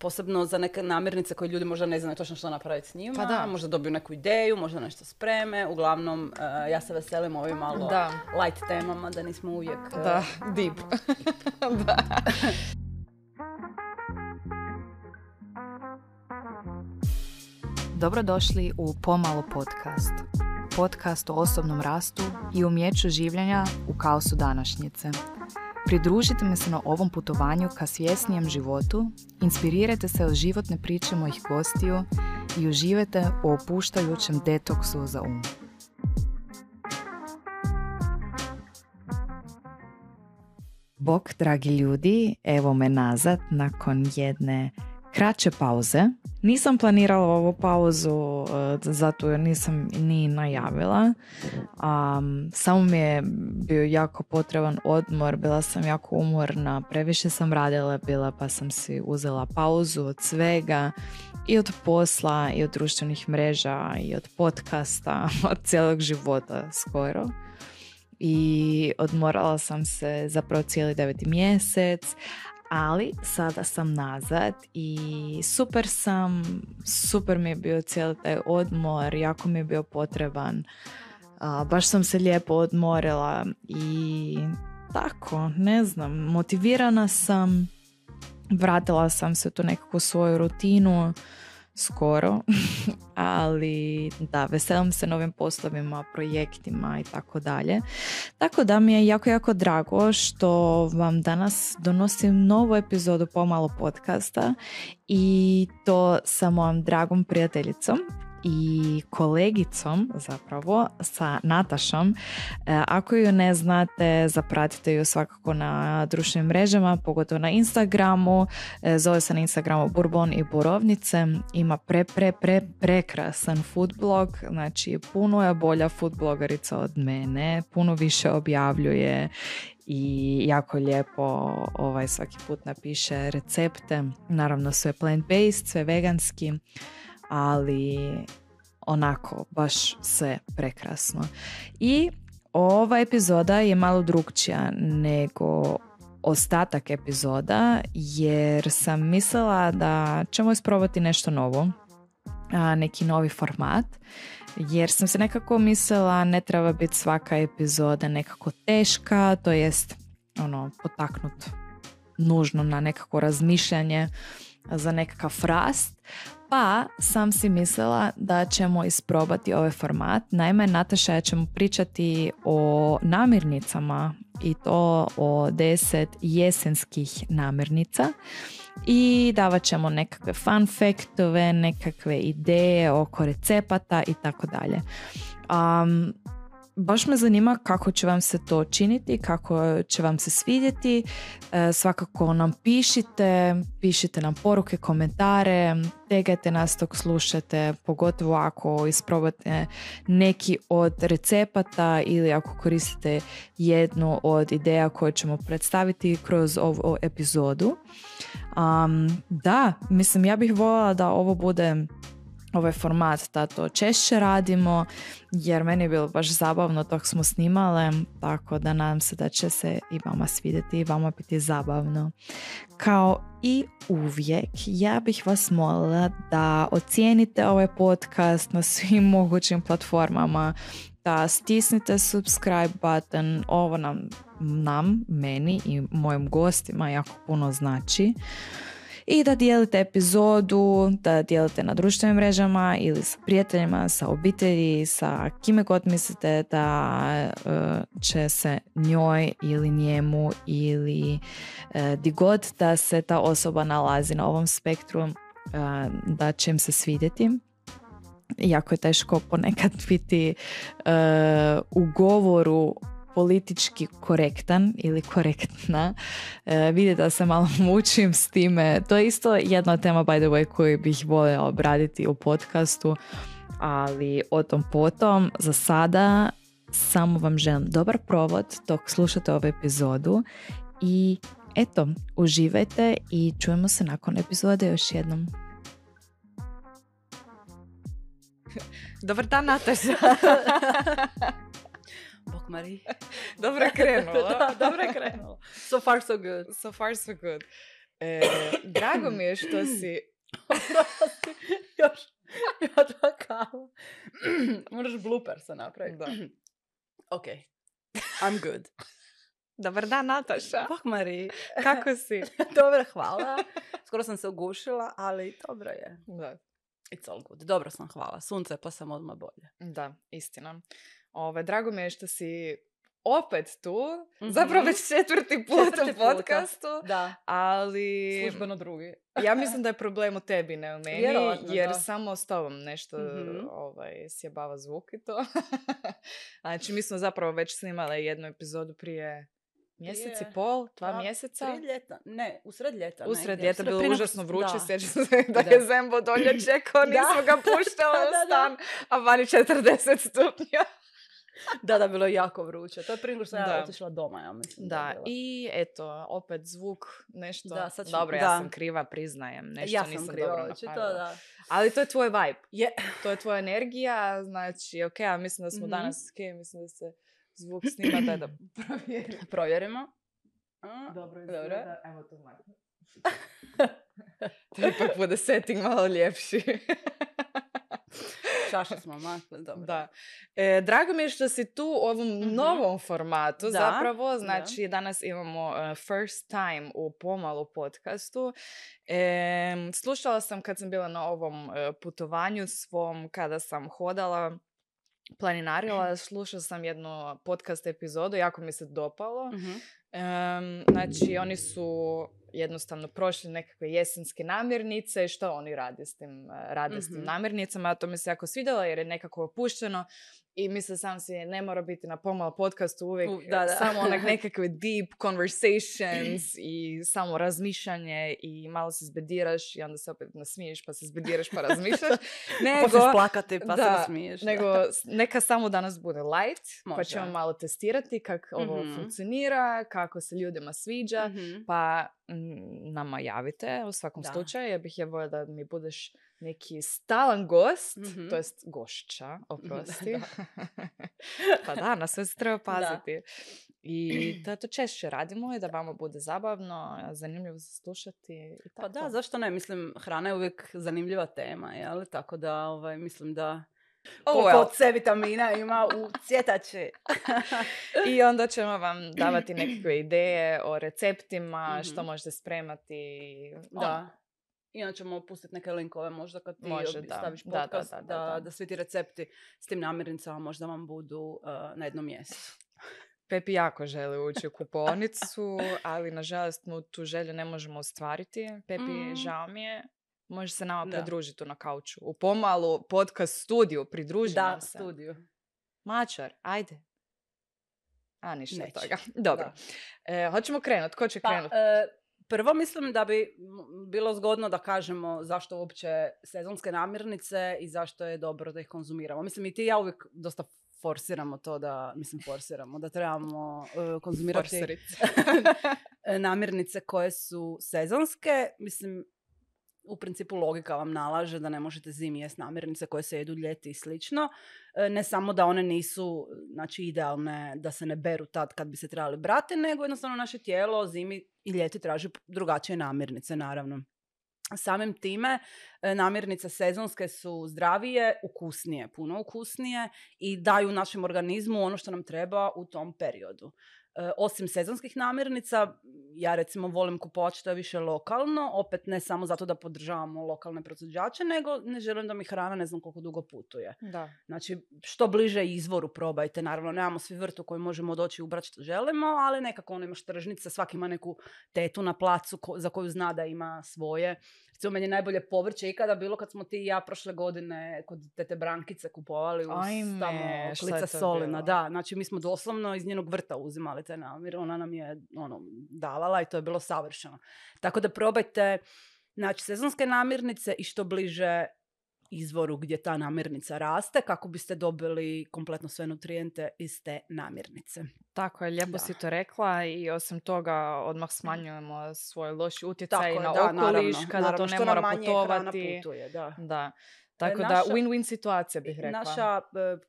posebno za neke namirnice koje ljudi možda ne znaju točno što napraviti s njima. Pa da. Možda dobiju neku ideju, možda nešto spreme. Uglavnom, e, ja se veselim ovim malo Da. light temama, da nismo uvijek... e, Da, deep. da. Dobrodošli u Pomalo podcast. Podcast o osobnom rastu i umjeću življenja u kaosu današnjice. Pridružite mi se na ovom putovanju ka svjesnijem životu, inspirirajte se od životne priče mojih gostiju i uživajte u opuštajućem detoksu za um. Bok, dragi ljudi, evo me nazad nakon jedne kraće pauze. Nisam planirala ovu pauzu e, zato jer nisam ni najavila. Um, samo mi je bio jako potreban odmor, bila sam jako umorna, previše sam radila bila pa sam si uzela pauzu od svega i od posla i od društvenih mreža i od podcasta, od cijelog života skoro i odmorala sam se zapravo cijeli deveti mjesec, ali sada sam nazad i super sam, super mi je bio cijeli taj odmor, jako mi je bio potreban. Baš sam se lijepo odmorila i tako, ne znam, motivirana sam, vratila sam se tu nekakvu svoju rutinu, skoro, ali da, veselim se novim poslovima, projektima i tako dalje. Tako da mi je jako, jako drago što vam danas donosim novu epizodu Pomalo podcasta i to sa mojom dragom prijateljicom i kolegicom zapravo sa Natašom. E, ako ju ne znate, zapratite ju svakako na društvenim mrežama, pogotovo na Instagramu. E, zove se na Instagramu Bourbon i Borovnice. Ima pre, pre, pre, prekrasan food blog, znači puno je bolja food blogerica od mene, puno više objavljuje i jako lijepo ovaj, svaki put napiše recepte. Naravno sve plant-based, sve veganski ali onako baš sve prekrasno. I ova epizoda je malo drugčija nego ostatak epizoda jer sam mislila da ćemo isprobati nešto novo, neki novi format jer sam se nekako mislila ne treba biti svaka epizoda nekako teška, to jest ono potaknut nužno na nekako razmišljanje za nekakav rast, pa sam si mislila da ćemo isprobati ovaj format. Naime, Nataša ja ćemo pričati o namirnicama i to o deset jesenskih namirnica i davat ćemo nekakve fun faktove, nekakve ideje oko recepata i tako dalje. Baš me zanima kako će vam se to činiti, kako će vam se svidjeti. E, svakako nam pišite, pišite nam poruke, komentare, tegajte nas dok slušate, pogotovo ako isprobate neki od recepata ili ako koristite jednu od ideja koje ćemo predstaviti kroz ovu epizodu. Um, da, mislim ja bih voljela da ovo bude ovaj format da to češće radimo jer meni je bilo baš zabavno dok smo snimale tako da nadam se da će se i vama svidjeti i vama biti zabavno. Kao i uvijek ja bih vas molila da ocijenite ovaj podcast na svim mogućim platformama da stisnite subscribe button ovo nam, nam meni i mojim gostima jako puno znači i da dijelite epizodu, da dijelite na društvenim mrežama ili sa prijateljima, sa obitelji, sa kime god mislite da e, će se njoj ili njemu ili uh, di god da se ta osoba nalazi na ovom spektru e, da će im se svidjeti. Jako je teško ponekad biti u govoru politički korektan ili korektna. E, vidi da se malo mučim s time. To je isto jedna tema, by the way, koju bih voljela obraditi u podcastu, ali o tom potom. Za sada samo vam želim dobar provod dok slušate ovu epizodu i eto, uživajte i čujemo se nakon epizode još jednom. Dobar dan, Nataša. Bok Mari. dobro je krenulo. da, dobro je krenulo. So far so good. So far so good. E, drago mi je što si... još, još kava. Moraš blooper se napraviti. Da. ok. I'm good. Dobar dan, Nataša. Bok Mari. Kako si? dobro, hvala. Skoro sam se ugušila, ali dobro je. Da. It's all good. Dobro sam, hvala. Sunce pa sam odmah bolje. Da, istina. Ove, drago mi je što si opet tu. Mhm. Zapravo već četvrti put Četvrti u puta. podcastu. Da. Ali Službeno drugi. ja mislim da je problem u tebi, ne u meni. Vjerojatno, jer da. samo s tobom nešto Mhm. ovaj, sjebava zvuk i to. znači, mi smo zapravo već snimali jednu epizodu prije mjesec i pol, dva dva, mjeseca. Prije ljeta. Ne, usred ljeta. Usred ljeta bilo užasno vruće, da. sjećam se da, Da. je Zembo dolje čekao, Da. nismo ga puštali Da, u da, da. stan, a vani 40 stupnja. Da, da, bilo je jako vruće. To je prije nego što sam Da. ja otišla doma, ja mislim. Da, bilo. i eto, opet zvuk, nešto. Da, sad ću- Dobro, ja da. sam kriva, priznajem. Nešto ja nisam sam kriva, dobro očito, da. Ali to je tvoj vibe. Je. To je tvoja energija, znači, ok, a mislim da smo Mhm. danas, ok, mislim da se zvuk snima, daj da provjerim. Provjerimo. A, Dobro, Dobro. evo to makne. to ipak bude setting malo ljepši. Šašu smo makli, dobro. Da. E, drago mi je što si tu u ovom Mhm. novom formatu Da, zapravo. da. Znači, danas imamo e, first time u pomalu podcastu. E, slušala sam kad sam bila na ovom e, putovanju svom, kada sam hodala planinarila, slušala sam jednu podcast epizodu, jako mi se dopalo. Mhm. Em, znači, oni su jednostavno prošli nekakve jesenske namirnice i što oni rade s tim, e, rade s tim Mhm. namirnicama. To mi se jako svidjelo jer je nekako opušteno i mislim sam si ne mora biti na pomalo podcastu uvijek U, da, da. samo onak nekakve deep conversations i samo razmišljanje i malo se zbediraš i onda se opet nasmiješ pa se zbediraš pa razmišljaš. nego, Počneš plakati pa se da, nasmiješ. da. nego neka samo danas bude light, pa Može. ćemo malo testirati kako ovo Mhm. funkcionira, kako se ljudima sviđa, Mhm. pa mm, nama javite u svakom Da. slučaju. Ja bih je voljela da mi budeš neki stalan gost, Mhm. to jest gošća, oprosti. Da. pa da, na sve se treba paziti. I da to češće radimo i da vama bude zabavno, zanimljivo za slušati. I Pa tako. da, zašto ne? Mislim, hrana je uvijek zanimljiva tema, jel? Tako da, ovaj, mislim da... Oh, well. C vitamina ima u cvjetači. I onda ćemo vam davati nekakve ideje o receptima, što Mhm. možete spremati. Da. I onda ćemo pustiti neke linkove možda kad ti Može, da. staviš Da, da, podcast, da, da, da, da, da. svi ti recepti s tim namirnicama možda vam budu uh, na jednom mjestu. Pepi jako želi ući u kupovnicu, ali nažalost mu tu želju ne možemo ostvariti. Pepi, Mm. žao mi je. Može se nama Da. pridružiti tu na kauču. U pomalu podcast studiju, pridruži Da, se. studiju. Mačar, ajde. A, ništa od Neće. toga. Dobro. E, hoćemo krenuti. Ko će Pa, krenuti? e, prvo mislim da bi bilo zgodno da kažemo zašto uopće sezonske namirnice i zašto je dobro da ih konzumiramo. Mislim i ti ja uvijek dosta forsiramo to da, mislim forsiramo, da trebamo e, konzumirati namirnice koje su sezonske. Mislim, u principu logika vam nalaže da ne možete zimi jest namirnice koje se jedu ljeti i slično. E, Ne samo da one nisu znači, idealne da se ne beru tad kad bi se trebali brati, nego jednostavno naše tijelo zimi i ljeti traži drugačije namirnice, naravno. Samim time, e, namirnice sezonske su zdravije, ukusnije, puno ukusnije i daju našem organizmu ono što nam treba u tom periodu. E, osim sezonskih namirnica, ja recimo volim kupovati što je više lokalno, opet ne samo zato da podržavamo lokalne proizvođače, nego ne želim da mi hrana ne znam koliko dugo putuje. Da. Znači, što bliže izvoru probajte. Naravno, nemamo svi vrt u koji možemo doći i ubrati što želimo, ali nekako ono imaš tržnice, svaki ima neku tetu na placu ko- za koju zna da ima svoje. Recimo, meni je najbolje povrće ikada bilo kad smo ti i ja prošle godine kod tete Brankice kupovali uz Ajme, tamo klica solina. Da, znači mi smo doslovno iz njenog vrta uzimali te namir. Ona nam je ono, davala i to je bilo savršeno. Tako da probajte znači, sezonske namirnice i što bliže izvoru gdje ta namirnica raste kako biste dobili kompletno sve nutrijente iz te namirnice. Tako je, lijepo Da. si to rekla i osim toga odmah smanjujemo svoj loš utjecaj Tako je, na da, okoliš naravno, kada naravno, to ne mora putovati. putuje, da. Da. Tako da win-win situacija bih rekla. Naša e,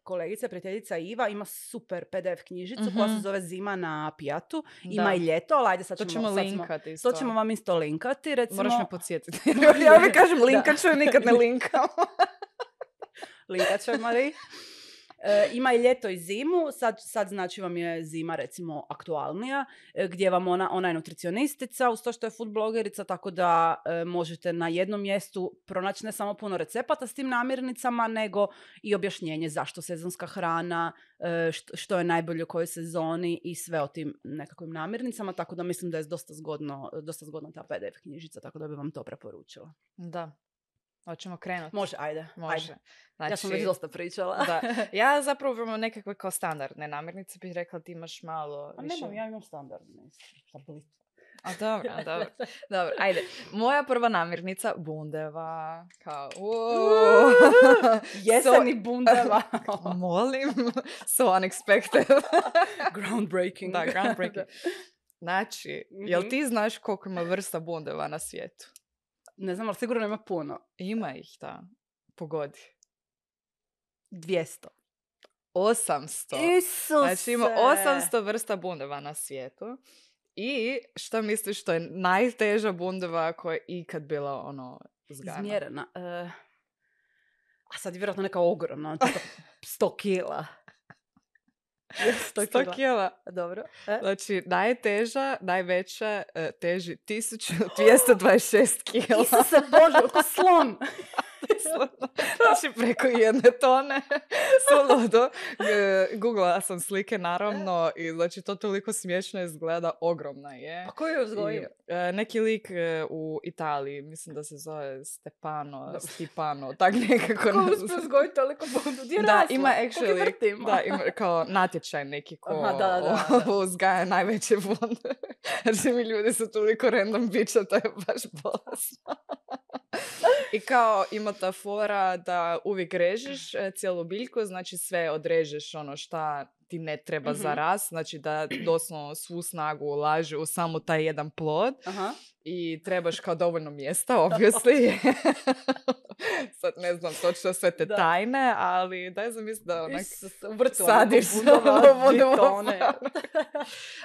kolegica, prijateljica Iva ima super PDF knjižicu koja se Mhm. zove Zima na pijatu. Da. Ima i ljeto, ali ajde sad To ćemo, ćemo sad smo- linkati. To ćemo vam isto linkati. Recimo, Moraš me podsjetiti. ja uvijek kažem linkat ću nikad ne linkam. linkat li. E, ima i ljeto i zimu, sad, sad znači vam je zima recimo aktualnija, e, gdje vam ona, ona je nutricionistica, uz to što je food blogerica, tako da e, možete na jednom mjestu pronaći ne samo puno recepata s tim namirnicama, nego i objašnjenje zašto sezonska hrana, e, što, što je najbolje u kojoj sezoni i sve o tim nekakvim namirnicama, tako da mislim da je dosta zgodno, dosta zgodna ta PDF knjižica, tako da bi vam to preporučila. Da. Hoćemo krenuti. Može, ajde. Može. ajde. Znači, ja sam već dosta pričala. da. Ja zapravo imam nekakve kao standardne namirnice, bih rekla ti imaš malo A više. nemam, ja imam standardne. Sa. A dobro, a dobro. Dobro, ajde. Moja prva namirnica, bundeva. Kao, uuu. Jeseni bundeva. So- molim. So unexpected. Groundbreaking. da, groundbreaking. Znači, jel Mhm. ti znaš koliko ima vrsta bundeva na svijetu? Ne znam, ali sigurno ima puno. Ima ih, da. Pogodi. 200. 800. Isuse! Znači ima 800 vrsta bundeva na svijetu. I šta misliš što je najteža bundeva koja je ikad bila ono uzgajana? Izmjerena. E, a sad je vjerojatno neka ogromna, tipa 100 kila. 100 100 kila. Dobro. E? Znači, najteža, najveća e, teži 1226 kila. Isuse Bože, oko slon. znači, preko jedne tone. Suludo. E, Googlala sam slike, naravno, i znači, to toliko smiješno izgleda, ogromna je. Pa ko je uzgojio? e, neki lik e, u Italiji, mislim da se zove Stepano. Stipano, tak nekako. Ko uspio uzgojiti toliko bundu? Gdje je Da, ima actually, vrtima? da, ima kao natječaj neki ko Aha, da, da, da. uzgaja najveće bunde. Znači mi ljudi su toliko random bića, to je baš bolesno. I kao ima ta fora da uvijek režeš e, cijelu biljku, znači sve odrežeš ono šta ti ne treba za Mhm. rast, znači da doslovno svu snagu ulaže u samo taj jedan plod Aha. i trebaš kao dovoljno mjesta, obviously. Sad ne znam točno sve te Da. tajne, ali daj zamisli da onak sadiš ono tone.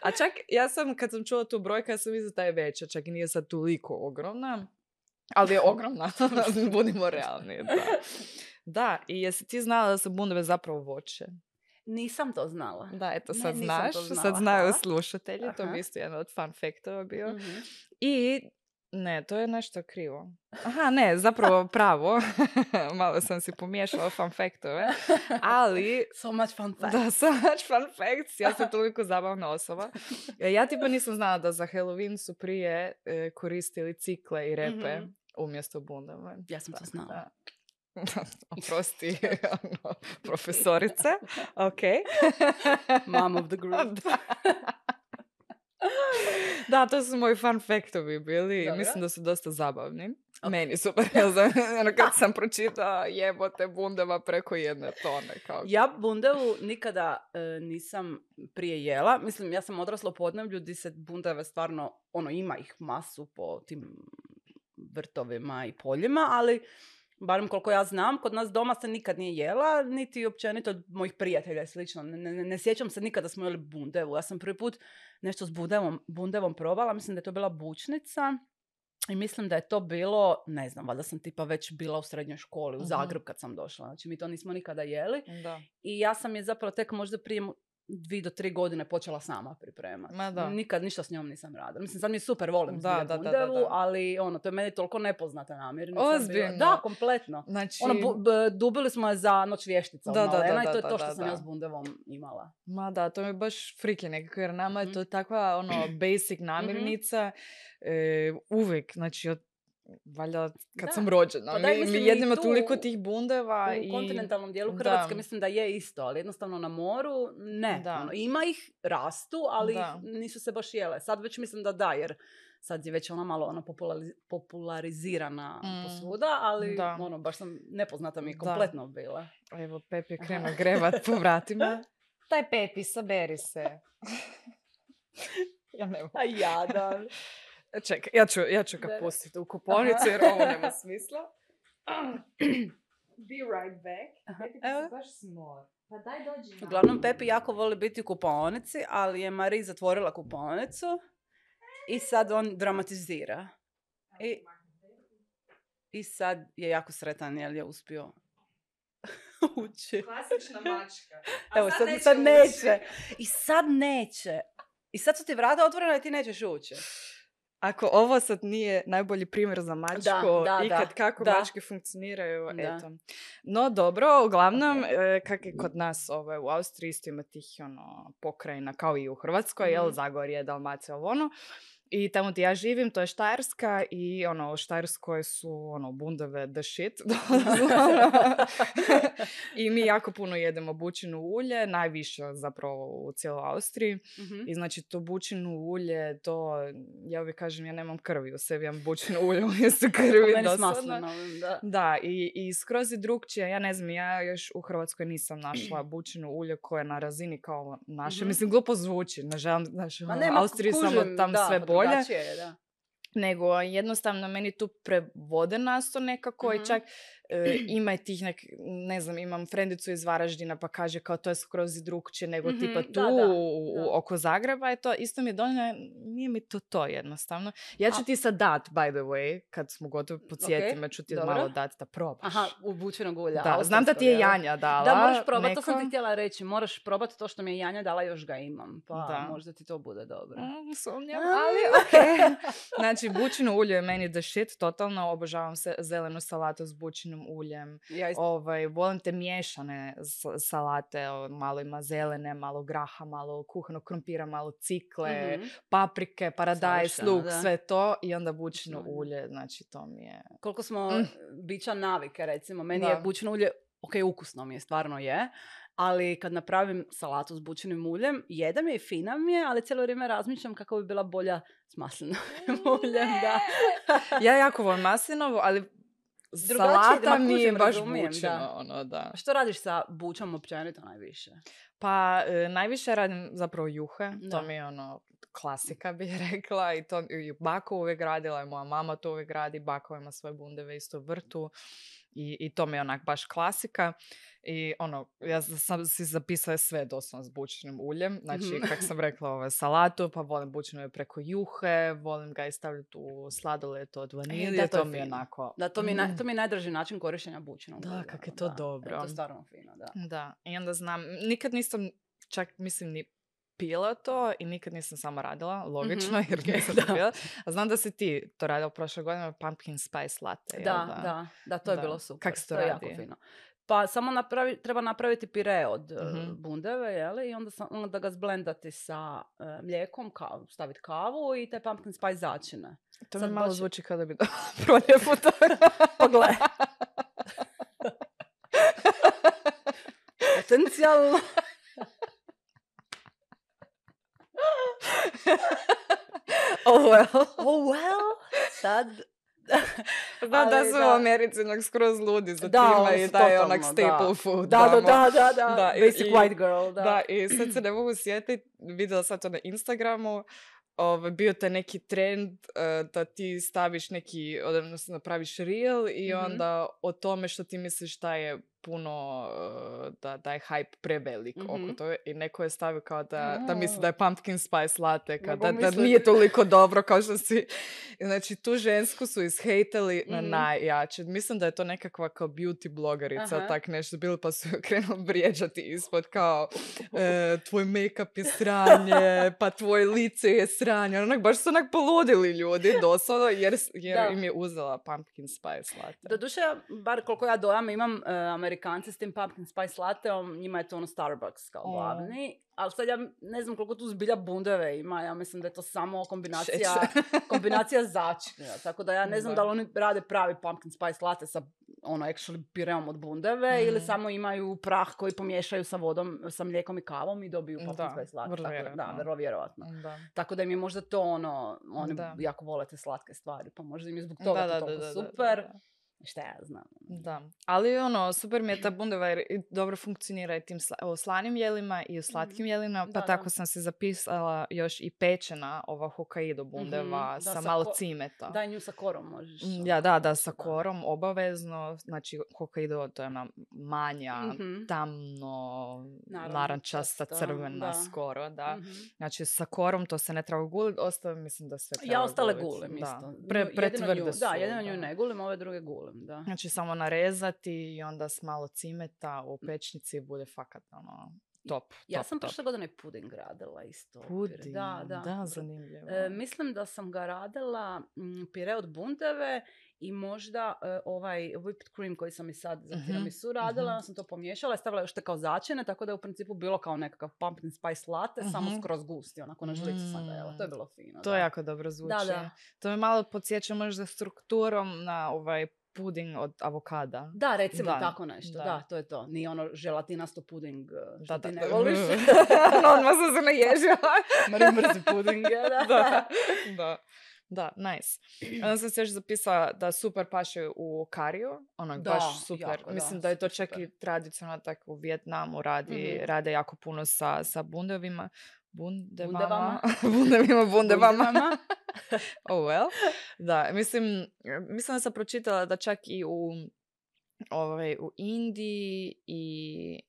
A čak, ja sam, kad sam čula tu brojku, ja sam mislila da je veća, čak i nije sad toliko ogromna, ali je ogromna, budimo realni. Da. da, i jesi ti znala da su bundeve zapravo voće? Nisam to znala. Da, eto, Ne, sad nisam znaš, to sad znaju slušatelji, to Aha. bi isto jedan od fun faktova bio. Mhm. I ne, to je nešto krivo. Aha, ne, zapravo pravo. Malo sam si pomiješala fun faktove. Ali, So much fun fact. da, so much fun facts. Ja sam toliko zabavna osoba. E, Ja tipa nisam znala da za Halloween su prije e, koristili cikle i repe Mhm. umjesto bundama. Ja sam to znala. da. Oprosti, ono, profesorice. Ok. Mom of the group. Da. To su moji fun faktovi bili Dobro. mislim da su dosta zabavni. Ok. Meni su, ono kad sam pročitala jebote bundeva preko jedne tone. Kao, Ja bundevu nikada e, nisam prije jela. Mislim, ja sam odrasla u podneblju gdje se bundeve stvarno, ono, ima ih masu po tim vrtovima i poljima, ali barem koliko ja znam, kod nas doma se nikad nije jela, niti općenito od mojih prijatelja i slično. Ne, ne, ne sjećam se nikada da smo jeli bundevu. Ja sam prvi put nešto s bundevom, bundevom probala, mislim da je to bila bučnica. I mislim da je to bilo, ne znam, valjda sam tipa već bila u srednjoj školi, u Mhm. Zagreb kad sam došla. Znači mi to nismo nikada jeli. Da. I ja sam je zapravo tek možda prije dvi do tri godine počela sama pripremati. Ma da. Nikad ništa s njom nisam radila. Mislim, sad mi super, volim Da, da, da, da, ali ono, to je meni toliko nepoznata namirnica. Ozbiljno? Da, kompletno. Znači, Ono, bu- b- dubili smo je za noć vještica Da, od da, da, i to je da, to što da, sam da. ja s bundevom imala. ma da, to mi je baš friki nekako, jer nama je Mhm. to takva ono basic namirnica e, uvijek, znači od valjda kad Da. sam rođena. Pa daj, mi, mislim, mi jedemo tu toliko tih bundeva U i... kontinentalnom dijelu da. Hrvatske mislim da je isto, ali jednostavno na moru ne. Da. Ono, ima ih, rastu, ali Da. nisu se baš jele. Sad već mislim da da, jer sad je već ona malo populariz- popularizirana Mm, posvuda, ali da. ono, baš sam nepoznata mi je Da. kompletno bila. Evo, Pep je krenuo grevat po vratima. Taj Pepi, saberi se. ja ne mogu. A jadan. Čekaj, ja ću, ja ću ga pustiti u kuponicu jer ovo nema smisla. Be right back. Pepi se baš smor. Pa daj dođi na. Uglavnom, Pepi jako voli biti u kupaonici, ali je Marie zatvorila kupaonicu i sad on dramatizira. I, I sad je jako sretan jer je uspio ući. Klasična mačka. Evo, sad, sad neće. I sad neće. I sad su ti vrata otvorena i ti nećeš ući. Ako ovo sad nije najbolji primjer za mačku, da, ikad da, kako da. mačke funkcioniraju, Da. eto. No dobro, uglavnom, e, kak je kod nas ovaj, u Austriji isto ima tih ono, pokrajina kao i u Hrvatskoj, jel, Mhm. Zagorje, Dalmacija, ovo ono. I tamo gdje ja živim, to je Štajerska i ono, u Štajerskoj su ono, bundove the shit. I mi jako puno jedemo bučinu ulje, najviše zapravo u cijeloj Austriji. Mhm. I znači to bučino ulje, to, ja uvijek kažem, ja nemam krvi u sebi, ja imam bučino ulje umjesto krvi. Maslinovim, da. Da, i, i skroz je drugčije. Ja ne znam, ja još u Hrvatskoj nisam našla bučino ulje koje je na razini kao naše. Mhm. Mislim, glupo zvuči. Nažal, znači, Ma ono, nema, Austriji samo kužim, tam da, sve pa bolje. je, da. Nego jednostavno meni tu prevode nas to nekako i Mhm. čak e, ima i tih nek, ne znam, imam frendicu iz Varaždina pa kaže kao to je skroz i drugčije nego Mhm, tipa tu da, da, u- da. oko Zagreba je to, isto mi je dovoljno, nije mi to to jednostavno. Ja ću A- ti sad dat, by the way, kad smo gotovi, podsjeti Ok, me, ću ti dobro. malo dat da probaš. Aha, u bučenog ulja. da, znam da ti je? Janja dala. Da, moraš probati, to sam neko. ti htjela reći. Moraš probati to što mi je Janja dala, još ga imam. Pa Da. možda ti to bude dobro. Mm, sumnjam, ali okej. Znači, bučino ulje je meni the shit, totalno obožavam se zelenu salatu s bučinom uljem. Ja isto Ovaj, volim te miješane salate, malo ima zelene, malo graha, malo kuhanog krumpira, malo cikle, Mhm. paprike, paradajz, luk, da. sve to i onda bučino Bučino ulje, znači to mi je... Koliko smo Mm. bića navike, recimo. Meni Da. je bučino ulje, ok, ukusno mi je, stvarno je. Ali kad napravim salatu s bučinim uljem, jedem je i fina mi je, ali cijelo vrijeme razmišljam kako bi bila bolja s maslinovim uljem. Da. Ja jako volim maslinovu, ali Drugačije, salata mi je baš razumijem, da. ono, da. Što radiš sa bučom općenito najviše? Pa e, najviše radim zapravo juhe, Da. to mi je ono klasika bih rekla i to i baka uvijek radila i moja mama to uvijek radi, baka ima svoje bundeve isto u vrtu i, i to mi je onak baš klasika i ono, ja sam si zapisala sve doslovno s bučnim uljem, znači Mhm. kako sam rekla ove salatu, pa volim bučino je preko juhe, volim ga i staviti u sladoled od vanilje, E, da, to to, mi je onako... Da, to mi, je naj- mm. to mi je najdraži način korištenja bučinog Da, kak je to da. dobro. E, To je stvarno fino, da. Da, i onda znam, nikad nisam čak mislim ni pila to i nikad nisam samo radila, logično, Mhm, jer ok, nisam da. to pila. A znam da si ti to radila prošle godine, pumpkin spice latte, jel Da, da, da, to je Da. bilo super. Kak se to jako radi? fino. Pa samo napravi, treba napraviti pire od Mhm. bundeve, jeli, i onda, sam, onda ga zblendati sa uh, mlijekom, kavu, staviti kavu i taj pumpkin spice začine. To Sad mi malo baš- zvuči kao da bi to proljepo to. Pa gle. Potencijalno. oh well. Oh well, sad... Znam da su u da. Americi onak skroz ludi za Da, time i da je onak da. staple food. Da, da, da, da, da, Da, basic i- white girl, da. Da, i sad se ne mogu sjetiti, vidjela sam to na Instagramu, ovaj, bio taj neki trend eh, da ti staviš neki, odnosno napraviš reel i Mhm. onda o tome što ti misliš da je puno, eh, da, da je hype prevelik Mhm. oko toga i neko je stavio kao da, da misli da je pumpkin spice latte, kao da, da nije toliko dobro kao što si. Znači, tu žensku su ishejtali na Mhm. najjače. Mislim da je to nekakva kao beauty blogerica, Aha. tak nešto bilo, pa su krenuli vrijeđati ispod kao e, tvoj make-up je sranje, pa tvoje lice je sranje. Onak, baš su onak poludili ljudi, doslovno, jer, jer Da. im je uzela pumpkin spice latte. Doduše, bar koliko ja dojam imam e, Amerikanci s tim pumpkin spice latteom, njima je to ono Starbucks kao glavni. Ali sad ja ne znam koliko tu zbilja bundeve ima, ja mislim da je to samo kombinacija, kombinacija začina. Tako da ja ne znam Da. da li oni rade pravi pumpkin spice latte sa ono actually pireom od bundeve ili Mhm. samo imaju prah koji pomiješaju sa vodom, sa mlijekom i kavom i dobiju pumpkin Da, spice latte. vrlo Tako da, vjerojatno. vrlo vjerovatno. Da. Tako da im je možda to ono, oni Da. jako vole te slatke stvari, pa možda im je zbog toga Da, to da, toliko da, da, da, super. Da. Šta ja znam. Da, ali ono, super mi je ta bundeva jer dobro funkcionira i tim sla- o slanim jelima i u slatkim jelima, pa Mhm. Da, da. tako sam se zapisala još i pečena ova Hokkaido bundeva Mhm, da, sa sa malo ko- cimeta. Daj nju sa korom možeš. Mm, ono, Ja, da, da, sa korom, obavezno. Znači, Hokkaido, to je ona manja, Mhm. tamno, Narančasta, crvena da. skoro, da. Mhm. Znači, sa korom to se ne treba guliti, ostalo mislim da sve treba Ja ostale gulim Da. isto. Pre, pretvrde su. Da, jedino nju da. ne gulim, ove druge gulim, da. Znači, samo narezati i onda s malo cimeta u pečnici bude fakat ono, top. Ja top, sam prošle godine puding radila isto. Puding, Da, da. da, zanimljivo. E, mislim da sam ga radila mm, pire od bundeve i možda e, ovaj whipped cream koji sam i sad za Mhm, tiramisu radila, onda sam to pomiješala i stavila još te kao začine, tako da je u principu bilo kao nekakav pumpkin spice latte, samo Mhm. skroz gusti, onako na žlici sam ga jela. To je Mm. bilo fino. to da. jako dobro zvuči. da. To me malo podsjeća možda strukturom na ovaj puding od avokada. Da, recimo Da, tako nešto. da. Da. to je to. Nije ono želatinasto puding e, što Da, ti ne voliš. Odmah sam se naježila. Mari mrzi pudinge, da. da, da. Nice. Onda sam se još zapisala da super paše u kariju, onak Da, baš super. jako, Mislim da je to čak super. i tradicionalno tako u Vjetnamu radi, Mhm. rade jako puno sa, sa bundevima. Bundevama. Bundevima, bundevama. Bundevama. oh well. Da, mislim, mislim da sam pročitala da čak i u, ovaj, u Indiji i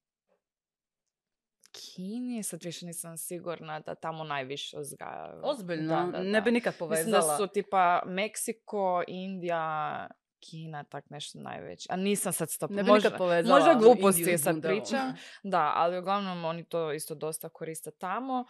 Kini, sad više nisam sigurna da tamo najviše uzgajaju. Ozbiljno, Da, da, ne da. bi nikad povezala. Mislim da su tipa Meksiko, Indija, Kina, tak nešto najveće. A nisam sad stop. Ne možda, možda gluposti sad pričam. Da, ali uglavnom oni to isto dosta koriste tamo.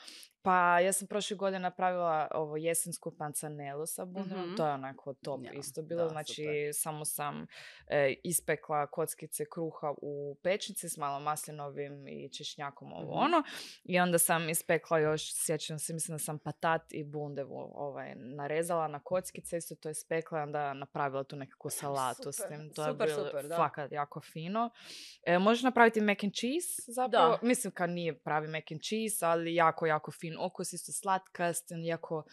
Pa ja sam prošle godine napravila ovo jesensku pancanelu sa bundevom. Mhm. To je onako top Ja, isto bilo. da, znači super. samo sam e, ispekla kockice kruha u pečnici s malo maslinovim i češnjakom ovo Mhm. ono. I onda sam ispekla još, sjećam se, mislim da sam patat i bundevu ovaj, narezala na kockice, isto to je spekla i onda napravila tu nekakvu salatu s super, tim. To je super, bilo super, da. fakat jako fino. E, možeš napraviti mac and cheese zapravo. Da. Mislim kad nije pravi mac and cheese, ali jako, jako fin okus, isto slatkast, jako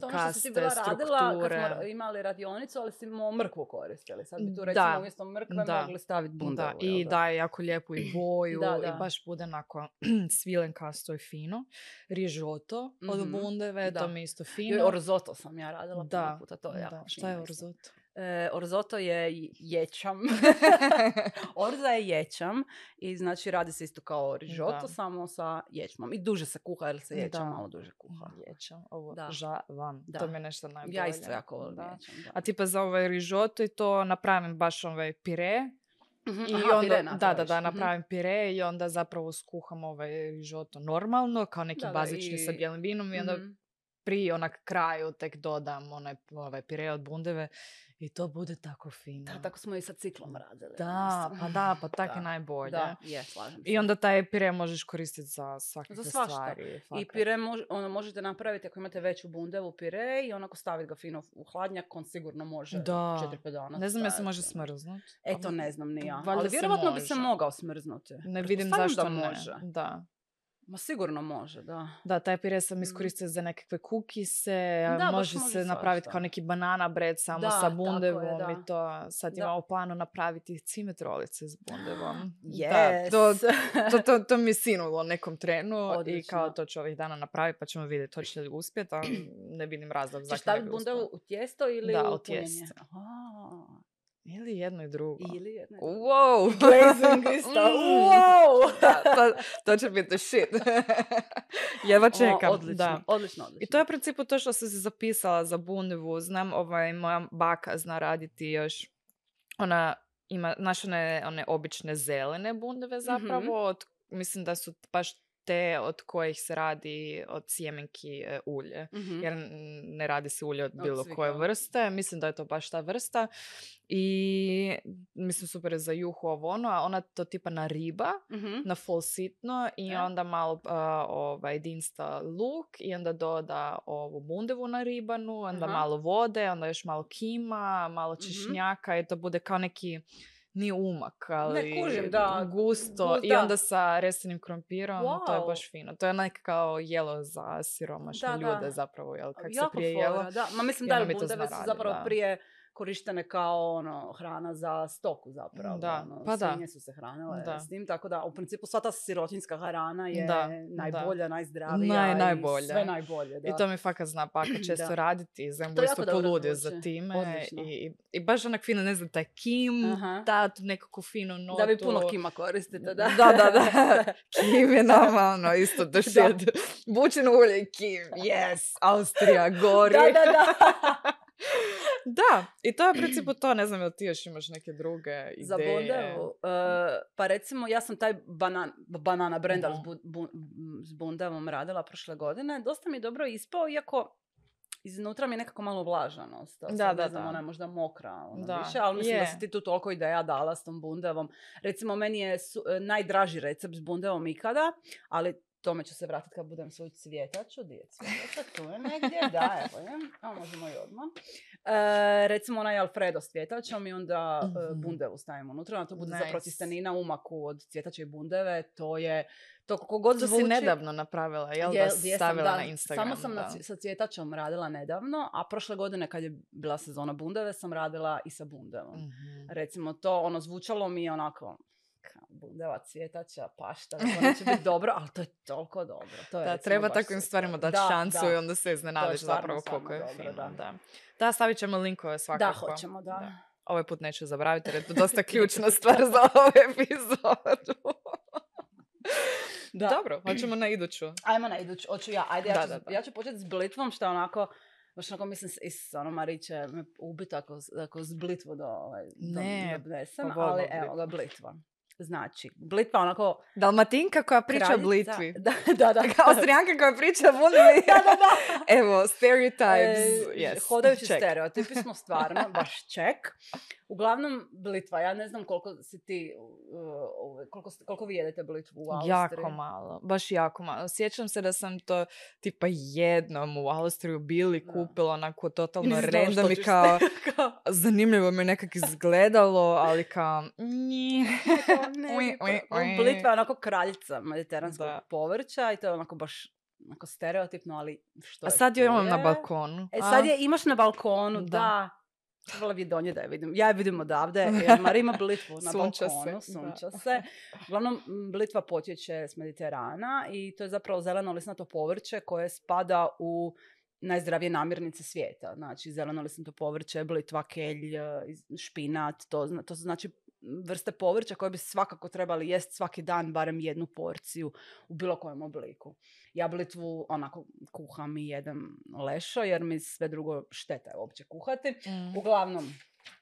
To ono što si bila radila kad smo imali radionicu, ali si mrkvu koristili. Sad bi tu Da. recimo umjesto mrkve Da. mogli staviti bundevu. Da, i jel daje jako lijepu i boju Da, i da. baš bude onako svilenkasto i fino. Rižoto od Mhm, bundeve, to da. mi je isto fino. Orzoto sam ja radila Da, puno puta, to je jako da. Šta je orzoto? E, orzoto je ječam. Orza je ječam i znači radi se isto kao rižoto, Da. samo sa ječmom. I duže se kuha jer se ječam Da. malo duže kuha. Ječam, ovo Da. žavam. Da. To mi je nešto najbolje. Ja isto jako volim Da. ječam. Da. A tipa za ovaj rižoto i to napravim baš ovaj pire. Mhm, I aha, onda, pire da, da, da, mhm. napravim pire i onda zapravo skuham ovaj rižoto normalno, kao neki Da, bazični sa i- bijelim vinom i onda Mhm. Pri onak kraju tek dodam onaj ovaj pire od bundeve i to bude tako fino. Da, tako smo i sa ciklom radili. Da, mislim. pa da, pa tak Da, je najbolje. Da, je, slažem se. I onda taj pire možeš koristiti za svakakve Za svašta. stvari. I fakat. pire mož- ono, možete napraviti ako imate veću bundevu pire i onako staviti ga fino u hladnjak, on sigurno može Da. 4-5 dana. Ne znam je se može ono. smrznut. E, to ne znam ni ja. Valjda Ali vjerovatno bi se mogao smrznuti. Ne vidim zašto da ne. može. Da. Ma sigurno može, da. Da, taj pire sam Mm. iskoristila za nekakve kukise, Da, može može se napraviti kao neki banana bread samo Da, sa tako je, bundevom da. i to sad imamo planu napraviti cimetrolice s bundevom. Yes. To, to, to, to mi je sinulo nekom trenu i kao to ću ovih dana napraviti pa ćemo vidjeti hoće li uspjeti, a ne vidim razlog Ćeš zašto ne staviti bi bundevu u tijesto ili Da, u tijesto. Ili jedno i drugo. Ili jedno. Wow! Glazing isto. Mm. Wow! Da, to, to će biti shit. Jedva O, čekam. odlično, da. odlično, odlično. I to je u principu to što sam se zapisala za bundevu. Znam, ovaj, moja baka zna raditi još, ona ima, znaš one, one obične zelene bundeve zapravo, od, mislim da su baš te od kojih se radi od sjemenki e, ulje. Mhm. Jer ne radi se ulje od Od bilo svih, koje vrste. Mislim da je to baš ta vrsta. I mislim super je za juhu ovo ono, a ona to tipa na riba Mhm. na full sitno i E. onda malo a, ovaj, dinsta luk i onda doda ovu bundevu na ribanu, onda Aha. malo vode, onda još malo kima, malo češnjaka i to bude kao neki nije umak, ali kužim, da, gusto gust, i da. onda sa resenim krompirom, to je Wow. baš fino. To je onak kao jelo za siromašne Da, da. ljude zapravo, jel, kak se Jako prije fora, jelo. Da, ma mislim da je bundeve su zapravo da. prije korištene kao ono, hrana za stoku zapravo. Da, ono, pa da. su se hranile Da. s tim, tako da u principu sva ta sirotinjska hrana je Da, najbolja, najzdravija Naj- i sve najbolje. Da. I to mi fakat zna baka često Da. raditi i zemlju isto poludio za time. Odlično. I, i, baš onak fino, ne znam, taj kim, Aha. da nekako fino notu. Da vi puno kima koristite, da. Da, da, da. Kim je nama, ono, isto shit. Bučino ulje i kim, yes, Austrija, gori. da, da, da. Da, i to je u principu to, ne znam, jel ti još imaš neke druge ideje? Za bundevu. e, pa recimo, ja sam taj banan, banana brendal Mhm. s, bu- bu- s radila prošle godine. Dosta mi je dobro ispao, iako iznutra mi je nekako malo vlažano ostao. Da, Sad da, ne znam, da. ona je možda mokra ono, Da, više, ali mislim da je. si ti tu toliko ideja dala s tom bundevom. Recimo, meni je su- e, najdraži recept s bundevom ikada, ali tome ću se vratiti kad budem svoju cvjetaču. Di je cvjetača? Tu je negdje, da, evo je. A možemo i odmah. E, recimo onaj Alfredo s cvjetačom i onda Mhm. bundevu stavimo unutra. Onda to bude zapravo Nice. tjestenina u maku od cvjetače i bundeve. To je, to kako god To zvuči... si nedavno napravila, jel Je- da jesam, stavila da. na Instagram? Samo sam na da. sa cvjetačom radila nedavno, a prošle godine kad je bila sezona bundeve sam radila i sa bundevom. Mhm. Recimo to, ono, zvučalo mi je onako bundeva cvjetača, pašta, da to neće biti dobro, ali to je toliko dobro. To je Da, treba takvim stvarima dati Da, šansu da. i onda se iznenadiš zapravo koliko je dobro, fino. da. Da. da, stavit ćemo linkove svakako. Da, hoćemo, da. Ovaj put neću zaboraviti jer je to dosta ključna stvar za ovu epizodu. Da. Dobro, hoćemo na iduću. Ajmo na iduću, hoću ja. Ajde, ja, Da, ću, da, da. ja ću početi s blitvom, što onako, baš onako mislim, is, ono, Mariće me ubiti ako, ako s blitvu do, ovaj, do, Ne, donesem, pa ali evo ga, blitva. Znači, blitva onako... Dalmatinka koja priča o kraljica- blitvi. Da, da, da. Austrijanka koja priča o blitvi. da, da, da. Evo, stereotypes. E, yes. Hodajući check. stereotipi smo stvarno, baš ček. Uglavnom, blitva, ja ne znam koliko si ti, uh, uh, koliko, koliko vi jedete blitvu u Austriji. Jako malo, baš jako malo. Sjećam se da sam to tipa jednom u Austriju bili kupila onako totalno random i kao zanimljivo mi je nekak izgledalo, ali kao nji. ne, Ui, ui, ui. Blitva je onako kraljica mediteranskog Da. povrća i to je onako baš onako stereotipno, ali što A je sad tu imam na je. balkonu. E sad je imaš na balkonu, Da. da. Trebala bi donijeti da je vidim. Ja je vidim odavde, jer Mara ima blitvu na Sunča se, balkonu, da. sunča se. Uglavnom, blitva potječe s Mediterana i to je zapravo zeleno lisnato povrće koje spada u najzdravije namirnice svijeta. Znači, zeleno lisnato povrće, blitva, kelj, e, špinat, to, to su znači vrste povrća koje bi svakako trebali jest svaki dan barem jednu porciju u bilo kojem obliku. Ja blitvu onako kuham i jedem lešo jer mi sve drugo šteta je uopće kuhati. Mm. Uglavnom,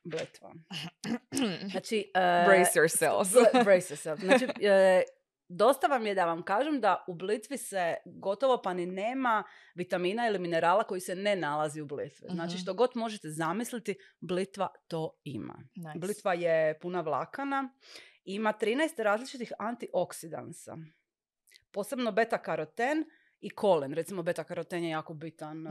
blitva. Znači, e, Brace yourselves. bl- brace yourself. Znači, e, dosta vam je da vam kažem da u blitvi se gotovo pa ni nema vitamina ili minerala koji se ne nalazi u blitvi. Znači, Mhm. što god možete zamisliti, blitva to ima. Nice. Blitva je puna vlakana, ima 13 različitih antioksidansa. Posebno beta-karoten i kolen. Recimo beta-karoten je jako bitan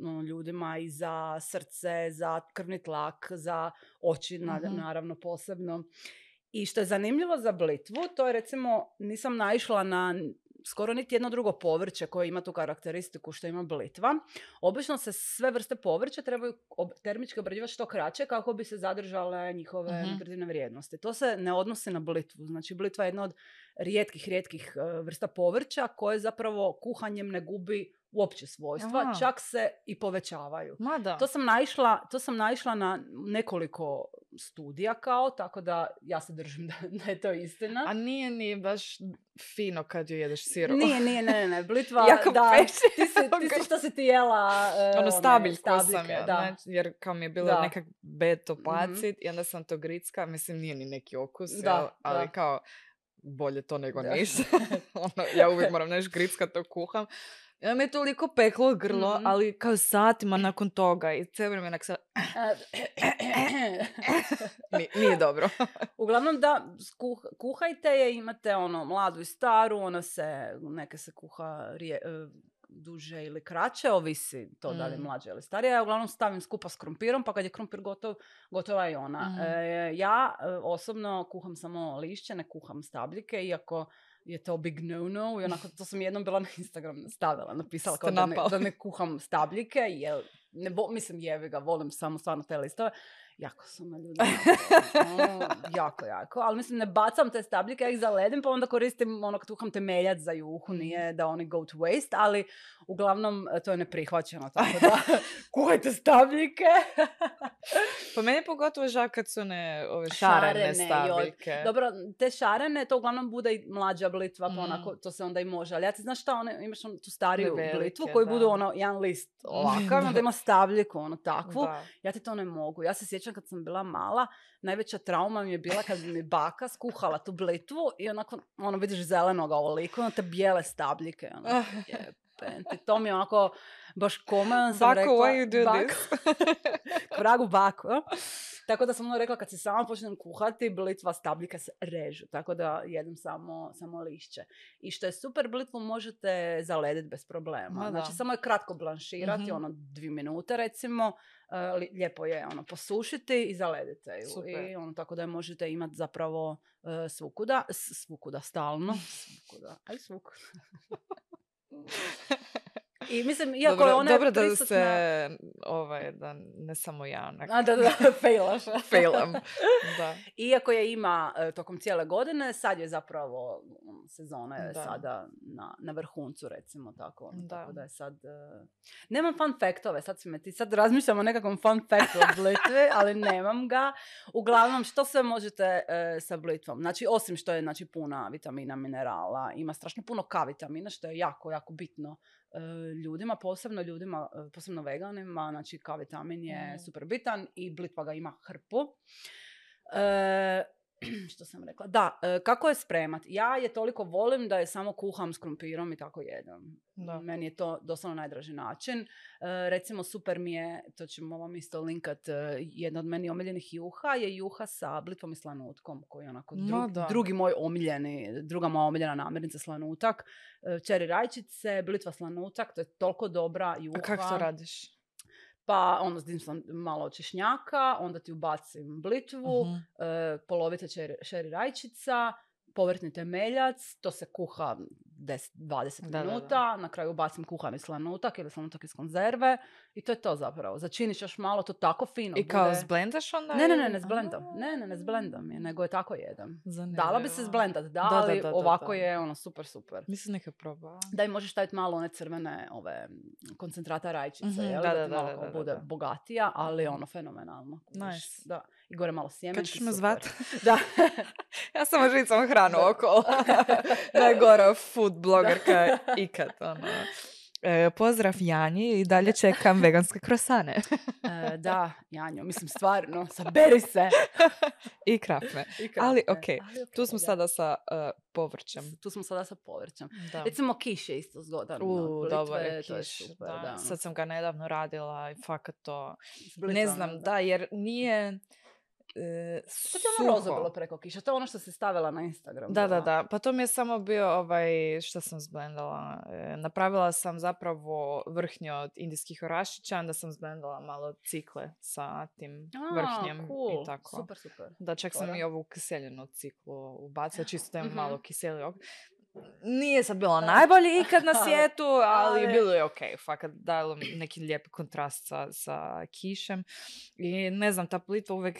ono, ljudima i za srce, za krvni tlak, za oči Mhm. naravno posebno. I što je zanimljivo za blitvu, to je recimo, nisam naišla na skoro niti jedno drugo povrće koje ima tu karakteristiku što ima blitva. Obično se sve vrste povrća trebaju termički obrađivati što kraće kako bi se zadržale njihove Mhm. nutritivne vrijednosti. To se ne odnosi na blitvu. Znači blitva je jedna od rijetkih, rijetkih e, vrsta povrća koje zapravo kuhanjem ne gubi uopće svojstva, Aha. čak se i povećavaju. Ma da. To sam naišla, to sam naišla na nekoliko studija kao, tako da ja se držim da, da je to istina. A nije ni baš fino kad ju jedeš siru. Nije, nije, ne, ne, ne, blitva, Jako da, peče. ti si, ti si što si ti jela, e, ono one stabiljko sam ja, da. znači, jer kao mi je bilo Da. Mhm. nekak beto pacit i onda sam to gricka, mislim nije ni neki okus, Da, jel, ali da. kao bolje to nego ništa. ono, ja uvijek moram nešto gricka to kuham. I onda mi je toliko peklo grlo, Mhm. ali kao satima nakon toga i cijelo vrijeme onak sa... Nije dobro. Uglavnom da, skuh- kuhajte je, imate ono mladu i staru, ona se, neke se kuha rije, e, duže ili kraće, ovisi to da li je Mm. mlađa ili starija. Ja uglavnom stavim skupa s krumpirom, pa kad je krumpir gotov, gotova je ona. Mhm. E, ja e, osobno kuham samo lišće, ne kuham stabljike, iako je to big no-no i onako to sam jednom bila na Instagram stavila, napisala kao da ne, da ne kuham stabljike, jer ne vo- mislim jevi ga, volim samo stvarno te listove. Jako su me ljudi. ono, jako, jako. Ali mislim, ne bacam te stabljike, ja ih zaledim, pa onda koristim ono kad kuham temeljac za juhu, nije da oni go to waste, ali uglavnom e, to je neprihvaćeno, tako da kuhajte stabljike. Po meni pogotovo žao kad su ne ove šarene, Šarene, stabljike. Dobro, te šarene, to uglavnom bude i mlađa blitva, pa Mm. onako, to se onda i može. Ali ja ti znaš šta, one, imaš tu stariju Velike, blitvu koji budu da. ono, jedan list ovakav, onda ima stabljiku, ono takvu. Da. Ja ti to ne mogu. Ja se sjećam kad sam bila mala, najveća trauma mi je bila kad bi mi baka skuhala tu blitvu i onako, ono, vidiš zelenoga ovoliko, ono te bijele stabljike, ono, jebem ti. To mi je onako, baš kome, onda sam Bako, rekla... why you do "Bako." this? Vragu baku, a? Tako da sam ono rekla, kad se sama počnem kuhati, blitva stabljika se režu, tako da jedem samo, samo lišće. I što je super, blitvu možete zalediti bez problema. Ma da. Znači, samo je kratko blanširati, Mhm. ono dvije minute recimo, e, li- lijepo je ono posušiti i zaledite ju. Super. I ono, tako da je možete imati zapravo e, svukuda, svukuda stalno, svukuda, aj svukuda. I mislim, iako dobro, je ona dobro da prisutna... se, ovaj, da ne samo ja, onak, A, da, da, failaš. failam. Da. Iako je ima e, tokom cijele godine, sad je zapravo mm, sezona je Da. sada na, na vrhuncu, recimo tako. ono, Da. Tako da je sad... e, Nemam fun faktove, sad si me ti, sad razmišljam o nekakvom fun faktu od blitve, ali nemam ga. Uglavnom, što sve možete e, sa blitvom? Znači, osim što je znači, puna vitamina, minerala, ima strašno puno K vitamina, što je jako, jako bitno ljudima, posebno ljudima, e, posebno veganima, znači K vitamin je Mhm. super bitan i blitva ga ima hrpu. E, što sam rekla? Da, e, kako je spremat? Ja je toliko volim da je samo kuham s krumpirom i tako jedem. Da. Meni je to doslovno najdraži način. E, recimo super mi je, to ćemo vam isto linkat, e, jedna od meni omiljenih juha je juha sa blitvom i slanutkom, koji je onako drug- da. drugi moj omiljeni, druga moja omiljena namirnica slanutak. Čeri rajčice, blitva slanutak, to je toliko dobra juha. A kako to radiš? Pa onda zdim sam malo češnjaka, onda ti ubacim blitvu, Mhm. e, polovite čeri, šeri rajčica, povrtni temeljac, to se kuha 10-20 Da, da, da. minuta, na kraju ubacim kuhani slanutak ili slanutak iz konzerve i to je to zapravo. Začiniš još malo, to tako fino I kao zblendaš onda? Ne, ne, ne, ne zblendam. A, Ne, ne, ne zblendam je, nego je tako jedan. zanimljivo. Dala bi se zblendat, da, ali ovako je ono super, super. Mislim neka probala. Da i možeš staviti malo one crvene ove koncentrata rajčice, Mhm, jel? da, da, da, malo bude bogatija, ali ono fenomenalno. Nice. Da. I gore malo sjemenki. Kad ćeš me zvat? Da. ja samo žicam hranu Da. okolo. Najgora food blogerka ikad. Ono. E, pozdrav Janji i dalje čekam veganske krosane. E, da, Janjo, mislim stvarno, saberi se. I krafne. I Ali, krafne. okej, Ali Tu smo da. sada sa e, povrćem. Tu smo sada sa povrćem. Da. Recimo kiš je isto zgodan. U, od dobar je je kiš. super, da. da. Sad sam ga nedavno radila i fakat to... Ne znam, da, jer nije... E, Što ti je ono rozo bilo preko kiša? To je ono što si stavila na Instagram. Da, da, da. Pa to mi je samo bio ovaj, što sam zblendala. E, napravila sam zapravo vrhnje od indijskih orašića, onda sam zblendala malo cikle sa tim A, vrhnjem cool. i tako. Super, super. Da, čak sam Fora. i ovu kiseljenu ciklu ubacila, čisto da Mhm. malo kiseli ok. Nije sad bila najbolji ikad na svijetu, ali Ali- bilo je ok. Fakat dalo mi neki lijepi kontrast sa, sa kišem. I ne znam, ta plitva uvijek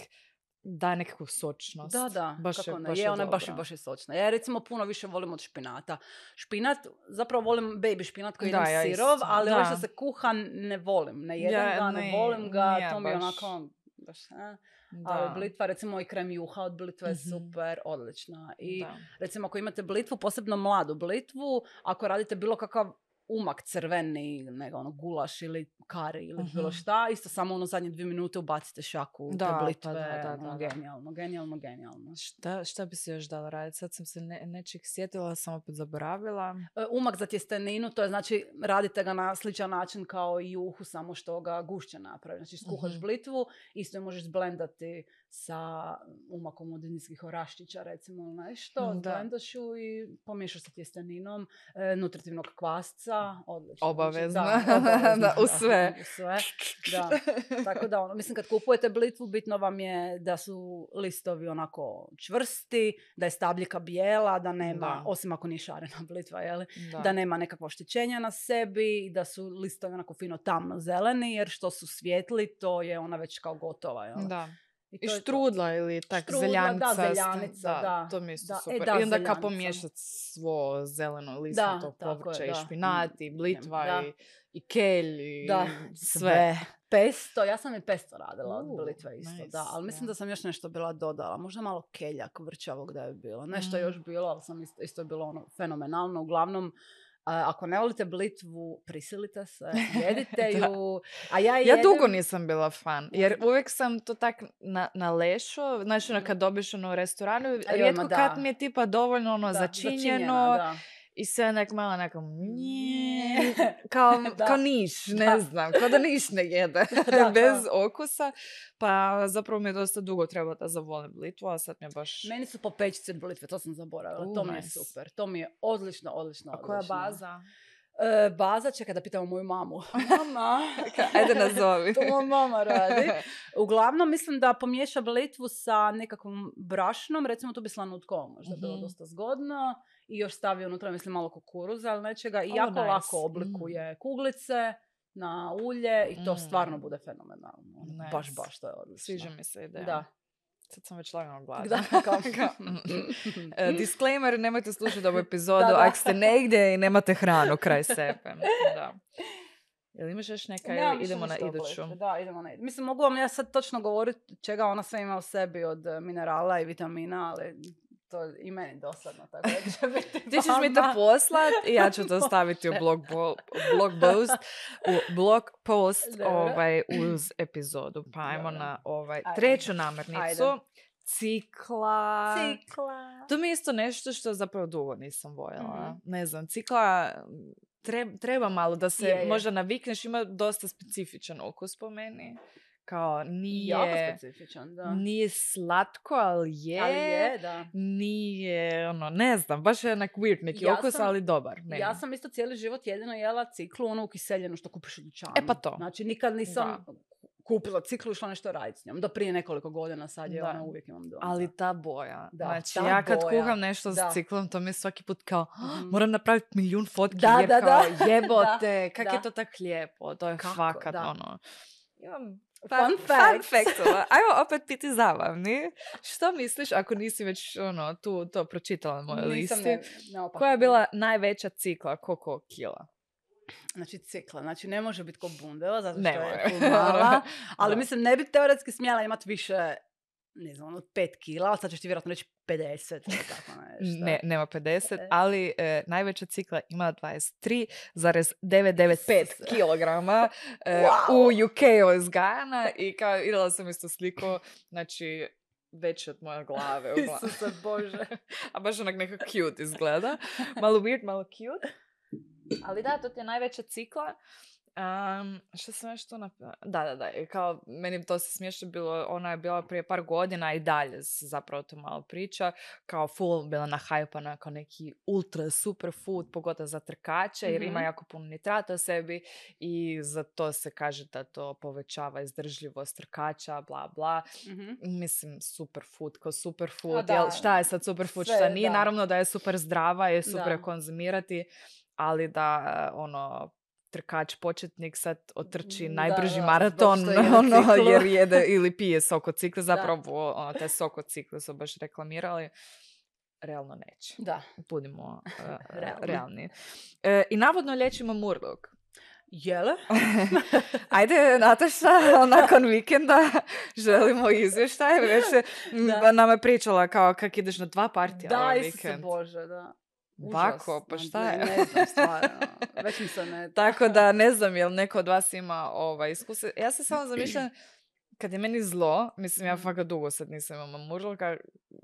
daje nekakvu sočnost. Da, da, baš kako je, ne. baš je, ona je baš, baš je sočna. Ja recimo puno više volim od špinata. Špinat, zapravo volim baby špinat koji Da, ja sirov, isto. ali ovo što se kuha ne volim. Ne jedem Ja, ga, ne, ne, volim ga, nije to mi je onako... Baš, a. Da. Ali blitva, recimo i krem juha od blitve je Mhm. super, odlična. I Da. recimo ako imate blitvu, posebno mladu blitvu, ako radite bilo kakav umak crveni, nego ono gulaš ili kari ili bilo Mhm. šta, isto samo ono zadnje dvije minute ubacite šaku Da, te pa da, da, ono, da, da. genijalno, genijalno, genijalno. Šta, šta bi se još dala raditi? Sad sam se ne, nečeg sjetila, sam opet zaboravila. E, Umak za tjesteninu, to je znači radite ga na sličan način kao i juhu, samo što ga gušće napravi. Znači skuhaš Mhm. blitvu, isto je možeš zblendati sa umakom od indijskih oraščića, recimo ili nešto, Da. zblendaš ju i pomiješaš sa tjesteninom, e, nutritivnog kvasca, odlično. Znači, Obavezno. da, obavezno, Da, u sve. u sve. Da. Tako da, ono, mislim, kad kupujete blitvu, bitno vam je da su listovi onako čvrsti, da je stabljika bijela, da nema, Da. osim ako nije šarena blitva, jeli, Da. da nema nekakvo oštećenja na sebi i da su listovi onako fino tamno zeleni, jer što su svijetli, to je ona već kao gotova. Jel? Da. I, I je to. štrudla ili tak Štrudla, da, zeljanica. zeljanica, da. To mi je isto Da, e, super. da, I onda kao zeljanica. pomiješat svo zeleno listo, Da, povrće i da. špinat i Mm, blitva da. i, i kelj i Da, sve. Pesto, ja sam i pesto radila od blitve isto, nice, da. Ali mislim da. da sam još nešto bila dodala. Možda malo keljak vrčavog da je bilo. Nešto Mm. još bilo, ali sam isto, isto je bilo ono fenomenalno. Uglavnom, ako ne volite blitvu, prisilite se, jedite ju. A ja, Ja jedem- dugo nisam bila fan, jer uvijek sam to tak na, na lešo, znači ono kad dobiješ ono u restoranu, rijetko kad mi je tipa dovoljno ono Da, začinjeno da. I sve nek malo onako nje, kao, kao niš, ne Da. znam, kao da niš ne jede, Da, bez da. okusa, pa zapravo mi je dosta dugo trebalo da zavolim blitvu, a sad mi je baš... Meni su popećice od blitve, to sam zaboravila. U, to mi je nice. super. To mi je odlično, odlično, A koja odlično. baza? E, baza, čekaj da pitamo moju mamu. Mama. Ajde nazovi. to moja mama radi. Uglavnom, mislim da pomiješa blitvu sa nekakvom brašnom, recimo tu bi slanutkovo možda bilo Mhm. dosta zgodno. I još stavio unutra, mislim, malo kukuruza ili nečega. I O, jako nice. lako oblikuje kuglice na ulje i to Mm. stvarno bude fenomenalno. Ono, Baš, Nice. baš, to je odlično. Sviđa mi se ideja. Da. Sad sam već lagano gladna. Da, kao- E, disclaimer, nemojte slušati ovu epizodu Da, da. ako ste negdje i nemate hranu kraj sebe. Da. Jel imaš još neka ili idemo na iduću? Da, idemo na iduću. Mislim, mogu vam ja sad točno govoriti čega ona sve ima u sebi od e, minerala i vitamina, ali to i meni dosadno, tako da će biti Ti ćeš mi to poslat i ja ću to staviti u blog, bo- blog post, u blog post ovaj, uz epizodu. Pa ajmo na ovaj, Ajde. treću namirnicu. Ajde. Cikla. Cikla. To mi je isto nešto što zapravo dugo nisam voljela. Mhm. Ne znam, cikla treb- treba malo da se Je, je. možda navikneš, ima dosta specifičan okus po meni. Kao nije, Jako specifičan, da. nije slatko, ali je. Ali je, da. Nije, ono, ne znam, baš je onak weird neki Ja okus, sam- ali dobar. Meni. Ja sam isto cijeli život jedino jela ciklu, onu kiseljenu što kupiš u dućanu. E pa to. Znači, nikad nisam kupila ciklu i išla nešto raditi s njom. Do prije nekoliko godina sad je Da. ona uvijek imam doma. Ali ta boja. Da, znači, ta ja kad boja. kuham nešto Da. s ciklom, to mi je svaki put kao, Mhm. moram napraviti milijun fotki, Da, jer da, kao, da. jebote, kak da. je to tak lijepo, to je Kako, fakat, da. ono. Imam Fun fun facts. factova. Ajmo opet biti zabavni. Što misliš, ako nisi već ono, tu to pročitala na mojoj listi? ne. Koja je bila najveća cikla, koliko kila? Znači cikla, znači ne može biti ko bundeva, zato što Ne je mala, ali Da. mislim ne bi teoretski smjela imati više, ne znam, od 5 kila, ali sad ćeš ti vjerojatno reći 50 ili tako nešto. Ne, nema 50, E. ali e, najveća cikla ima 23,995 kilograma e, Wow. u UK uzgajana i kao vidjela sam isto sliku, znači veće od moje glave. Isuse Bože. A baš onak nekako cute izgleda. Malo weird, malo cute. Ali da, to ti je najveća cikla. Um, što sam još tu nap- Da, da, da. Kao, meni to se smiješno bilo, ona je bila prije par godina i dalje se zapravo to malo priča. Kao full bila nahajpana kao neki ultra super food, pogotovo za trkače, jer ima Mhm. jako puno nitrata u sebi i za to se kaže da to povećava izdržljivost trkača, bla, bla. Mhm. Mislim, superfood, kao superfood, da, jel, šta je sad superfood, šta sve, nije, da. naravno da je super zdrava super je Da. konzumirati, ali da, ono, trkač početnik sad otrči Da, najbrži da, maraton, zato što jede ono, jer jede ili pije sok od cikla, Da. zapravo, ono, taj sok od cikla su baš reklamirali, realno neće. Da. Budimo uh, Realni. E, I navodno liječimo murlog. Jele? Ajde, Nataša, nakon vikenda želimo izvještaj. Već je, m, Da. nama je pričala kao kak ideš na dva partija Da, ovaj vikend. Bože, da. Bako, pa šta je? Ne znam, stvarno. Već mi se ne... Tako da ne znam jel neko od vas ima ovaj iskustvo. Ja se samo zamišljam kad je meni zlo, mislim ja Mhm. fakat dugo sad nisam imala murlka,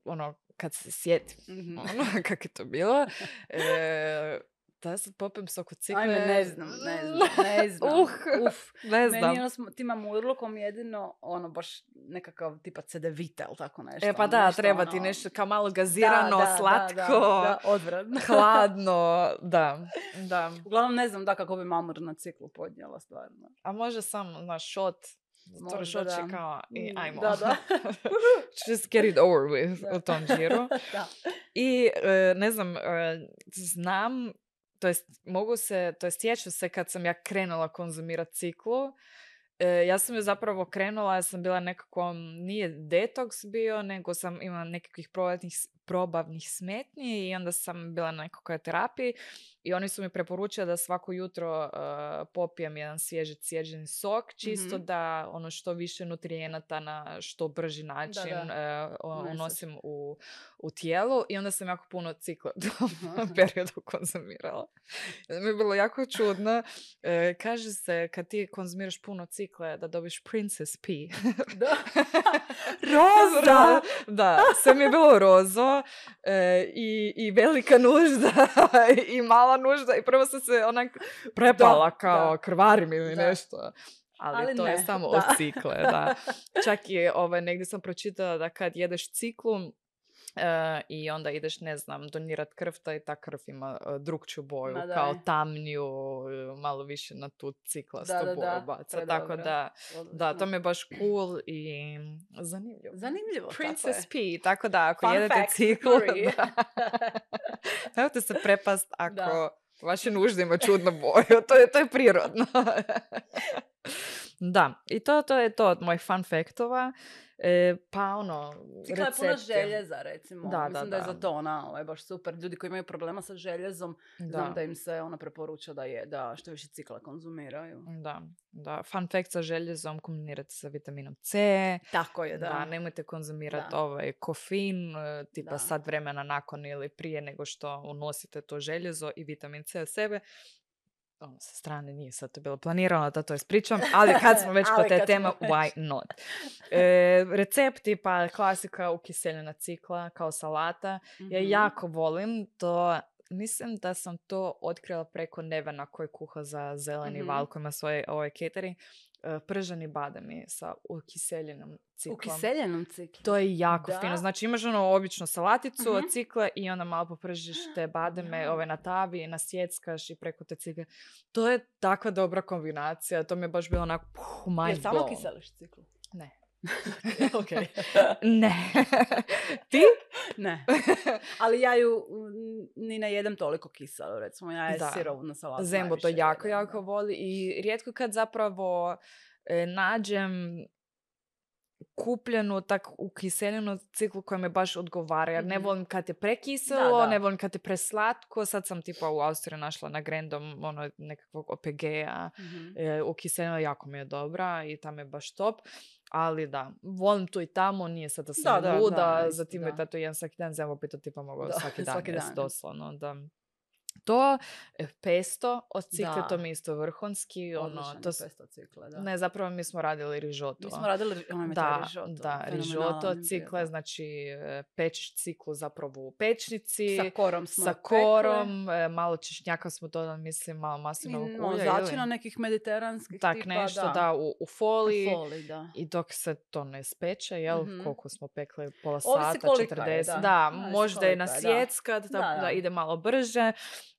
ono kad se sjetim Mhm. ono, kak je to bilo. E, Da ja sad popijem sok od cikle. Ajme, ne znam, ne znam, ne znam. Uh, Uf, ne znam. Meni ono tim amurlukom jedino, ono, baš nekakav tipa CD-vita ili tako nešto. E pa ono, da, nešto treba ono- ti nešto kao malo gazirano, da, da, slatko, Da, da, odvratno. hladno, da, da. Uglavnom ne znam da kako bi mamur na ciklu podnijela stvarno. A može samo, znaš, šot, šoči da. kao i Mm, ajmo. da, da. Just get it over with Da. u tom džiru. da. I e, ne znam, e, znam, to jest mogu se, to jest sjećam se kad sam ja krenula konzumirati ciklu, e, ja sam je zapravo krenula, ja sam bila nekako, nije detoks bio, nego sam imala nekakvih probavnih, probavnih smetnji i onda sam bila na nekakvoj terapiji i oni su mi preporučili da svako jutro e, popijem jedan svježi cijeđeni sok, čisto Mhm. da ono što više nutrijenata na što brži način da. e, o- Uneseš. unosim u, u tijelu i onda sam jako puno cikla u tom periodu konzumirala. Mi je bilo jako čudno. E, kaže se kad ti konzumiraš puno cikle da dobiš princess pee. da. Roza! da, sve mi je bilo rozo e, i, i velika nužda i mala nužda i prvo sam se onak prepala Da, kao da. krvarim ili Da. nešto. Ali, Ali to je ne, samo da. od cikle, da. Čak i ovaj, negdje sam pročitala da kad jedeš ciklu, e, i onda ideš, ne znam, donirat krv, taj ta krv ima uh, drugčiju boju, Ma kao tamniju, e, malo više na tu ciklastu Da, da, boju da, baca. Tako da, da, to Odlično. mi je baš cool i zanimljivo. Zanimljivo, Princess tako je. P, tako da ako Fun jedete ciklu, da. nemojte se prepast ako Da. vaše nužde ima čudnu boju, to je, to je prirodno. da, i to, to je to od mojih fun faktova. E, pa ono, Cikla je puno željeza, recimo. Da, da, Mislim da, je da. za to ona ovaj, baš super. Ljudi koji imaju problema sa željezom, znam da im se ona preporuča da je da što više cikla konzumiraju. Da, da. Fun fact sa željezom kombinirate sa vitaminom C. Tako je, Da, da. nemojte konzumirati Da. ovaj kofein, e, tipa Da. sat vremena nakon ili prije nego što unosite to željezo i vitamin C sebe. Ono, sa strane nije sad to bilo planirano da to ispričam, ali kad smo već kod te teme, smo why not? E, recepti, pa klasika ukiseljena cikla kao salata. Ja Mhm. jako volim to, mislim da sam to otkrila preko Nevena koji kuha za zeleni Mhm. val koji ima svoj ovaj catering. E, prženi bademi sa ukiseljenom ciklom. U kiseljenom ciklu. To je jako Da. fino. Znači imaš ono običnu salaticu od Mhm. cikle i onda malo popržiš te bademe Ja. ove na tavi, nasjeckaš i preko te cikle. To je takva dobra kombinacija. To mi je baš bilo onako puh, mind Jel samo kiseliš ciklu? Ne. ok. Ne. Ti? ne. Ali ja ju mm, ni ne jedem toliko kiselu, recimo. Ja je Da. sirovu na salatu Zembo to jako, jedem, jako da. voli i rijetko kad zapravo e, nađem kupljenu tak ukiseljenu ciklu koja me baš odgovara. Jer ne Mhm. volim kad je prekiselo, Da, da. ne volim kad je preslatko. Sad sam tipa u Austriji našla na Grandom ono nekakvog OPG-a. Mhm. E, ukiseljena jako mi je dobra i tam je baš top. Ali da, volim tu i tamo, nije sad da sam Da, da, luda, da, za isto, time da. da to jedan svaki dan zemlju bi to tipa mogao Da, svaki dan svaki dan. doslovno. Da. To, e, pesto od cikle, to Da. isto vrhunski. Ono, Odličan to s- pesto cikle, da. ne, zapravo mi smo radili rižoto. Mi smo radili onaj da, rižoto. da, rižoto, cikle, znači e, pečiš ciklu zapravo u pečnici. Sa korom smo sa pekli. korom, e, malo češnjaka smo dodali, mislim, malo maslinovog malo ulja. začina ili? nekih mediteranskih Tak tipa, nešto, da, da. u, u foliji. Foli, da. I dok se to ne speče, jel, Mhm. koliko smo pekli, pola Ovisi sata, kolika je, 40, da. da, možda je, da, Da, da da. ide malo brže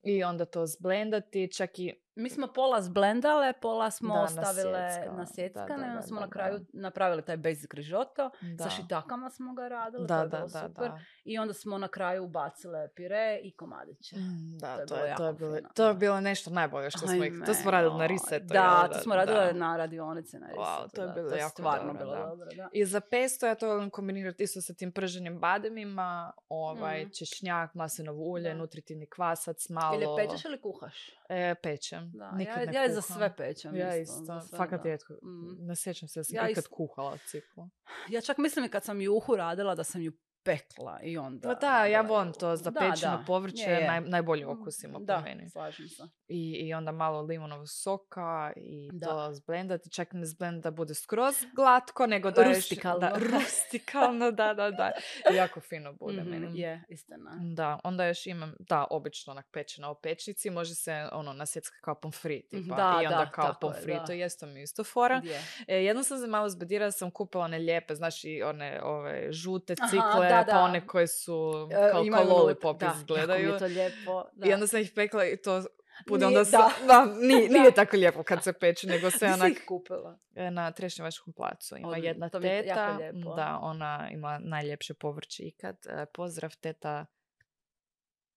i onda to zblendati, čak i Mi smo pola zblendale, pola smo Da, stavile nasjeckale. na sjeckane, Da, da, onda da, smo da, na kraju da. napravili taj basic rižoto. da, Sa šitakama smo ga radili, to da, je da, bilo da, super. da. I onda smo na kraju ubacile pire i komadiće. Mm, Da, To je to bilo je, to je, bilo, to je da. bilo nešto najbolje što smo ih, to smo Ajme, radili na joj. resetu. Da, jel, to smo radile da. na radionici na resetu. Wow, to je da, bilo to je jako stvarno dobro, bilo da. dobro, da. I za pesto ja to volim kombinirati isto sa tim prženim bademima, ovaj, Mm. češnjak, maslinovo ulje, Da. nutritivni kvasac, malo... Ili je pečeš ili kuhaš? E, pečem. Da, Nikad ja, ne ja je za sve pečem. Ja isto, isto, sve, fakat da. rijetko. Mm. Ne sjećam se da sam Ja ikad kuhala ciklu. Ja čak mislim i kad sam juhu radila da sam ju pekla i onda... Pa da, ja da, volim to za da, pečeno da. povrće, Je, je. naj, najbolji okus ima po Da, meni. slažem se. I, I onda malo limunovog soka i Da. to zblendati. Čak ne zblend da bude skroz glatko, nego da Rustikalno. Da, rustikalno, da, da, da. Jako fino bude meni. Je, istina. Da, onda još imam, da, obično onak pečena u pečnici, može se ono nasjetska kao pomfrit, tipa. da, I onda da, kao tako je, pomfrit, da. to jest to mi isto fora. Je. E, jednom sam se malo zbedirala, sam kupila one lijepe, znaš i one ove žute Aha, cikle, da, pa da. one koje su E, kao, imaju kao lollipop da, izgledaju. je to lijepo. Da. I onda sam ih pekla i to bude Nije- onda sa, da. da, nije, Da. nije tako lijepo kad se peče, nego se onak ih kupila? e, na Trešnjevačkom placu. Ima Odli- jedna to teta, lijepo. da, ona ima najljepše povrće ikad. E, pozdrav teta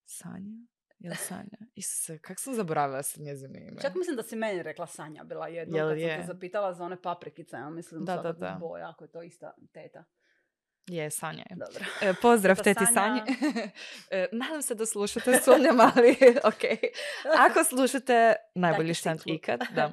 Sanja. Jel Sanja? Isuse, kak sam zaboravila sad njezino ime? Čak mislim da si meni rekla Sanja bila jednom Jel kad sam je? te zapitala za one paprikice, ja mislim Da, da, da. boja, ako je to ista teta. Je, Sanja je. Dobro. E, pozdrav Teta teti Sanja. Sanji. E, nadam se da slušate, sumnjam, ali ok. Ako slušate, najbolji štand ikad. Da.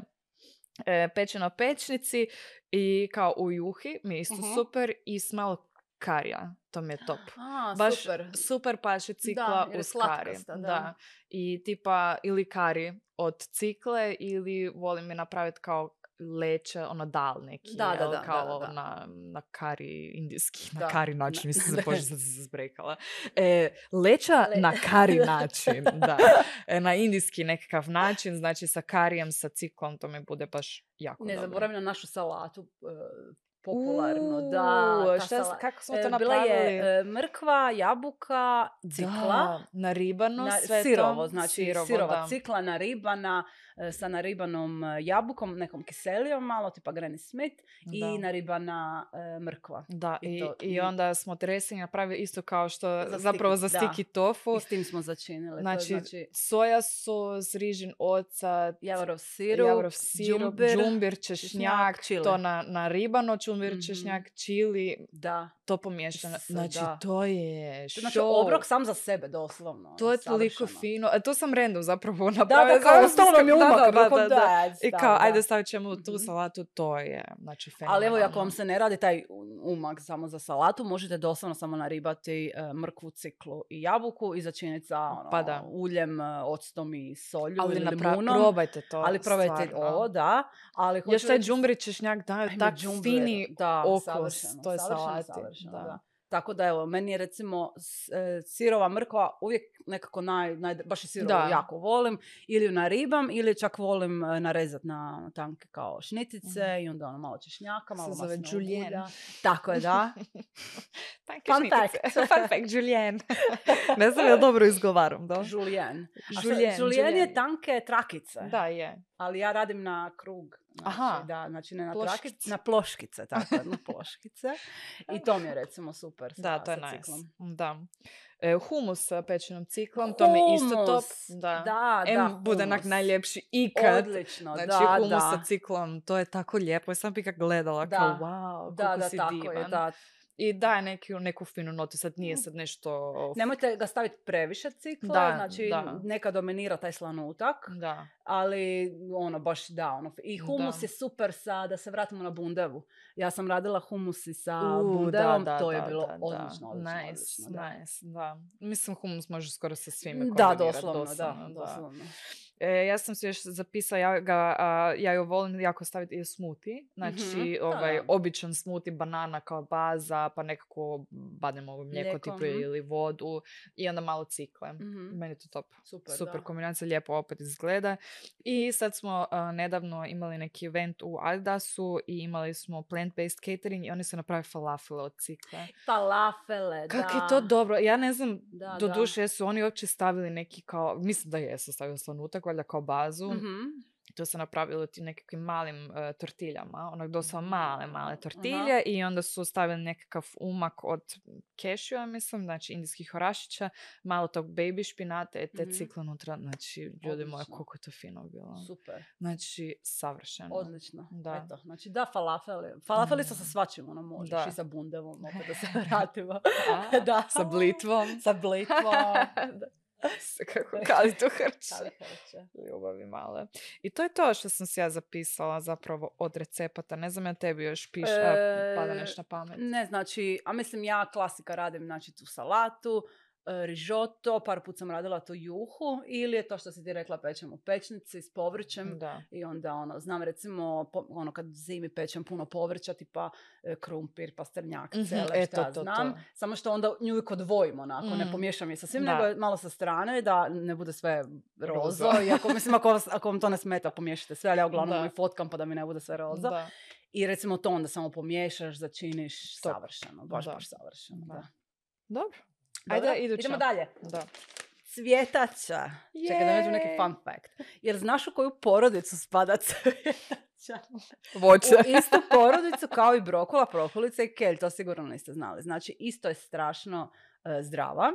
E, pečeno pečnici i kao u juhi mi je isto Mhm. super i s malo karija. To mi je top. A, Baš super. super paše cikla Da, uz kari. slatkasta, da. I tipa ili kari od cikle ili volim je napraviti kao leće, ono dal neki, Da, da, jel, da, da, kao da, da. na, na kari indijski, na Da. kari način, Na- mislim se sam se zbrekala. E, leća Le- na kari način, da. E, na indijski nekakav način, znači sa karijem, sa ciklom, to mi bude baš jako Ne dobro. zaboravim na našu salatu, e, popularno, da. Uuu, ta šta sala- kako smo E, to Bila napravili? je e, mrkva, jabuka, cikla. Da, naribano Na, sve to. sirovo, znači Sirovo, sirova da. cikla naribana e, sa naribanom e, jabukom, nekom kiselijom malo, tipa Granny Smith i Da. naribana e, mrkva. Da, I i, to- i i- onda smo dressing napravili isto kao što Za zapravo za da. sticky tofu. I s tim smo začinili. Znači, to znači soja sos, rižin ocat, javorov sirup, javorov sirup, džumbir, džumbir, češnjak, češnjak, to na, na ribano, džumbir, Mhm. češnjak, čili, Da. To pomiješano. Znači, da. to je To Znači, show. obrok sam za sebe, doslovno. To je toliko savršeno. fino. E, to sam random zapravo Da, napravila. da, kao samo stalo mi je da, umak, da, da, da, da. da, I kao, da. ajde stavit ćemo tu Mhm. salatu, to je, znači, Ali evo, ako fenomenalno. vam se ne radi taj umak samo za salatu, možete doslovno samo naribati e, mrkvu, ciklu i jabuku i začiniti sa ono, Pa da. uljem, e, octom i solju Ali ili napra- limunom. probajte to, ali probajte stvarno. ovo, da. Ali Još taj reći- džumbir i češnjak daju Ajme, tak fini da, okus toj savršeno, salati. Savršeno, da. da. Tako da evo, meni je recimo e, sirova mrkva uvijek nekako naj, naj baš i sirovu Da. jako volim. Ili ju naribam ili čak volim e, narezat na tanke kao šnitice Mhm. i onda ono malo češnjaka, malo Se zove. Tako je, da. Tanke Fun fact. Fun fact, Julien. ne znam ja dobro izgovaram, da? Julien, Julien je tanke trakice. Da, je. Ali ja radim na krug. Znači, Aha. Da, znači ne na Ploškice. na ploškice, tako na ploškice. I to mi je recimo super sa, Da, to je sa nice. ciklom. Da. E, humus sa pečenom ciklom, to mi je isto top. Humus, Da. Da, Em da, bude onak humus. najljepši ikad. Odlično, Znači, da, humus da. sa ciklom, to je tako lijepo. Ja sam bi ga gledala, Da. kao wow, Da, da, si tako divan. je, da. I daje neku, neku finu notu, sad nije sad nešto... Nemojte ga staviti previše cikla, Da, znači da. neka dominira taj slanutak, Da. ali ono baš da, ono. I humus Da. je super sa, da se vratimo na bundevu. Ja sam radila humusi sa U, bundevom, da, da, to je da, bilo da, da. odlično, odlično, nice, odlično, da. nice, da. Mislim, humus može skoro sa svime Da, kombinirat, doslovno, doslovno, da, doslovno. E, ja sam se još zapisala, ja, ga, a, ja ju volim jako staviti i smoothie. Znači, Mhm, da, ovaj, običan smoothie, banana kao baza, pa nekako bademovo mlijeko Mlijeko, tipu mhm. ili vodu i onda malo cikle. Mhm. Meni je to top. Super, Super da. kombinacija, lijepo opet izgleda. I sad smo a, nedavno imali neki event u Adidasu i imali smo plant-based catering i oni su napravili falafele od cikle. Falafele, Kako da. je to dobro? Ja ne znam, Da, do duše jesu oni uopće stavili neki kao, mislim da jesu stavili slanutak, valjda kao bazu. Mhm. To se napravilo u tim nekakvim malim e, tortiljama, onak doslovno male, male Aha. tortilje i onda su stavili nekakav umak od kešija, mislim, znači indijskih orašića, malo tog baby špinate i te Mhm. cikle unutra, znači ljudi moji, koliko je to fino bilo. Super. Znači, savršeno. Odlično. Da. Eto, znači da, falafeli. Falafeli Mm. sa svačim, ono možeš. Da. I sa bundevom, opet da se vratimo. Da. Sa blitvom. Sa blitvom. Se kako kali to hrče. Kali hrče. Ljubavi male. I to je to što sam si ja zapisala zapravo od recepata. Ne znam ja tebi još piše, E, pada nešto na pamet. Ne, znači, a mislim ja klasika radim znači tu salatu, rižoto, par put sam radila tu juhu ili je to što si ti rekla pečem u pečnici s povrćem Da. i onda ono, znam recimo po- ono kad zimi pečem puno povrća tipa e, krumpir, pastrnjak, Mhm, cele, e, šta to, to, znam. to. Samo što onda nju uvijek odvojim onako, ne Mm. pomiješam je sa svim, Da. nego malo sa strane da ne bude sve rozo. Rozo. I ako, mislim, ako, vas- ako vam to ne smeta, pomiješajte sve, ali ja uglavnom i fotkam pa da mi ne bude sve rozo. Da. I recimo to onda samo pomiješaš, začiniš Top. savršeno, baš Da. baš savršeno. Da. Da. Dobro, Ajde, iduća. Idemo dalje. Da. Cvjetača. Čekaj da nađem neki fun fact. Jer znaš u koju porodicu spada cvjetača? Voće. U istu porodicu kao i brokula, prokulica i kelj. To sigurno niste znali. Znači, isto je strašno e, zdrava.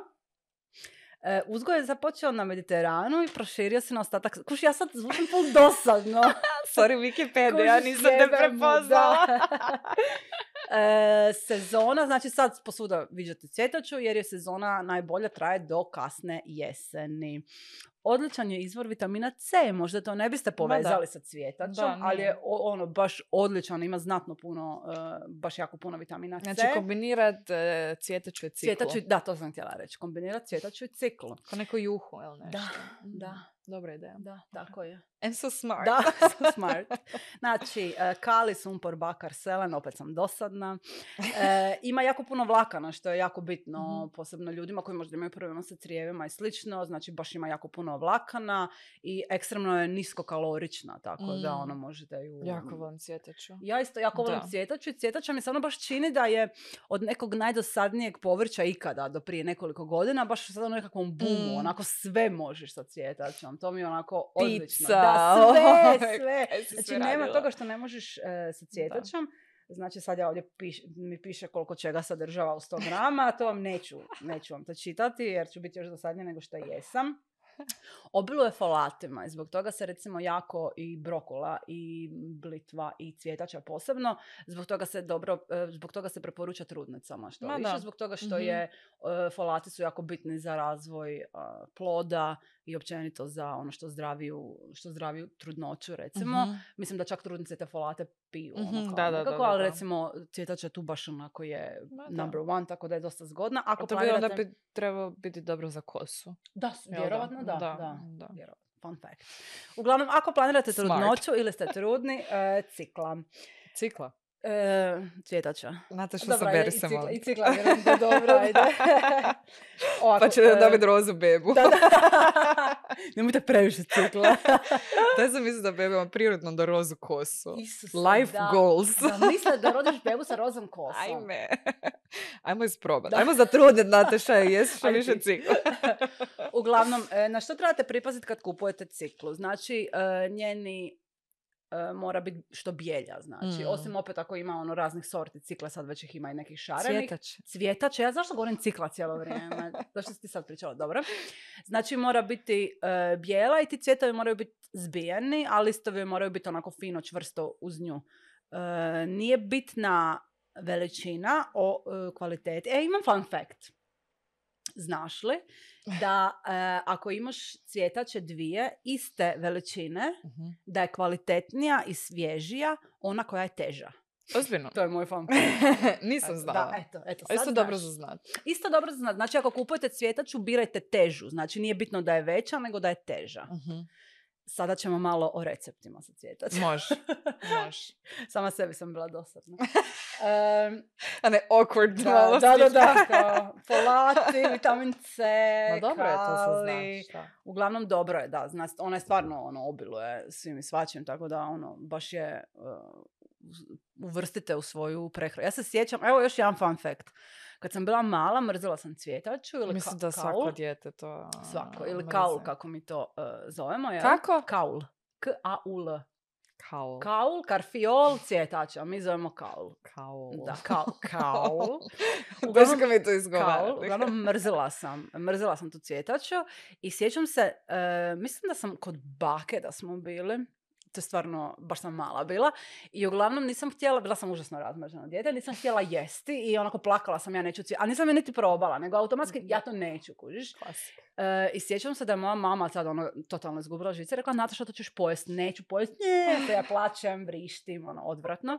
E, uzgoj je započeo na Mediteranu i proširio se na ostatak. Kuš, ja sad zvučim pol dosadno. Sorry, Wikipedia, ja nisam te prepoznala. E, sezona, znači sad posvuda viđate cvjetaču jer je sezona najbolja, traje do kasne jeseni. Odličan je izvor vitamina C, možda to ne biste povezali sa cvjetačom, Da, ali je ono baš odličan, ima znatno puno, e, baš jako puno vitamina C. Znači, kombinirat e, cvjetaču i ciklu. Cvjetaču, da, to sam htjela reći, kombinirati cvjetaču i ciklu. Ko neku juhu, jel nešto? Da, Mm, da. Dobra ideja. Da, tako je. And so smart. Da, so smart. Znači, e, kali, sumpor, bakar, selen, opet sam dosadna. E, ima jako puno vlakana, što je jako bitno, Mhm. posebno ljudima koji možda imaju problema sa crijevima i slično. Znači, baš ima jako puno vlakana i ekstremno je niskokalorična, tako da Mm. ono možete ju... Jako volim cvjetaču. Ja isto jako volim cvjetaču i cvjetača mi se ono baš čini da je od nekog najdosadnijeg povrća ikada do prije nekoliko godina, baš sad ono nekakvom bumu, Mm. onako sve možeš sa cvjetačom. To mi je onako odlično. Pizza, Da, sve, oj, sve. kaj si sve Znači nema radila. toga što ne možeš e, sa cvjetačom. Znači sad ja ovdje piš, mi piše koliko čega sadržava u 100 grama, a to vam neću, neću vam to čitati jer ću biti još dosadnije nego što jesam. Obiluje folatima i zbog toga se recimo jako i brokula i blitva i cvjetača posebno, zbog toga se dobro, e, zbog toga se preporuča trudnicama što Ma više, da. zbog toga što Mhm. je e, folati su jako bitni za razvoj e, ploda i općenito za ono što zdraviju, što zdraviju trudnoću recimo. Mhm. Mislim da čak trudnice te folate piju. Ono kao da, da, da, nekako, da, ali da. recimo cvjetača tu baš onako je da. number one, tako da je dosta zgodna. Ako to bi onda planirate- bi trebalo biti dobro za kosu. Da, vjerovatno da. Da, da, da. vjerovatno. Fun fact. Uglavnom, ako planirate Smart. trudnoću ili ste trudni, e, cikla. Cikla. E, cvjetača. Znate što Dobra, i se cikla, molim. I cikla, vjerujem da je dobro, ajde. Ovako, Pa će e, dobiti rozu bebu. Da, da. Nemojte previše cikla. Daj sam mislila da beba ima prirodno da rozu kosu. Isuse, Life da. goals. Zamisli da rodiš bebu sa rozom kosom. Ajme. Ajmo isprobat. Da. Ajmo zatrudnit, Nataša, i jesi što više cikla. Uglavnom, e, na što trebate pripaziti kad kupujete ciklu? Znači, e, njeni e, mora biti što bijelja, znači. Mm. Osim opet ako ima ono raznih sorti cikla, sad već ih ima i nekih šarenih. Cvjetač. Cvjetače, ja zašto govorim cikla cijelo vrijeme? Zašto si ti sad pričala? Dobro. Znači mora biti e, bijela i ti cvjetovi moraju biti zbijeni, a listovi moraju biti onako fino, čvrsto uz nju. E, nije bitna veličina o kvaliteti. E, imam fun fact. Znaš li da e, ako imaš cvjetače dvije iste veličine, Mhm. da je kvalitetnija i svježija ona koja je teža. Ozbiljno. To je moj fact. Nisam Da, znala. eto, eto, A Isto sad dobro znaš. za znat. Isto dobro za znat. Znači, ako kupujete cvjetaču, birajte težu. Znači, nije bitno da je veća, nego da je teža. Mhm. Sada ćemo malo o receptima za cvjetač. Može. Može. Sama sebi sam bila dosadna. Em, A ne awkward da, malo da, da, da, kao folati, vitamin C, Ma dobro je to se znaš. da. Uglavnom dobro je, da. Zna, ona je stvarno ono, obiluje svim i svačim, tako da ono, baš je uh, uvrstite u svoju prehranu. Ja se sjećam, evo još jedan fun fact. Kad sam bila mala, mrzila sam cvjetaču ili Mislim ka- da svako kaul. dijete to Svako, ili mrze. kaul, kako mi to uh, zovemo. Jel? Kako? Kaul. K-A-U-L. Kaul. Kaul, karfiol, cvjetača. Mi zovemo kaul. Kaul. Da, kaul. Kaul. Uglavnom, mi to kaul. izgovara. Uglavnom, mrzila sam. Mrzila sam tu cvjetaču. I sjećam se, e, mislim da sam kod bake da smo bili. To je stvarno, baš sam mala bila. I uglavnom nisam htjela, bila sam užasno razmažena dijete, nisam htjela jesti i onako plakala sam, ja neću cvijet, a nisam je niti probala, nego automatski ja to neću, kužiš. E, I sjećam se da je moja mama sad ono, totalno izgubila žice, rekla, Nataša, to ćeš pojesti, neću pojesti, ne, te ja plaćem, vrištim, ono, odvratno.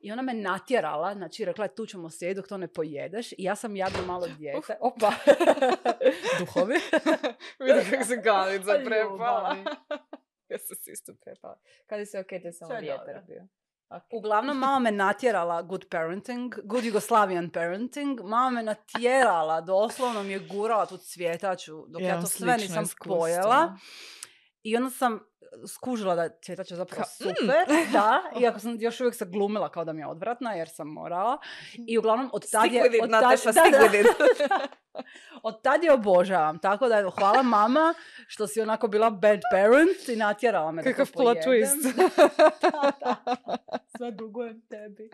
I ona me natjerala, znači rekla je tu ćemo sjeti dok to ne pojedeš. I ja sam jadno malo dijete. Opa, duhovi. Vidi kako se Galica prepala. ja sam se isto prepala. Kada si ok, te samo vjetar bio. Uglavnom, mama me natjerala good parenting, good Jugoslavian parenting. Mama me natjerala, doslovno mi je gurala tu cvjetaču dok ja, Imam to sve nisam iskustvo. pojela. I onda sam skužila da je cvjetača zapravo Kao, super, da, iako sam još uvijek se glumila kao da mi je odvratna, jer sam morala. I uglavnom, od tad je... It, od tad- da, da. Od tad je obožavam, tako da hvala mama što si onako bila bad parent i natjerala me da Kakav to plot twist. da, da. Sve dugujem tebi.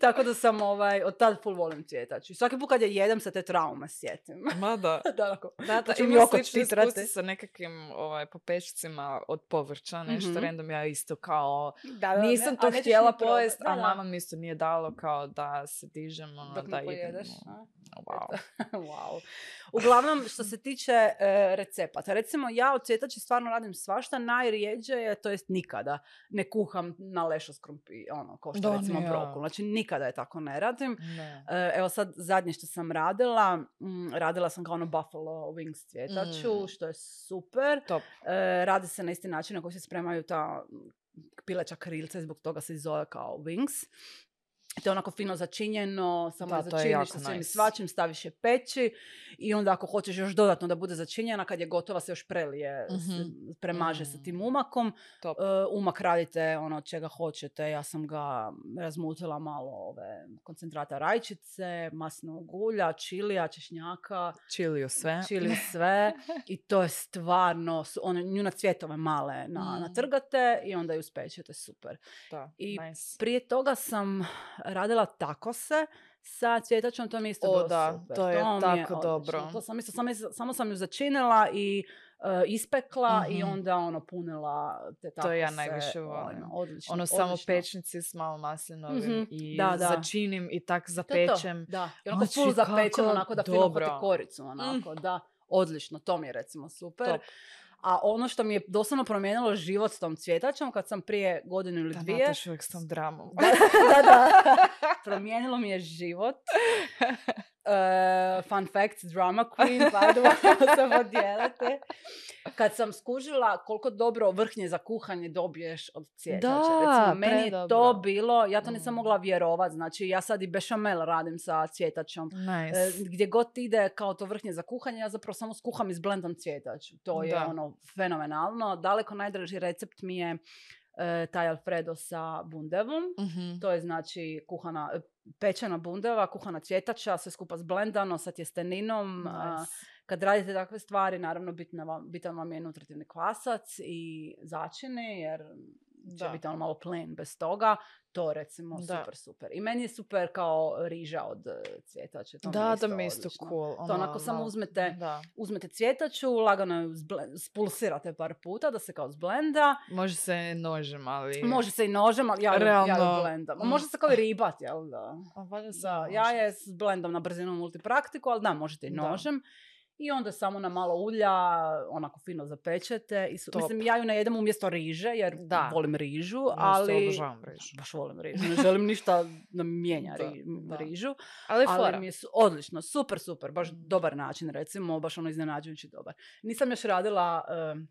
Tako da sam ovaj, od tad full volim cvjetač. I svaki put kad je jedem se te traume sjetim. Ma da. da, Da, da, slično titrate. iskustvo sa nekakvim ovaj, popešcima od povrća, nešto Mhm. random, ja isto kao, da, da, nisam ne, to htjela pojest, a mama mi isto nije dalo kao da se dižem, ono, Dok da pojedeš. Wow. wow. Uglavnom, što se tiče e, recepata, recimo ja od cvjetači stvarno radim svašta, najrijeđe je, to jest nikada, ne kuham na lešo s krumpi, ono, kao što Da, recimo ni ja. brokul. Znači, nikada je tako ne radim. Ne. E, Evo sad zadnje što sam radila, mm, radila sam kao ono buffalo wings cvjetaču, Mm. što je super. Top. E, radi se na isti način na koji se spremaju ta pileća krilca i zbog toga se zove kao wings. To je onako fino začinjeno, samo Da, je začiniš sa svim i nice. svačim, staviš je peći i onda ako hoćeš još dodatno da bude začinjena, kad je gotova se još prelije, s- Mhm. premaže sa Mm. tim umakom. Top. E, umak radite ono od čega hoćete. Ja sam ga razmutila malo ove koncentrata rajčice, masnog ulja, čilija, češnjaka, Čiliju sve. čili sve i to je stvarno, one nju na cvjetove male na, Mm. natrgate i onda ju spečete, super. Da, I nice. Prije toga sam radila takose sa cvjetačom, to mi je isto O, bilo da, super. to je mi tako odlično. dobro. To sam isto, samo, samo sam ju začinila i e, ispekla i Mhm. onda ono punila te takose. To ja najviše volim. Ono, odlično, Ono samo odlično. pečnici s malo maslinovim Mhm, i da, da. začinim i tak To je to, zapečem. Da, i onako Znači, full zapečem, onako da fino dobro. uhvati koricu, onako, da. Odlično, to mi je recimo super. Top. A ono što mi je doslovno promijenilo život s tom cvjetačom, kad sam prije godinu ili Da, dvije... Nataš uvijek s tom dramom. da, da, da. Promijenilo mi je život. Uh, fun fact, drama queen, da se podijelite. Kad sam skužila koliko dobro vrhnje za kuhanje dobiješ od cvjetača. Da, Recimo, meni je to bilo, ja to nisam Mm. mogla vjerovat. Znači, ja sad i bešamel radim sa cvjetačom. Nice. E, gdje god ide kao to vrhnje za kuhanje, ja zapravo samo skuham iz blendam cvjetač. To je Da. ono fenomenalno. Daleko najdraži recept mi je e, taj Alfredo sa bundevom. Mhm. To je znači kuhana, e, pečena bundeva, kuhana cvjetača, sve skupa zblendano sa tjesteninom. a, Nice. kad radite takve stvari, naravno bitna vam, bitan vam je nutritivni kvasac i začini, jer će Da. biti ono malo plain bez toga. To recimo Da. super, super. I meni je super kao riža od e, cvjetače. To mi je Da, da mi je isto cool. To onako samo malo- uzmete, Da. uzmete cvjetaču, lagano ju spulsirate par puta da se kao zblenda. Može se nožem, ali... Može se i nožem, ali ja, ja Realno, ju blendam. Mm, Može se kao i ribat, jel da? A Da, ja je s blendom na brzinu multipraktiku, ali da, možete i Da. I onda samo na malo ulja, onako fino zapečete. I su, mislim, ja ju ne jedem umjesto riže, jer Da. volim rižu, ali... obožavam rižu. Baš volim rižu, ne želim ništa da mi mijenja ri- da. rižu. Ali, Ali fora. mi je su, odlično, super, super, baš dobar način recimo, baš ono iznenađujući dobar. Nisam još radila em,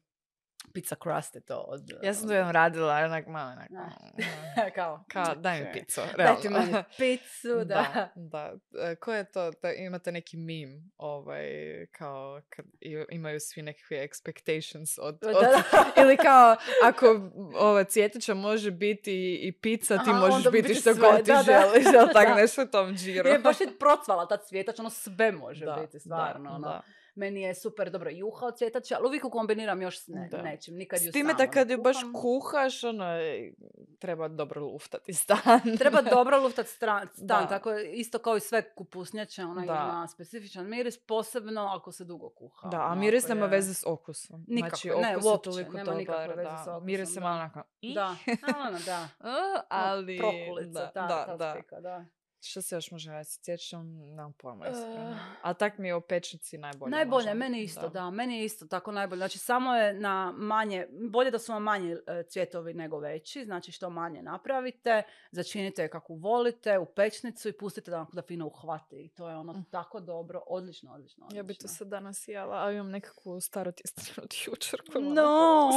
pizza crust je to od... Ja sam to jednom radila, onak malo, onak, Da. mm, kao, kao, daj mi ok. picu, Dajte realno. meni picu, da. da, da. E, Ko je to? Da imate neki meme, ovaj, kao kad imaju svi nekakve expectations od, Da, od da. ili kao ako ova cvjetića može biti i pizza, ti Aha, možeš biti što sve, god ti da, da. želiš, jel tak Da. nešto u tom džiru. Je baš je procvala ta cvjetač, ono sve može Da, biti, stvarno. da, ono. Da. Meni je super dobro juha od cvjetača, ali uvijek kombiniram još s ne, Da. nečim. Nikad ju S time sama da ne kad ju baš kuhaš, ono, e, treba dobro luftati stan. Treba dobro luftat stran, stan, Da. tako je isto kao i sve kupusnjače, ona Da. ima specifičan miris, posebno ako se dugo kuha. Da, a miris nema je- veze s okusom. Nikako, znači, ne, okus je uopće, toliko nema dobar, nikakve veze da. s okusom, Miris je da. malo onako... Da, ono, da. A, ali... Prokulica, da, ta, da, da. Da. Što se još može raditi? Sjećam, nemam pojma iskreno. Eh. Ali tak mi je o pečnici najbolje. Najbolje, možda. meni isto, da. Meni je isto tako najbolje. Znači, samo je na manje, bolje da su vam manji e, cvjetovi nego veći, znači što manje napravite, začinite je kako volite u pečnicu i pustite da, da fino uhvati. I to je ono Mm. tako dobro, odlično, odlično, odlično. Ja bi to sad danas jela, ali imam nekakvu staru tjesteninu od jučer No!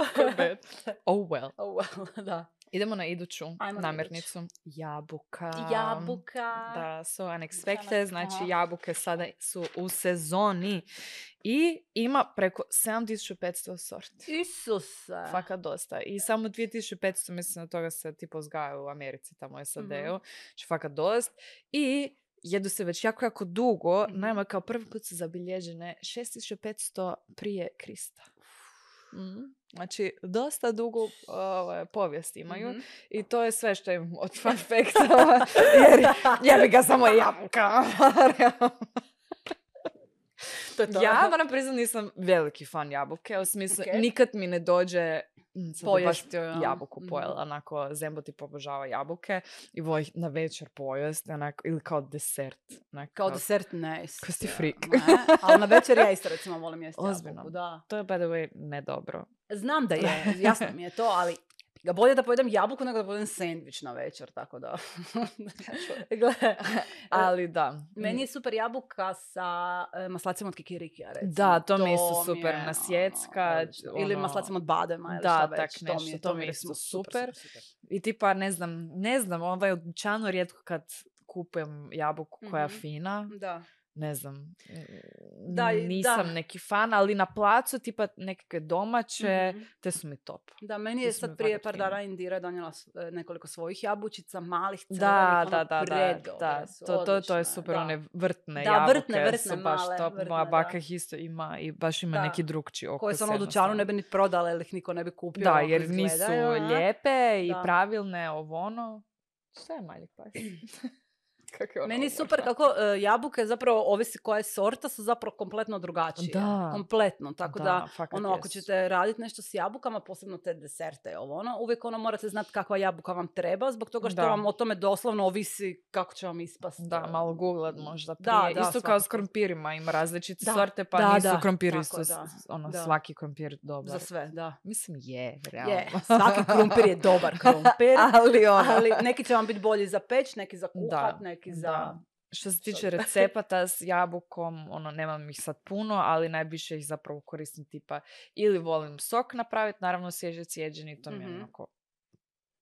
Oh well. Oh, well, da. Idemo na iduću Ajmo na namirnicu. Jabuka. Jabuka. Da, so unexpected, znači jabuke sada su u sezoni i ima preko 7500 sorti. Isuse. Fakat dosta. I samo 2500 mislim od toga se tipo uzgaja u Americi, tamo SAD-u. Mhm. Znači fakat dost. I jedu se već jako, jako dugo. Mhm. Naime, kao prvi put su zabilježene 6500 prije Krista. Mhm. Znači, dosta dugu ovaj, povijest imaju. Mhm. I to je sve što imam od fun facta. jer jebi ga samo jabuka. To je to. ja moram priznat nisam veliki fan jabuke. U smislu, Ok. nikad mi ne dođe mm, Pojesti jabuku Mhm. pojela. Onako, Zembo ti obožava jabuke i voli ih na večer pojesti. Onako, ili kao desert. Onako, Kao desert ne. Ko si freak. Ne, ali na večer ja isto recimo volim jesti Ozbiljno? jabuku, da. To je, by the way, nedobro. Znam da je, jasno mi je to, ali ga bolje da pojedem jabuku nego da pojedem sendvič na večer, tako da. Gle, Ali da. meni je super jabuka sa e, maslacima od kikirikija, recimo. Da, to mi isto mi super je, na sjecka, odlično. Ili ono- maslacima od badema ili Da, šta tak već. to mi nešto, je, to mi isto super. super. I tipa, ne znam, ne znam, ovaj dućanu rijetko kad kupujem jabuku koja je Mhm. fina, Da. Ne znam, Da, nisam da. neki fan, ali na placu tipa nekakve domaće, Mhm. te su mi top. Da, meni je sad prije par dana Indira donijela e, nekoliko svojih jabučica, malih crvenih, Da, ono, da, da, da, predobre da, su, to, to, to je super, da. one vrtne Da, jabuke vrtne, vrtne, su baš male, top, vrtne, moja baka ih isto ima i baš ima Da. neki drugčiji okus. koje ono u dućanu ne bi ni prodale ili ih niko ne bi kupio. Da, ovako jer nisu lijepe i pravilne, ovo ono. Šta je malji pas? Kako je ono Meni je super kako e, jabuke zapravo ovisi koja je sorta su zapravo kompletno drugačije. Da. Kompletno, tako da, fakat ono ako ćete raditi nešto s jabukama, posebno te deserte, ovo ono, uvijek ono morate znati kakva jabuka vam treba, zbog toga što Da. vam o tome doslovno ovisi kako će vam ispasti. Da, malo googlat možda prije. Da, da, Isto kao s svakako. krompirima, ima različite Da, sorte, pa da, nisu da, krompiri isto, da, ono, da. svaki krompir dobar. Za sve, da. Mislim je, realno. Je, svaki krumpir je dobar krumpir. ali ono. ali neki će vam biti bolji za peć, neki za kuhat, Da, neki za... da. Što se tiče recepata s jabukom, ono, nemam ih sad puno, ali najviše ih zapravo koristim tipa ili volim sok napraviti, naravno svježe cijeđeni, to mi je Mhm. onako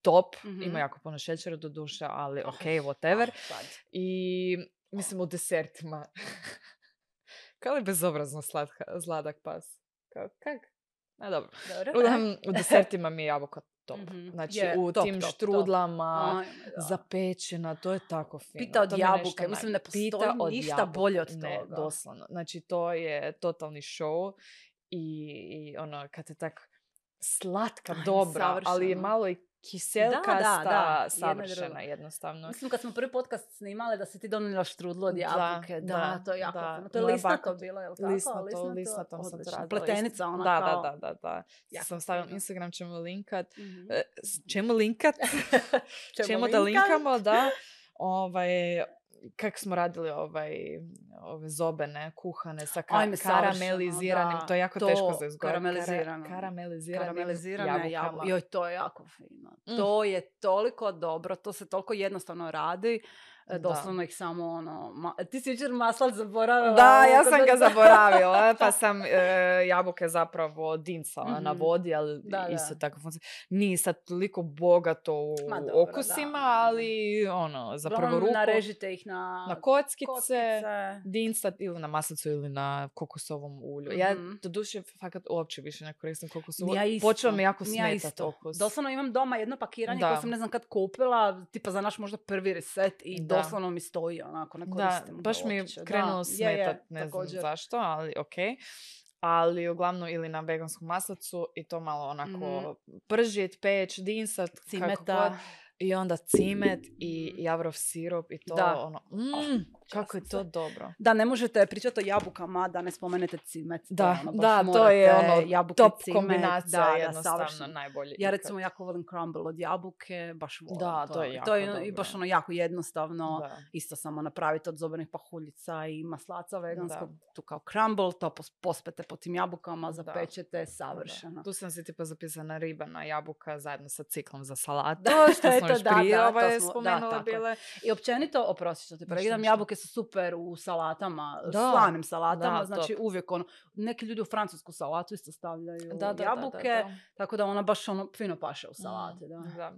top. Mhm. Ima jako puno šećera do duše, ali Oh, ok, whatever. Ah, sad. I mislim u desertima. Kao li bezobrazno slatka, sladak pas? Kak? A dobro. Dobro. Uglavnom, u desertima mi je jabuka top. Mhm. Znači, Je, u top, tim top, top. štrudlama, da. zapečena, to je tako fino. Pita od To jabuke, naj- mislim, ne postoji Pita od ništa jabuke. bolje od Ne, toga. doslovno. Znači, to je totalni show i, i ono, kad je tak slatka, Aj, dobra, ali je savršeno. malo i kiselkasta, da, i savršena jednostavno. Mislim, kad smo prvi podcast snimali da si ti donijela štrudlu od Da, jabuke. Da, da, to je jako da. To je baka- bilo, je li tako? Lisnato, lisnatom sam to radila. Pletenica, ona da, kao... Da, da, da, da. Jako Sam stavila. Instagram, ćemo linkat. Mhm. E, s- ćemo linkat? ćemo da linkat? linkamo, da. Ovaj, kak smo radili ovaj, ove zobene, kuhane sa ka- Ajme, karameliziranim, da. to je jako To, teško za izgovoriti. karamelizirano. karameliziranim Karamelizirane jabukama. Joj, to je jako fino. Mm. To je toliko dobro, to se toliko jednostavno radi. E, Da. Doslovno ih samo ono... Ma, ti si jučer maslac zaboravila. Da, ja sam ga zaboravila, pa sam e, jabuke zapravo dincala na Mhm. vodi, ali Da, da. isto tako funkcionira. Nije sad toliko bogato u Ma dobro, okusima, ali ono, za prvu Uglavnom, ruku Narežite ih na, na kockice, kockice. dincat ili na maslicu ili na kokosovom ulju. Ja Mhm. doduše fakat uopće više ne koristim kokosovo. Ja isto. Počeo mi jako ni ja smetat isto. okus. Doslovno imam doma jedno pakiranje koje sam ne znam kad kupila, tipa za naš možda prvi reset i Da. Doslovno mi stoji, onako, ne Da, koristim ga baš mi je. Da, krenulo je, smetat, ne znam zašto, ali ok. Ali uglavnom ili na veganskom maslacu i to malo onako Mhm. pržit, peć, dinsat, kako Cimeta. god. I onda cimet i Mhm. javrov sirup i to Da. ono, mm, kako je to dobro. Da, ne možete pričati o jabukama da ne spomenete cimet. To je Da, ono, da, to je ono jabuke, top cimet, kombinacija, da, da, jednostavno najbolje. Ja ikad. recimo jako volim crumble od jabuke, baš volim Da, to. to je I jako to je i baš dobro. ono jako jednostavno. Da. Isto samo napraviti od zobenih pahuljica i maslaca veganskog, Da. tu kao crumble, to pos- pospete po tim jabukama, Da. zapečete, Da. savršeno. Tu sam si tipa zapisana ribana jabuka zajedno sa ciklom za salatu. Da, što smo još da, prije da, to ovaj da, je. bile. I općenito, oprosti što prekidam, ništa. jabuke su super u salatama, Da, slanim salatama, da, znači top. uvijek ono, neki ljudi u francusku salatu isto stavljaju Da, jabuke, da, da. tako da ona baš ono fino paše u Mm, salati, da.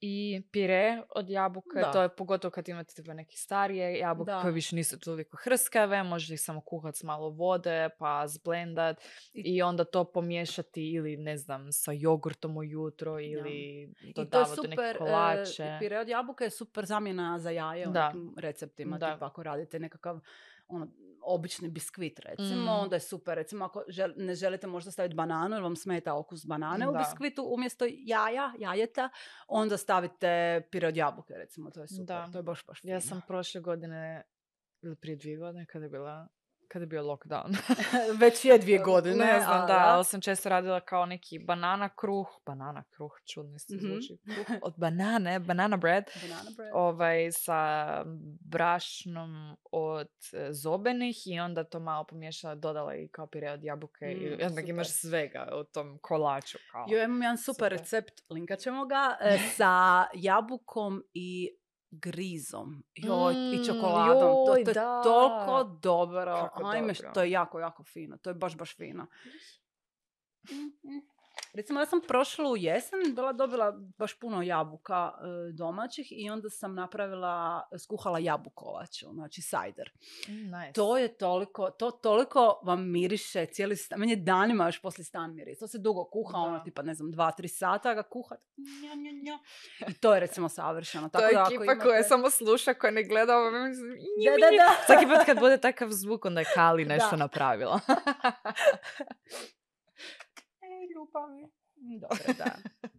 I pire od jabuke, Da. to je pogotovo kad imate tipa neke starije jabuke Da. koje više nisu toliko hrskave, možete ih samo kuhati s malo vode, pa zblendat I- onda to pomiješati ili ne znam sa jogurtom ujutro ili je dodavati neke super, kolače. e, pire od jabuke je super zamjena za jaje u Da. nekim receptima, Da. tipa ako radite nekakav ono, obični biskvit recimo, Mm. onda je super, recimo ako žel- ne želite možda staviti bananu jer vam smeta okus banane u Da. biskvitu, umjesto jaja, jajeta, onda stavite pire od jabuke recimo, to je super, Da. to je baš baš fino. Ja sam prošle godine, ili prije dvije godine, kada je bila kada je bio lockdown. Već je dvije godine, ne znam, da, ali sam često radila kao neki banana kruh, banana kruh, čudno isto Mhm. zvuči, kruh od banane, banana bread, Banana bread. ovaj, sa brašnom od e, zobenih i onda to malo pomiješala, dodala i kao pire od jabuke i Mm, onda imaš svega u tom kolaču. Kao. Jo, imam jedan super, Super. recept, linkat ćemo ga, e, sa jabukom i grizom joj, i Mm, čokoladom. to, joj, to je da. toliko dobro. Kako Ajme, dobro. to je jako, jako fino. To je baš, baš fino. Recimo, ja sam prošlu jesen bila dobila baš puno jabuka e, domaćih i onda sam napravila, skuhala jabukovaču, znači sajder. Mm, nice. To je toliko, to toliko vam miriše cijeli stan. Meni je danima još poslije stan miris. To se dugo kuha, ono tipa ne znam, dva, tri sata ga kuhat. Nja, nja, nja. I to je recimo savršeno. to Tako je da ekipa koja imate- samo sluša, koja ne gleda ovo. Da, da, da. Svaki put kad bude takav zvuk, onda je Kali nešto Da. napravila. Ljubavi. Dobro, da.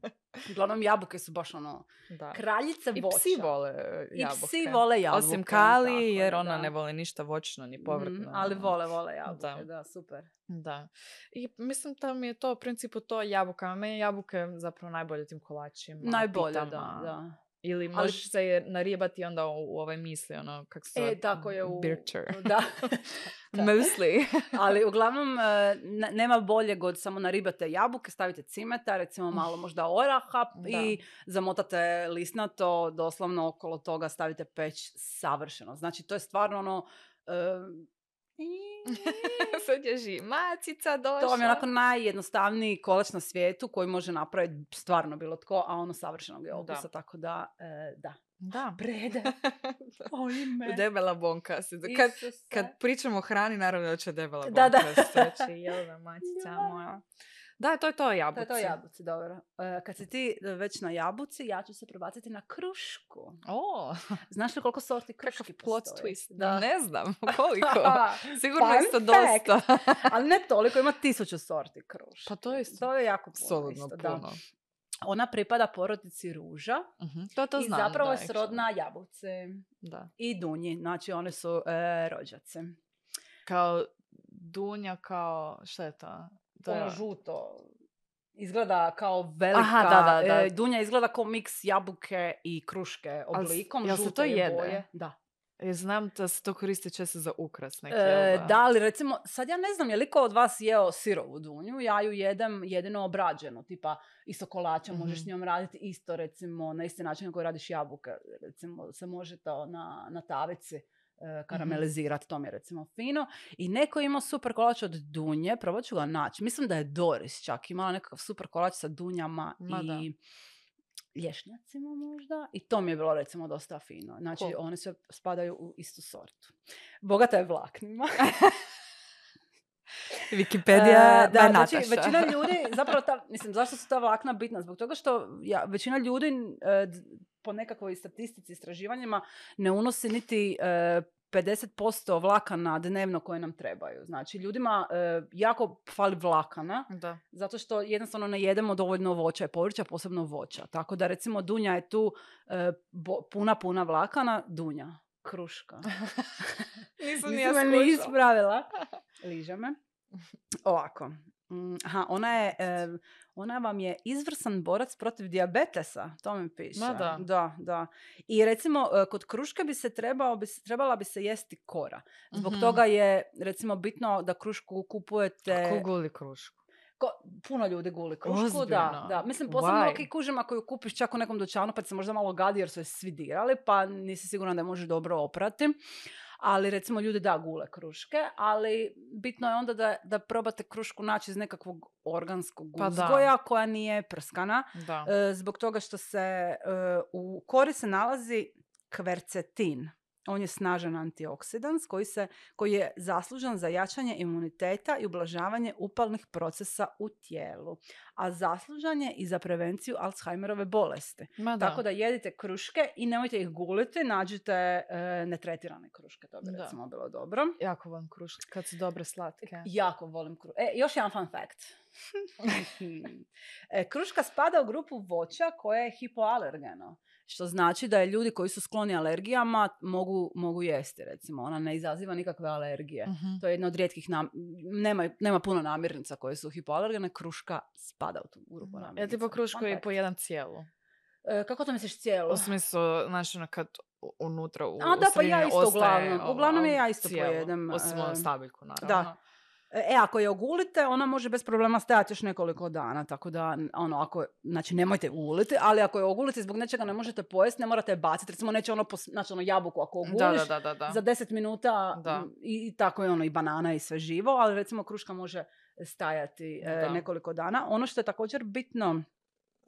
Uglavnom, jabuke su baš ono, da. kraljice I voća. psi vole e, I jabuke. psi vole jabuke. Osim tako Kali, je, jer ona da. ne voli ništa voćno ni Mhm, povrtno. ali vole, vole jabuke, Da. da, super. Da. I mislim da mi je to u principu to jabuka. Meni jabuke zapravo najbolje tim kolačima, Najbolje, da, pitama. da. Ili možeš se je naribati onda u, u ove misli, ono, kak se zove? E, tako je u... Bircher. Da. Da. Mostly. Ali uglavnom e, ne- nema boljeg od samo naribate jabuke, stavite cimeta, recimo malo možda oraha Da. i zamotate lisnato, doslovno okolo toga stavite peć savršeno. Znači to je stvarno ono... e, Sad je macica došla. to vam je onako najjednostavniji kolač na svijetu koji može napraviti stvarno bilo tko, a ono savršenog je Da. okusa, tako da, e, da. Da. Brede. Oj me. Debela bonka. se- Kad, Isuse. kad pričamo o hrani, naravno da će debela Da, bonka da. steći. Jel da, macica Da. moja. Da, to je to To jabuci. je to jabuci, dobro. E, kad si ti e, već na jabuci, ja ću se prebaciti na krušku. O, Znaš li koliko sorti kruški kakav plot postoji? twist. Da. Ne znam koliko. Sigurno Fun isto fact. dosta. Ali ne toliko, ima tisuću sorti kruške. Pa to je To je jako puno. solidno isto, da. puno. Ona pripada porodici ruža Mhm, To to i znam. zapravo da, je srodna jabuci Da. i dunji. Znači one su e, rođaci. Kao dunja, kao, šta je to? To je- Ono žuto. Izgleda kao velika. Aha, da, da, da. e, dunja izgleda kao miks jabuke i kruške oblikom. jel se to je jede? boje. Da. E, Znam da se to koristi često za ukras. E, jel da, ali recimo, sad ja ne znam je li ko od vas jeo sirovu dunju, ja ju jedem jedino obrađenu, tipa isto kolača možeš s njom raditi isto recimo na isti način na koji radiš jabuke, recimo se može to na, na tavici e, karamelizirati, to mi je recimo fino. I neko je imao super kolač od dunje, probat ću ga naći, mislim da je Doris čak imala nekakav super kolač sa dunjama Ma da. i lješnjacima možda i to mi je bilo recimo dosta fino. Znači Cool. one sve spadaju u istu sortu. Bogata je vlaknima. Wikipedia E, by da, znači Nataša. većina ljudi, zapravo ta, mislim, zašto su ta vlakna bitna? Zbog toga što ja, većina ljudi e, d- po nekakvoj statistici, istraživanjima ne unosi niti e, 50% vlakana dnevno koje nam trebaju. Znači, ljudima e, jako fali vlakana, Da. zato što jednostavno ne jedemo dovoljno voća i povrća, posebno voća. Tako da, recimo, dunja je tu e, bo- puna, puna vlakana, dunja, kruška. Nisam Nisam ni ispravila. Liže me. Ovako. Mm, Aha, ona je, ona vam je izvrsan borac protiv dijabetesa, to mi piše. Ma da. Da, da. I recimo, e, kod kruške bi se trebao, bi, trebala bi se jesti kora. Zbog Mhm. toga je, recimo, bitno da krušku kupujete... Ko guli krušku? Ko, puno ljudi guli krušku, da, Ozbiljno? da. Mislim, posebno ok kužima koju kupiš čak u nekom dućanu pa se možda malo gadi jer su je svi dirali pa nisi siguran da je možeš dobro oprati. Ali recimo ljudi da gule kruške, ali bitno je onda da, da probate krušku naći iz nekakvog organskog Pa da. uzgoja koja nije prskana. Da. E, zbog toga što se e, u kori se nalazi kvercetin. On je snažan antioksidans koji, se, koji je zaslužan za jačanje imuniteta i ublažavanje upalnih procesa u tijelu. A zaslužan je i za prevenciju Alzheimerove bolesti. Ma da. Tako da jedite kruške i nemojte ih guliti, nađite e, netretirane kruške, to bi Da. recimo bilo dobro. Jako volim kruške kad su dobre slatke. Jako volim kruške. E, još jedan fun fact. e, kruška spada u grupu voća koje je hipoalergeno. Što znači da je ljudi koji su skloni alergijama mogu, mogu jesti, recimo. Ona ne izaziva nikakve alergije. Mhm. To je jedna od rijetkih nam... nema, nema puno namirnica koje su hipoalergene. Kruška spada u tu grupu namirnica. Ja tipo krušku i po jedan cijelu. E, kako to misliš cijelo? U smislu, znači kad unutra u A, da, pa ja isto uglavnom. Uglavnom je ja isto cijelo. pojedem, Osim e, ono stabiljku, naravno. da. E, ako je ogulite, ona može bez problema stajati još nekoliko dana, tako da, ono, ako, znači nemojte uliti, ali ako je ogulite zbog nečega ne možete pojesti, ne morate je baciti, recimo neće ono, pos, znači ono jabuku ako oguliš, Da, da, da, da, da. za 10 minuta i, i tako je ono i banana i sve živo, ali recimo kruška može stajati e, nekoliko dana. Ono što je također bitno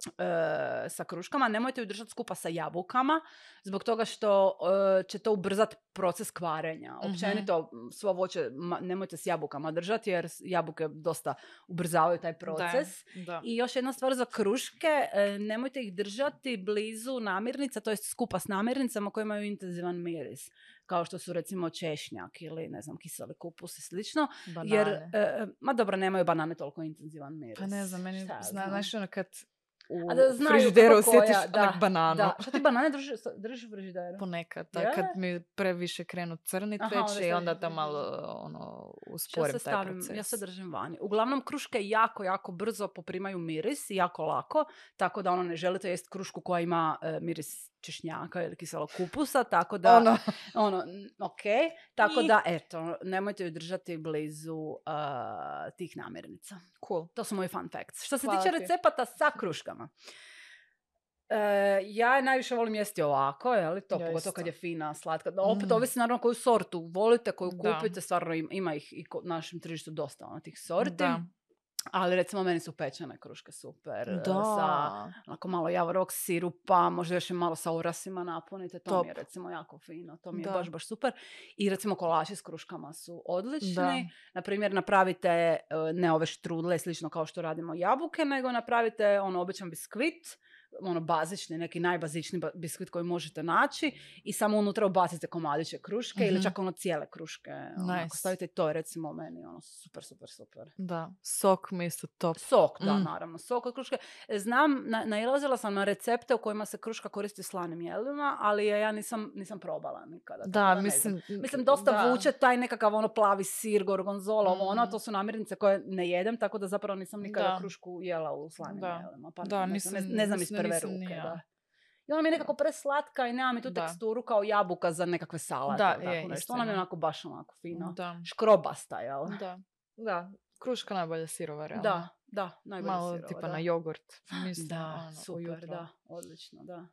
e, sa kruškama, nemojte ju držati skupa sa jabukama, zbog toga što e, će to ubrzati proces kvarenja. Mhm. Općenito, svo voće ma- nemojte s jabukama držati, jer jabuke dosta ubrzavaju taj proces. Da. I još jedna stvar za kruške, e, nemojte ih držati blizu namirnica, to jest skupa s namirnicama koje imaju intenzivan miris, kao što su recimo češnjak ili ne znam, kiseli kupus i slično. Banane. Jer, ma dobro, nemaju banane toliko intenzivan miris. Pa ne znam, meni zna, znaš ono kad u da znaju frižideru osjetiš da, onak bananu. Da, šta ti banane držiš, držiš u frižideru? Ponekad, da, Je? kad mi previše krenu crnit Aha, već onda i onda frižider. malo ono, Ja usporim se taj stavim, proces. ja se držim vani. Uglavnom, kruške jako, jako brzo poprimaju miris i jako lako, tako da ono ne želite jest krušku koja ima e, miris češnjaka ili kiselog kupusa, tako da, ono, Ono, ok, tako I- da, eto, nemojte ju držati blizu a, tih namirnica. cool. To su moji fun facts. Što se Hvala tiče ti. recepata sa kruškama, E, ja najviše volim jesti ovako, je li to, Ja pogotovo kad je fina, slatka. Da, Opet Mm. ovisi naravno koju sortu volite, koju Da. kupite, stvarno im- ima ih i kod našem tržištu dosta ono, tih sorti. Da. Ali recimo meni su pečene kruške super. e, Da. Sa onako malo javorovog sirupa, možda još i malo sa orasima napunite. To Top. mi je recimo jako fino. To mi je Da. baš, baš super. I recimo kolači s kruškama su odlični. Na primjer, napravite e, ne ove štrudle, slično kao što radimo jabuke, nego napravite ono običan biskvit, ono bazični, neki najbazičniji ba- biskvit koji možete naći i samo unutra ubacite komadiće kruške ili Mhm. čak ono cijele kruške. Ono, ako Nice. stavite to je recimo meni ono super, super, super. Da, sok mi isto top. Sok, da, Mm. naravno. Sok od kruške. Znam, na, nailazila sam na recepte u kojima se kruška koristi slanim jelima, ali ja nisam, nisam probala nikada. Da, ne mislim... Mislim, dosta da. vuče taj nekakav ono plavi sir, gorgonzola, ovo ono, Mhm. to su namirnice koje ne jedem, tako da zapravo nisam nikada Da. krušku jela u slanim Da. jelima. Pa Da, ne, znam, ne, nisam- ne znam iz da prve ruke, ja. da. I ona mi je nekako preslatka i nema mi tu Da. teksturu kao jabuka za nekakve salate. Da, tako je, nešto. Ona mi je onako baš onako fino. Da, Škrobasta, jel? da. Da, kruška najbolja sirova, realno. Da, da, najbolje Malo sirova, tipa da. na jogurt. Mislim, Da, ono, super, ujutro. da, odlično, da.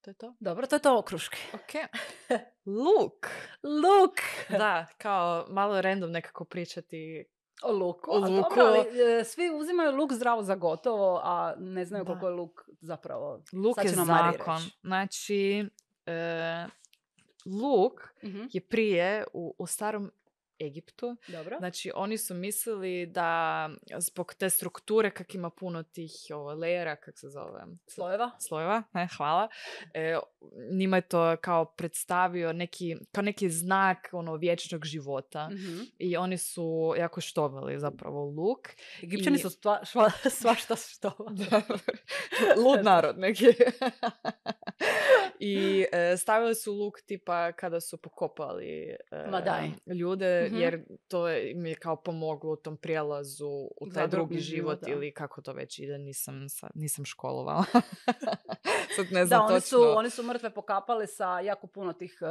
To je to. Dobro, to je to o kruški. Ok. Luk. Luk! Da, kao malo random nekako pričati. O luku. O luku. ali, e, svi uzimaju luk zdravo za gotovo, a ne znaju Da. koliko je luk zapravo. Luk je zakon. Znači, e, luk Mhm. je prije u, u starom Egiptu. Dobro. Znači, oni su mislili da zbog te strukture, kak ima puno tih ovo, lejera, kak se zove? Slojeva? Slojeva, ne, hvala. E, njima je to kao predstavio neki, kao neki znak ono, vječnog života. Mhm. I oni su jako štovali zapravo luk. Egipćani I- su stva, šva- svašta što. Lud narod neki. I e, stavili su luk tipa kada su pokopali e, ljude, Mhm. jer to je, im je kao pomoglo u tom prijelazu u taj drugi drugi život da. ili kako to već ide, nisam, sad, nisam školovala. sad ne Da, znam oni točno. su, oni su mrtve pokapali sa jako puno tih uh,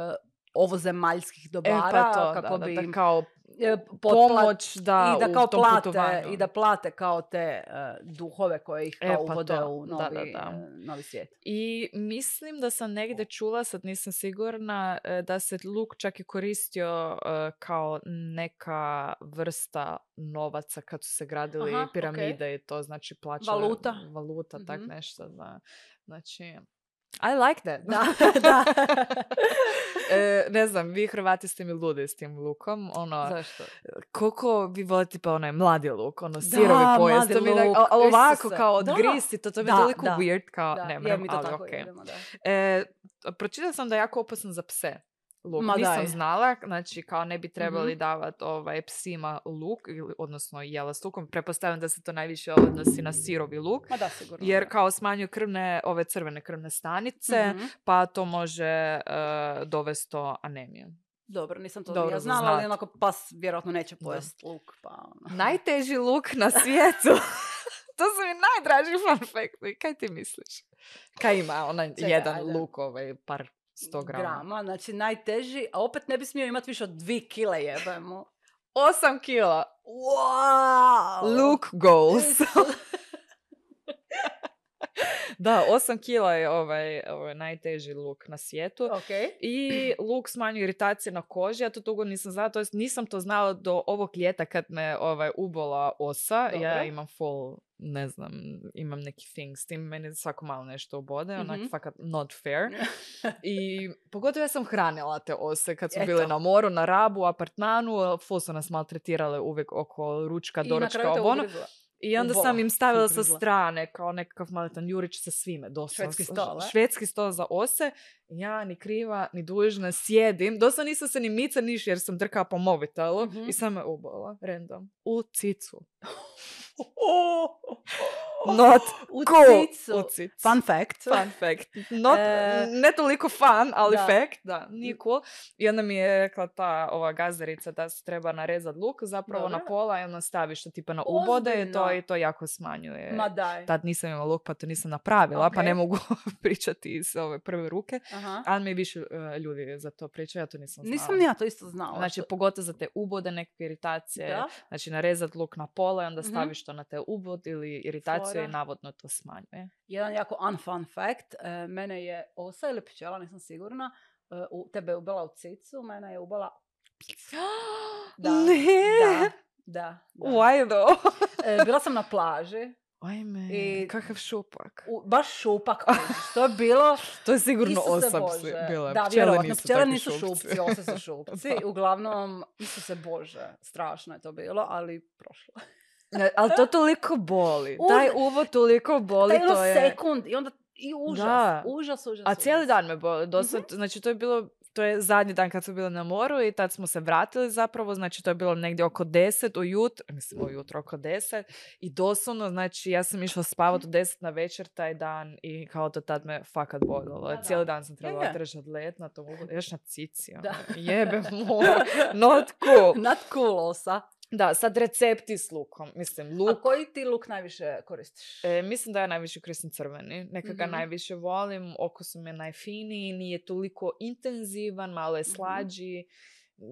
ovozemaljskih E, dobara pa to, kako da, bi da, da, kao e, potpla- pomoć da, i da u kao tom plate putovanju. i da plate kao te uh, duhove koje ih E, kao pa uvode to. u Da, novi, da, da. uh, novi svijet. I mislim da sam negdje čula, sad nisam sigurna, e, da se luk čak i koristio e, kao neka vrsta novaca kad su se gradili Aha, piramide i to znači plaćale Valuta. valuta, tak Mhm. nešto. Da. Znači, I like that. Da, da. E, ne znam, vi Hrvati ste mi ludi s tim lukom. Ono, Zašto? koliko vi volite pa onaj mladi luk, ono sirovi pojest. to mi luk, al- ali ovako kao odgristi, to, to mi je toliko weird, kao Da, ne mrem, ali jedemo, da. E, pročitala sam da je jako opasan za pse. Luk. Ma Nisam daj. znala, znači kao ne bi trebali Mhm. davati ovaj, psima luk, odnosno jela s lukom. Pretpostavljam da se to najviše odnosi na sirovi luk. Ma da, sigurno. Jer da. kao smanjuju krvne, ove crvene krvne stanice, Mhm. pa to može uh, dovesti do anemije. Dobro, nisam to Dobro ja znala, ali onako pas vjerojatno neće Da. pojest luk, pa ono. Najteži luk na svijetu. to su mi najdraži fun fact. Kaj ti misliš? Kaj ima onaj jedan ajde. luk, ovaj, par sto grama? Znači najteži, a opet ne bi smio imati više od dvi kile jebemo. 8 kila. Wow! Luke goals. da, 8 kila je ovaj, ovaj najteži luk na svijetu. Ok. I luk smanjuje iritacije na koži, ja to dugo nisam znala, to jest nisam to znala do ovog ljeta kad me ovaj, ubola osa. Ja Dobro. imam full, ne znam, imam neki thing s tim, meni svako malo nešto obode, onak Mhm. fakat not fair. I pogotovo ja sam hranila te ose kad su bile Eto. na moru, na rabu, apartmanu, full su nas maltretirale uvijek oko ručka, I doručka, ono. ugrizla. I onda Ubola, sam im stavila sa strane kao nekakav maletan jurić sa svime. Doslovno, Švedski stol? Švedski stol za ose. Ja ni kriva, ni dužna sjedim. Doslovno nisam se ni mica niš jer sam drkala po mobitelu. Mhm. I sam me ubola, random. U cicu. Not u cool. cicu. U cicu. Fun fact. Fun fact. Not, E, ne toliko fun, ali da. fact. Da, nije cool. I onda mi je rekla ta ova gazdarica da se treba narezat luk zapravo na Dobro. pola i onda staviš to tipa na ubode i to, i to jako smanjuje Ma daj. tad nisam imala luk pa to nisam napravila, pa Ok. ne mogu pričati iz ove prve ruke. Aha. Ali mi više e, ljudi za to pričaju, ja to nisam znala. Nisam ni ja to isto znala. Znači, što- pogotovo za te ubode, nekakve iritacije. da? Znači, narezat luk na pola i onda Mhm. staviš to na te ubod ili iritaciju i Fora. navodno to smanjuje. Jedan jako unfun fact. e, mene je osa ili pčela, nisam sigurna. e, u, tebe je ubila u cicu, mene je ubila... Da, ne! Da, da. da. Why though? E, bila sam na plaži. Ajme, I- kakav šupak. U, baš šupak. To je bilo... To je sigurno Isuse osa Bože. psi- bila. Da, Pčele vjerovatno. nisu Pčele nisu šupci. šupci, ose su šupci. Uglavnom, Isuse Bože, strašno je to bilo, ali prošlo. Ne, ali to toliko boli. Uz- Taj uvod toliko boli, Taj ono to je... sekund i onda i užas, Da. užas, užas. A cijeli užas. dan me boli. Dosad, Mhm. Znači, to je bilo to je zadnji dan kad smo bili na moru i tad smo se vratili zapravo, znači to je bilo negdje oko 10 ujutro, mislim ujutro oko 10 i doslovno, znači ja sam išla spavat u 10 na večer taj dan i kao do tad me fakat boljelo. Da, da. Cijeli dan sam trebala držati let na tom uvodu, još na cici, ono, jebe mu, not cool. Nad cool osa. Da, sad recepti s lukom, mislim, luk A koji ti luk najviše koristiš? E, mislim da ja najviše koristim crveni. Neka ga Mhm. najviše volim, okusom je najfiniji, nije toliko intenzivan, malo je Mhm. slađi.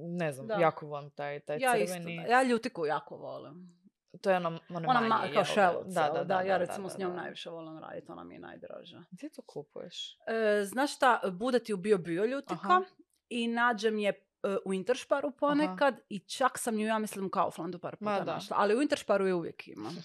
Ne znam, Da. jako volim taj, taj ja isto, crveni. da. ja ljutiku jako volim. To je ono, ono Ona manje, ma, kao jel da? Da, da, da, ja da, recimo da, s njom najviše volim raditi, ona mi je najdraža. Gdje to kupuješ? E, znaš šta, bude ti u bio bio ljutika Aha. i nađem je u Interšparu ponekad i čak sam ju, ja mislim, u Kauflandu par Ma puta da. našla. Ali u Interšparu je uvijek ima.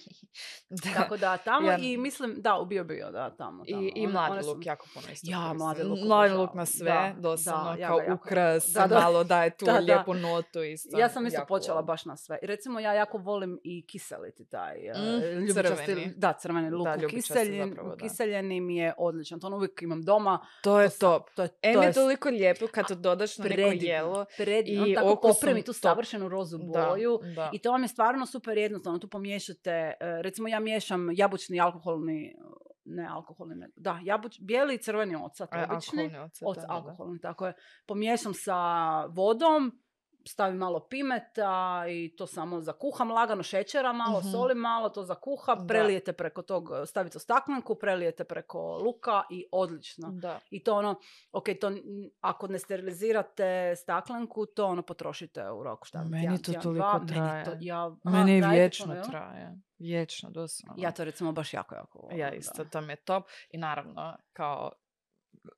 Da. Tako da tamo Ja- i mislim, da, u bio bio, da, tamo. tamo. I, i One- mladi one luk jako puno isto Ja, mladi luk Mladi luk na sve, Da, doslovno, da, ja kao jako- ukras, da, da. malo daje tu Da, da. lijepu notu isto. Ja sam isto počela baš na sve. Recimo ja jako volim i kiseliti taj e, Mm, ljubičasti- crveni. Da, crveni luk Da, u kiseljen, zapravo, da. kiseljeni mi je odličan. To ono uvijek imam doma. To je sam- top. To je, to je toliko lijepo kad to dodaš na neko jelo. Predivno. i On tako okusom popremi tu savršenu rozu Da, boju. da. I to vam je stvarno super jednostavno. Tu pomiješate, e, recimo ja miješam jabučni alkoholni, ne alkoholni, nego, da, jabuč, bijeli i crveni ocat, A, obični. alkoholni da, da, da. alkoholni, tako je. Pomiješam sa vodom, stavim malo pimeta i to samo zakuham lagano, šećera malo, Mhm. soli malo, to zakuha, Da. prelijete preko tog, stavite u staklenku, prelijete preko luka i odlično. Da. I to ono, ok, to ako ne sterilizirate staklenku, to ono potrošite u roku šta. Meni tjedan, to tjedan, toliko dva. Meni traje. to, ja, Meni trajete vječno traje. Vječno, doslovno. Ja to recimo baš jako, jako volim. Ja da. isto, to mi je top. I naravno, kao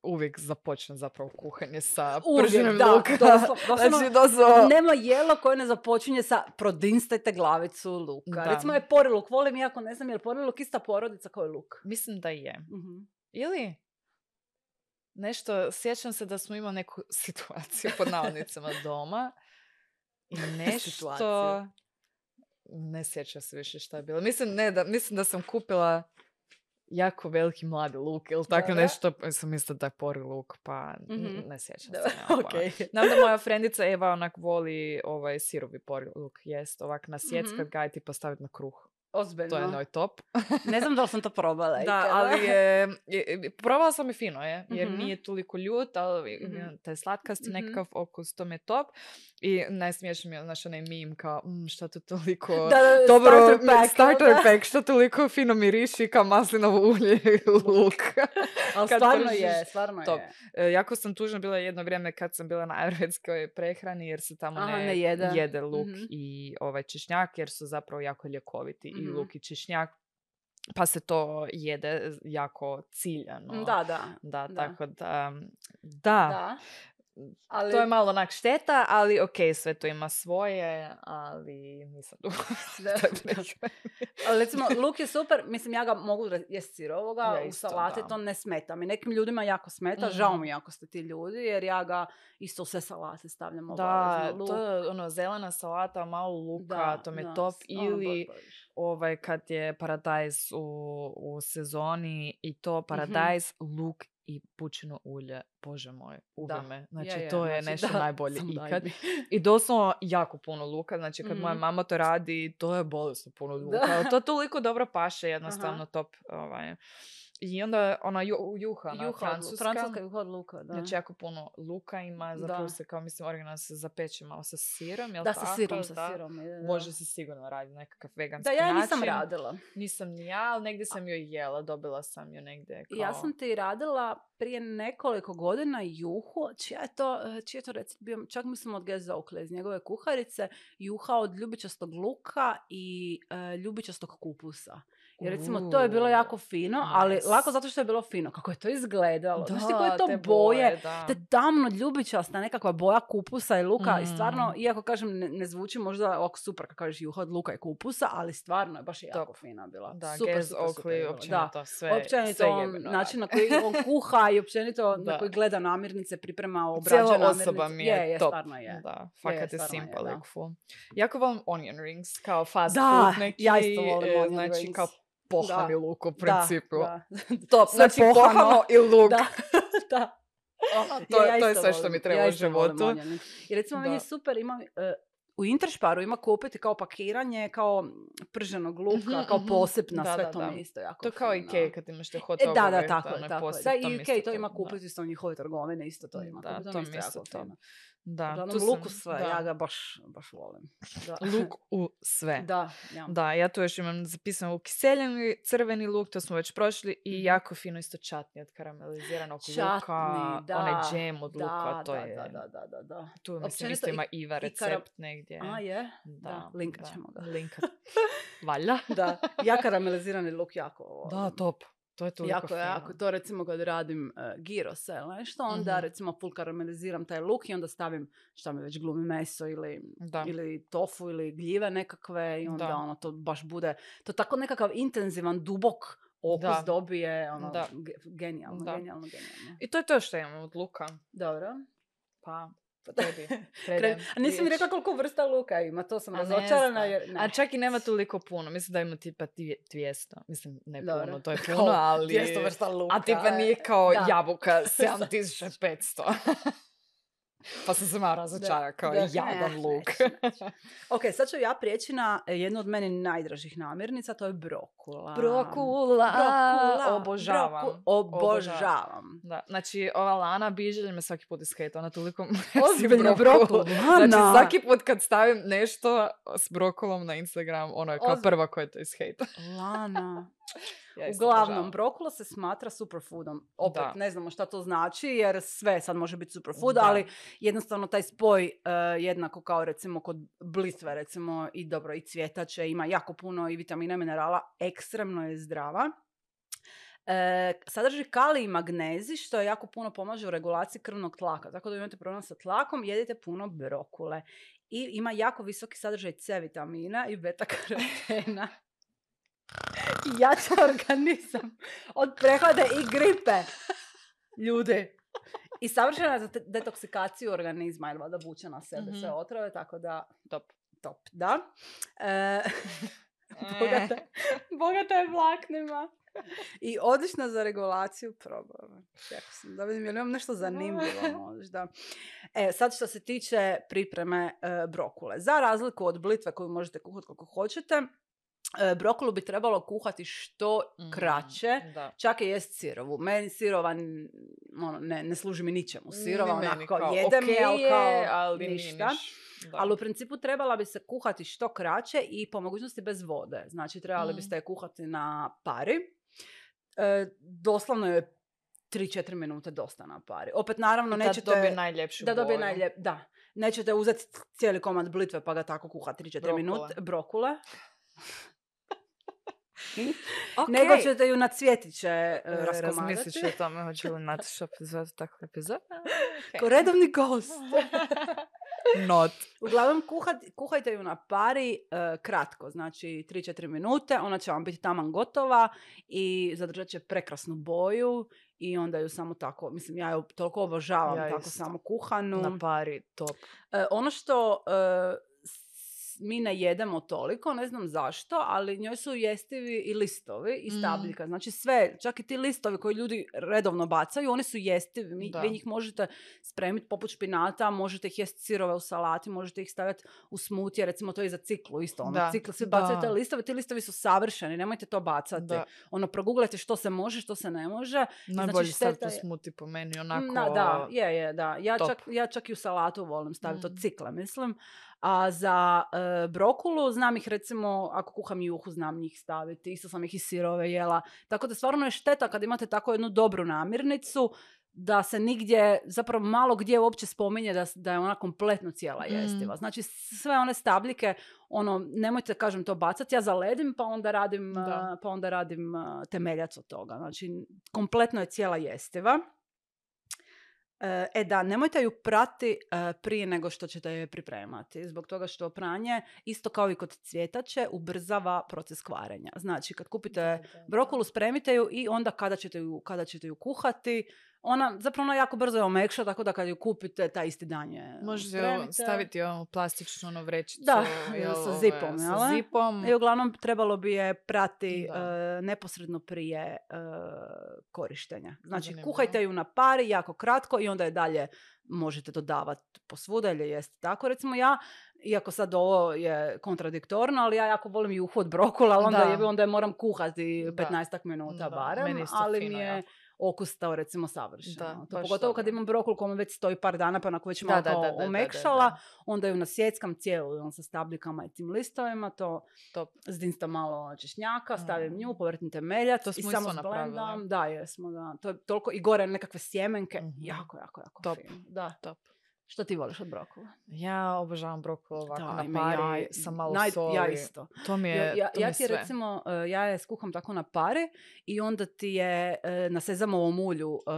uvijek započnem zapravo kuhanje sa prženim doslovno znači, doslovno... Nema jelo koje ne započinje sa prodinstajte glavicu luka. Da. Recimo je pori luk, volim iako ne znam je li pori luk ista porodica kao i luk. Mislim da je. Mhm. Ili nešto, sjećam se da smo imali neku situaciju pod navodnicama doma i nešto, ne sjećam se više šta je bilo. Mislim, ne, da, mislim da sam kupila jako veliki mladi luk ili tako Dobro. nešto, pa sam mislila da je pori luk, pa Mhm. ne sjećam Da, se. nemam pojma. ok. Znam da moja frendica Eva onak voli ovaj sirovi pori luk jest, ovak nasjeckat Mhm. ga i ti postaviti na kruh. Ozbiljno. To je njoj top. Ne znam da li sam to probala. Da, ikada. ali je, je- probala sam i fino je, jer Mhm. nije toliko ljut, ali Mhm. mm taj slatkasti Mhm. nekakav okus, to mi je top. I najsmiješan mi je, znaš, onaj meme kao, mm, šta to toliko Da, da, dobro, starter pack, starter da. pack, što toliko fino miriši kao maslinovo ulje i luk. Ali stvarno pržiš, je, stvarno top. je. E, jako sam tužna bila jedno vrijeme kad sam bila na ajurvedskoj prehrani jer se tamo Aha, ne, ne jede. luk Mhm. i ovaj češnjak jer su zapravo jako ljekoviti i Mhm. luk i češnjak. Pa se to jede jako ciljano. Da, da. Da, da. tako da, da, Da. Ali, to je malo onak šteta, ali ok, sve to ima svoje, ali nisam. Da. Ali recimo, luk je super, mislim ja ga mogu re- jest sirovoga, Ja u isto, salati da. to ne smeta mi. Nekim ljudima jako smeta, žao Mhm. mi je ako ste ti ljudi, jer ja ga isto u sve salate stavljam Da, obavezno. Luk, to je ono zelena salata, malo luka, da, to mi je da, top. ono, Ili ovaj kad je paradajz u, u sezoni i Mhm. to paradajz, luk i pučino ulje, bože moj, Da. me. Znači, Je, je, to je znači, nešto da, najbolje ikad. I doslovno jako puno luka, znači kad moja Mhm. mama to radi, to je bolesno puno luka. Da. To toliko dobro paše, jednostavno top. Ovaj. I onda ona ju, juha, ona Juha lu- francuska. francuska juha od luka, da. Znači jako puno luka ima, zapravo Da. se kao mislim originalno se zapeče malo sa sirom, jel da, tako? sa sirom, sa Da. sirom. je, da. Može se sigurno raditi nekakav Da, veganski ja je nisam način. radila. Nisam ni ja, ali negdje sam joj jela, dobila sam ju negdje kao... Ja sam ti radila prije nekoliko godina juhu, čija je to, eh, čiji je to recept bio, čak mislim od Geza Okle iz njegove kuharice, juha od ljubičastog luka i eh, ljubičastog kupusa. Jer recimo to je bilo jako fino, ali nice. lako zato što je bilo fino. Kako je to izgledalo. Znaš ti koje Da, to te boje, da. te tamno ljubičasta nekakva boja kupusa i luka i Mm. stvarno, iako kažem ne, ne zvuči možda ovako super kako kažeš juha od luka i kupusa, ali stvarno je baš jako Top. fina bila. Da, super, Gez super, super je bilo. Da. općenito sve, Općenito, sve on, način na koji on kuha i općenito na Da. koji gleda namirnice, priprema, obrađuje Cijela namirnice. osoba mi je, je, je, top. stvarno je. Da, fakat je, je, da. full. Jako volim onion rings, kao fast Da, food neki. ja isto volim e, onion Znači rings. kao pohani Da. luk u Da, principu. da. Top, Sve znači pohano. pohano i luk. Da, da. to, Ja to je sve što mi treba ja u životu. I recimo meni je Da. super, ima, e, u Interšparu ima kupiti kao pakiranje, kao prženog luka, Mhm, kao mhm. posebna, Da, sve da, to da. mi je isto jako To je kao. Ikea kad imaš te hot E, da, da, dogove, tako to je, tako Da, to i Ikea to ima da. kupiti isto u njihove trgovine, isto to ima. Da, to mi isto isto jako top. fino. Da, Uglavnom, tu luku sam- sve, da. ja ga baš, baš volim. Da. Luk u sve. Da, ja. Da, ja tu još imam zapisano ukiseljeni crveni luk, to smo već prošli i Mhm. jako fino isto čatni od karameliziranog luka, Čatni, da. onaj džem od luka, da, to da, je, Da, da, da, da, da. tu mislim isto i- ima Iva i recept kara- negdje. A, je? Da, Da, linkat ćemo ga. Linkat. Valja. Da, ja karamelizirani luk jako volim. Da, top. To je toliko jako, fino. jako. To recimo kad radim uh, girose ili nešto, onda Mhm. recimo full karameliziram taj luk i onda stavim šta mi već glumi meso ili, Da. ili tofu ili gljive nekakve i onda Da. ono to baš bude, to tako nekakav intenzivan, dubok okus Da. dobije, ono, Da. ge- genijalno, Da. genijalno, genijalno. I to je to što imamo od luka. Dobro. Pa tebi. Kren- predajem A riječ. rekla koliko vrsta luka ima, to sam razočarana jer... Ne. A čak i nema toliko puno. Mislim da ima tipa dvije- 200. Mislim, ne Dobro. puno, to je puno, ali... 200 vrsta luka. A tipa nije kao Da. jabuka 7500. pa sam se malo razočara kao da, jadan luk. Ok, sad ću ja prijeći na e, jednu od meni najdražih namirnica, to je brokula. Brokula, Brokula. obožavam. broku- obožavam. Da, znači ova Lana biželj me svaki put ishejta, ona toliko Ozbiljno brokulu. Znači svaki put kad stavim nešto s brokolom na Instagram, ono je kao Oz- prva koja to ishejta. Lana. Ja Uglavnom, brokula se smatra superfoodom. Opet, Da. ne znamo šta to znači, jer sve sad može biti superfood, Da. ali jednostavno taj spoj e, jednako kao recimo kod blitve, recimo i dobro, i cvjetače, ima jako puno i vitamina i minerala, ekstremno je zdrava. E, sadrži kalij i magnezi, što je jako puno pomaže u regulaciji krvnog tlaka. Tako da imate problem sa tlakom, jedite puno brokule. I ima jako visoki sadržaj C vitamina i beta karotena. I jača organizam od prehlade i gripe. Ljudi. I savršena za detoksikaciju organizma, jer valjda vuče na sebe Mhm. sve otrove, tako da Top. top, da. E, bogata, bogata je vlaknima. I odlična za regulaciju probava. Rekla sam da vidim, jel imam nešto zanimljivo možda. E, sad što se tiče pripreme e, brokule. Za razliku od blitve koju možete kuhati kako hoćete, e, brokulu bi trebalo kuhati što Mm, kraće. Da. Čak i jest sirovu. Meni sirova ono, ne, ne služi mi ničemu. Sirova Ni onako kao, jedem je, ali kao ali ništa. niš- da. Ali u principu trebala bi se kuhati što kraće i po mogućnosti bez vode. Znači trebali Mm. biste je kuhati na pari. E, doslovno je 3-4 minute dosta na pari. Opet naravno da nećete... dobije najljepšu da dobije najljep, da. Nećete uzeti cijeli komad blitve pa ga tako kuhati 3-4 Brokule. minute. Brokule. Okej. Nego ćete ju na cvjetiće e, E. Razmislit ću o tome, hoću li Nataša pozvati takvu epizodu. Ko redovni gost. Not. Uglavnom, kuhat, kuhajte ju na pari e, kratko, znači 3-4 minute, ona će vam biti taman gotova i zadržat će prekrasnu boju i onda ju samo tako, mislim, ja ju toliko obožavam Ja tako isto. samo kuhanu. Na pari, top. E, ono što mi ne jedemo toliko, ne znam zašto, ali njoj su jestivi i listovi i Mm. stabljika. Znači sve, čak i ti listovi koji ljudi redovno bacaju, oni su jestivi. Mi, Da. vi njih možete spremiti poput špinata, možete ih jesti sirove u salati, možete ih staviti u smutije, recimo to je i za ciklu isto. Ono, Da. Cikl, svi bacaju te listove, ti listovi su savršeni, nemojte to bacati. Da. Ono, proguglajte što se može, što se ne može. Najbolji šteta staviti u je- smuti po meni, onako... Na, da, je, je, da. Ja top. čak, ja čak i u salatu volim staviti od Mm. cikla, mislim. A za e, brokulu znam ih recimo, ako kuham juhu, znam njih staviti. Isto sam ih i sirove jela. Tako da stvarno je šteta kad imate tako jednu dobru namirnicu da se nigdje, zapravo malo gdje uopće spominje da, da je ona kompletno cijela Mm. jestiva. Znači sve one stabljike, ono, nemojte kažem to bacati, ja zaledim pa onda radim, Da. a, pa onda radim a, temeljac od toga. Znači kompletno je cijela jestiva. E, E da, nemojte ju prati e, prije nego što ćete je pripremati, zbog toga što pranje, isto kao i kod cvjetače, ubrzava proces kvarenja. Znači, kad kupite brokulu, spremite ju i onda kada ćete ju, kada ćete ju kuhati, ona, zapravo ona jako brzo je omekša, tako da kad ju kupite, taj isti dan je Možete spremite. staviti ovu plastičnu ono vrećicu. Da, jel, sa zipom, Sa jel? zipom. I uglavnom trebalo bi je prati e, neposredno prije e, korištenja. Znači kuhajte ju na pari jako kratko i onda je dalje možete dodavati posvuda ili jesti tako. Recimo ja, iako sad ovo je kontradiktorno, ali ja jako volim juhu od brokula, ali onda, Da. je, onda je moram kuhati Da. 15 minuta Da, barem, meni ali fino mi je jako. Okus tao recimo savršeno. Da, to baš pogotovo kad imam brokul kome već stoji par dana pa onako već Da, malo da, da, da, da, da, omekšala, da. onda ju nasjeckam cijelu on sa stabljikama i tim listovima, to Top. zdinstam malo češnjaka, stavim Mm. nju, povrtim temeljac To i smo samo isto napravili. zblendam. Da, jesmo, da. To je toliko, i gore nekakve sjemenke. Mhm. Jako, jako, jako Top. fino. Da. Top. Što ti voliš od brokula? Ja obožavam brokulu ovako Da, na pari ja- sa malo naj- soli. Ja isto. To mi je, Ja, ja, to mi ja je ti sve. recimo, e, ja je skuham tako na pare i onda ti je e, na sezamovom ulju e,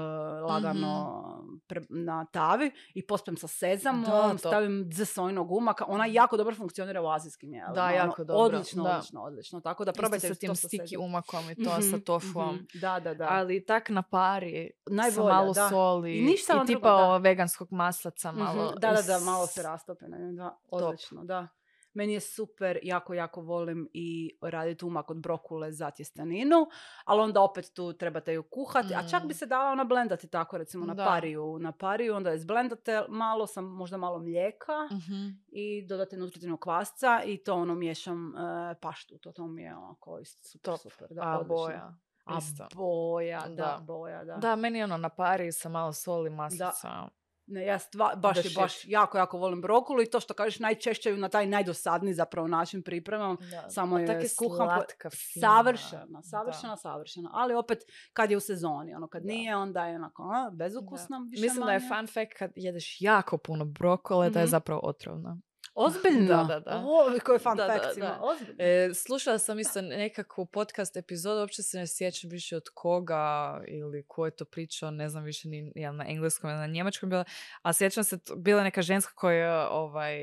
lagano pre- na tavi i pospem sa sezamom, Da, stavim z sojnog umaka. Ona jako dobro funkcionira u azijskim jelima. Da, ono, jako dobro, Odlično, da. odlično, odlično. Tako da Isto probajte sa to tim sa stiki umakom i to sa Mhm, tofuom. mhm. Da, da, da. Ali tak na pari, sa Najbolja, malo da. soli I ništa vam tipa veganskog maslaca, Mhm, malo... Da, da, da, is- malo se rastope njoj, da, odlično, da. Meni je super, jako, jako volim i raditi umak od brokule za tjesteninu, ali onda opet tu trebate ju kuhati, a čak bi Mm. se dala ona blendati tako, recimo na Da. pariju, na pariju, onda je zblendate malo, sam možda malo mlijeka Mhm. i dodate nutritivnog kvasca i to ono miješam e, paštu, to, to mi je onako isto super, Top. super, da, A odlično. boja. A Isto. boja, da, Da. boja, da. Da, meni ono na pari sa malo soli, maslaca. Ne, ja stva, baš, je, baš jako, jako volim brokulu i to što kažeš najčešće ju na taj najdosadniji zapravo način pripremam. Da. Samo A je je skuham slatka, fina. Savršena, Da. savršena, savršena. Ali opet kad je u sezoni, ono kad Da. nije onda je onako a, bezukusna više Mislim da je manje. fun fact kad jedeš jako puno brokole da je Mhm. zapravo otrovna. Ozbiljno? Da, da, da. O, koje fun Da, da, da. Ozbiljno. E, slušala sam isto nekakvu podcast epizodu, uopće se ne sjećam više od koga ili ko je to pričao, ne znam više ni jel na engleskom ili na njemačkom bila, a sjećam se, bila neka ženska koja ovaj,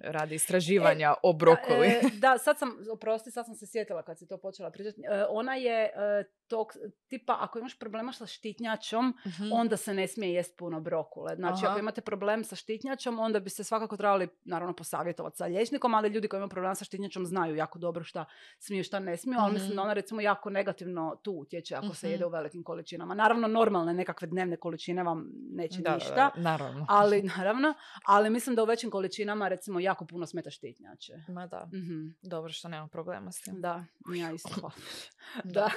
radi istraživanja o brokoli. Da, e, da, sad sam, oprosti, sad sam se sjetila kad si to počela pričati. E, ona je e, tog tipa, ako imaš problema sa štitnjačom, Mhm. onda se ne smije jest puno brokule. Znači, Aha. ako imate problem sa štitnjačom, onda bi se svakako trebali, naravno, posavjetovati sa liječnikom, ali ljudi koji imaju problem sa štitnjačom znaju jako dobro šta smiju, šta ne smiju, ali mislim Mhm. da ona recimo jako negativno tu utječe ako se Mhm. jede u velikim količinama. Naravno, normalne nekakve dnevne količine vam neće Da, ništa. da, naravno. Ali, naravno, ali mislim da u većim količinama recimo jako puno smeta štitnjače. Ma da, Mhm. dobro što nemam problema s tim. Da, ja isto. Da.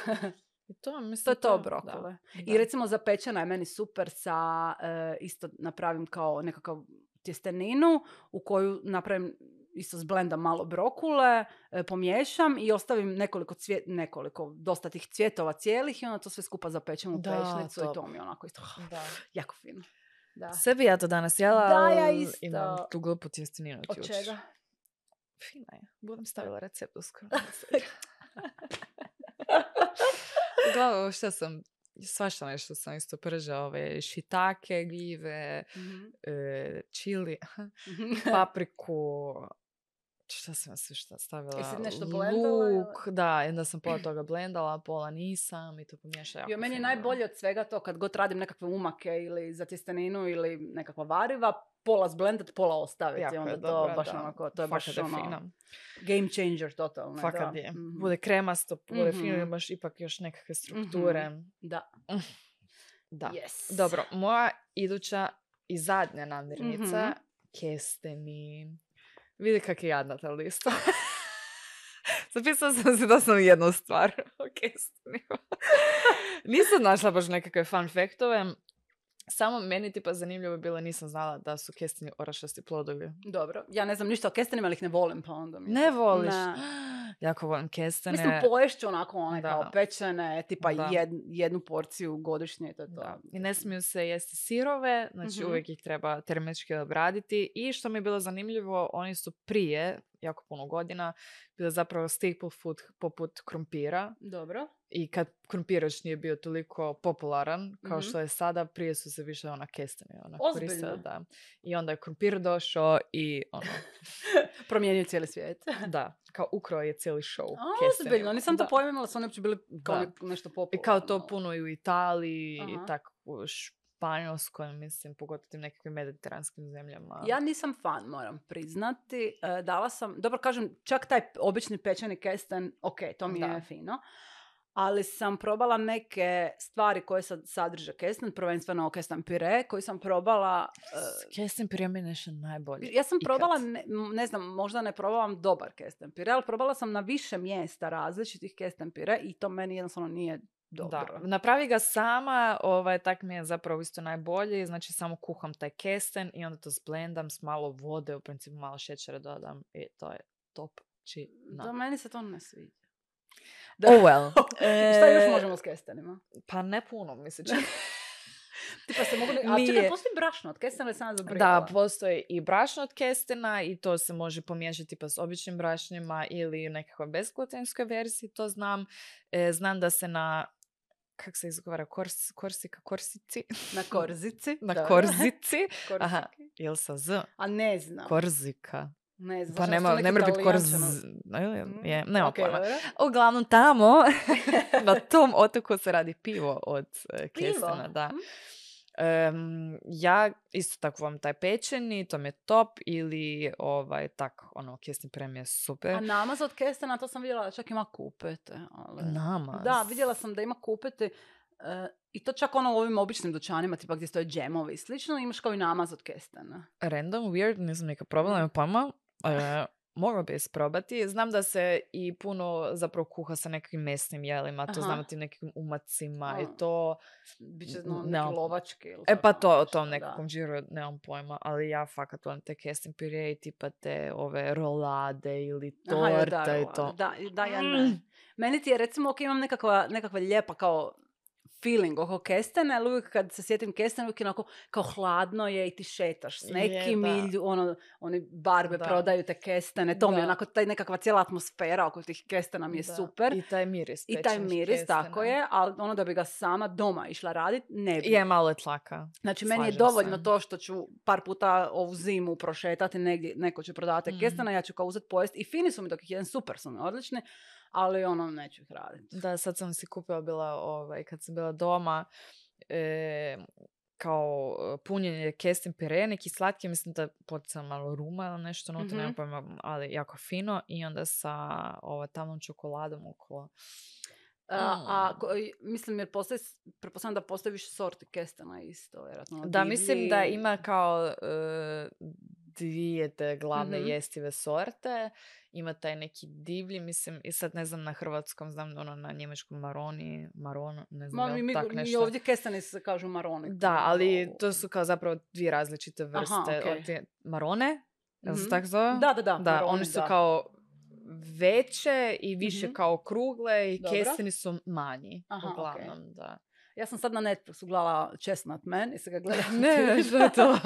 I to, mislim, To je to da, da. I recimo zapečena je meni super sa, e, isto napravim kao nekakav tjesteninu u koju napravim isto zblendam malo brokule, e, pomiješam i ostavim nekoliko cvjet, nekoliko, dosta tih cvjetova cijelih i onda to sve skupa zapečem u pešnicu i to mi je onako isto Da. jako fino. Da. Sve bi ja to danas jela, Da, ja isto. imam tu glupu tjesteninu Od jučer. čega? Fina je. Budem stavila recept uskoro. Uglavnom, šta sam, svašta nešto sam isto pržala, ove šitake, gljive, Mhm. e, čili, papriku, šta sam sve šta stavila? Jesi nešto blendala ili? Luk, da, onda sam pola toga blendala, pola nisam i to pomiješala Jo, meni je najbolje od svega to kad god radim nekakve umake ili za tjesteninu ili nekakva variva, pola zblendat, pola ostaviti. Jako je onda to dobra, baš da. onako, to je Fakat baš je ono, fina. game changer totalno. Fakat da. je. Mhm. Bude kremasto, bude fino, Mhm. imaš ipak još nekakve strukture. Da. Da. Yes. Dobro, moja iduća i zadnja namirnica, Mhm. kesteni. Vidi kak je jadna ta lista. Zapisala sam se da sam jednu stvar o kestenima. Nisam našla baš nekakve fun faktove. Samo meni tipa zanimljivo je bilo, nisam znala da su kesteni orašasti plodovi. Dobro. Ja ne znam ništa o kestenima, ali ih ne volim, pa onda mi... Ne voliš? Ne. Jako volim kestene. Mislim, poješću onako one Da. kao pečene, tipa jed- jednu porciju godišnje, to je to. Da. I ne smiju se jesti sirove, znači Mhm. uvijek ih treba termički obraditi. I što mi je bilo zanimljivo, oni su prije, jako puno godina, bile zapravo staple food poput krumpira. Dobro. I kad krumpir još nije bio toliko popularan kao Mhm. što je sada, prije su se više ona kesteni ona koristila, Da. I onda je krumpir došao i ono, Promijenio cijeli svijet. da, kao ukrao je cijeli show. A, ozbiljno, nisam to Da. pojmila, su oni uopće bili kao Da. nešto popularno. I kao to puno i u Italiji, i Aha. tako u Španjolskoj, mislim, pogotovo tim nekakvim mediteranskim zemljama. Ja nisam fan, moram priznati. E, dala sam, dobro kažem, čak taj obični pečeni kesten, ok, to mi je Da. fino. Ali sam probala neke stvari koje sad sadrže kesten, prvenstveno kesten pire, koji sam probala... e, Kesten pire mi je nešto najbolje. ja sam ikad. probala, ne, ne znam, možda ne probavam dobar kesten pire, ali probala sam na više mjesta različitih kesten pire i to meni jednostavno nije dobro. Da, napravi ga sama, ovaj, tak mi je zapravo isto najbolji, znači samo kuham taj kesten i onda to zblendam s malo vode, u principu malo šećera dodam i to je top. Či, Da, meni se to ne sviđa. Oh well. Šta još E, možemo s kestenima? Pa ne puno, mi se čini. Tipa se mogu... A čekaj, Nije. postoji brašno od kestena ili sam ja Da, zabrigala? postoji i brašno od kestena i to se može pomiješati pa s običnim brašnjima ili nekakvoj bezglutenskoj verziji, to znam. E, znam da se na, kak se izgovara, kors, korsika, korsici, Na korzici. na dobro. korzici, aha, jel sa z, A ne znam. korzika. ne znam. Pa nema, ne mora biti korz... Mm, Je, nema ok, pojma. Uglavnom tamo, na tom otoku se radi pivo od e, Pivo? kestena, da. Em, ja isto tako vam taj pečeni, to mi je top ili ovaj tak, ono, kesni premije super. A namaz od kestena, to sam vidjela, čak ima kupete. Ali... Namaz. Da, vidjela sam da ima kupete e, i to čak ono u ovim običnim dućanima, tipa gdje stoje džemovi i slično, imaš kao i namaz od kestena. Random, weird, nisam nikad probala, nemam pojma. E, mogla bi isprobati. Znam da se i puno zapravo kuha sa nekakvim mesnim jelima, to Aha. znamo ti nekim umacima A. i to. Biće no, neki nemam- lovački ili E pa to, o tom nekakvom džiru nemam pojma, ali ja fakat volim te kestin pire i tipa te ove rolade ili Aha, torta da, i to. Da, da, ja ne. Mm. Meni ti je recimo, ok, imam nekakva, nekakva lijepa kao feeling oko kestena, ali uvijek kad se sjetim kestena, uvijek je onako kao hladno je i ti šetaš s Je, nekim da. i ono, oni barbe Da. prodaju te kestene, to mi je Da. onako taj nekakva cijela atmosfera oko tih kestena mi je Da. super. I taj miris. I taj miris, tako kestena. je, ali ono da bi ga sama doma išla radit, ne bi. Je malo je tlaka. Znači, meni je slažem dovoljno se. to što ću par puta ovu zimu prošetati negdje, neko će prodavati Mhm. kestena, ja ću kao uzeti pojest i fini su mi dok ih jedan super su mi odlični, ali ono, neću ih raditi. Da, sad sam si kupila bila, ovaj, kad sam bila doma, e, kao e, punjenje kestin pire, neki slatki, mislim da poticam malo ruma ili nešto unutra, Mhm. nemam pojma, ali jako fino i onda sa ovo tamnom čokoladom okolo. A, a Mm. ko- i- mislim, jer postoji, pretpostavljam da postoji više sorti kestena isto, vjerojatno. ono Da, mislim da ima kao e, dvije te glavne Mhm. jestive sorte. Ima taj neki divlji, mislim, i sad ne znam na hrvatskom, znam ono na njemačkom maroni, maron, ne znam, Ma, mi, mi, tak mi nešto. ovdje kesteni se kažu maroni. Da, ali to su kao zapravo dvije različite vrste. okej. od te- Marone, jel se Mhm. tak zove? Da, da, da. Da, maroni, oni su da. kao veće i više Mhm. kao krugle i Dobro. kesteni su manji. Aha, uglavnom, da. Ja sam sad na Netflixu gledala Chestnut Man i se ga gledala. Ne, što je to?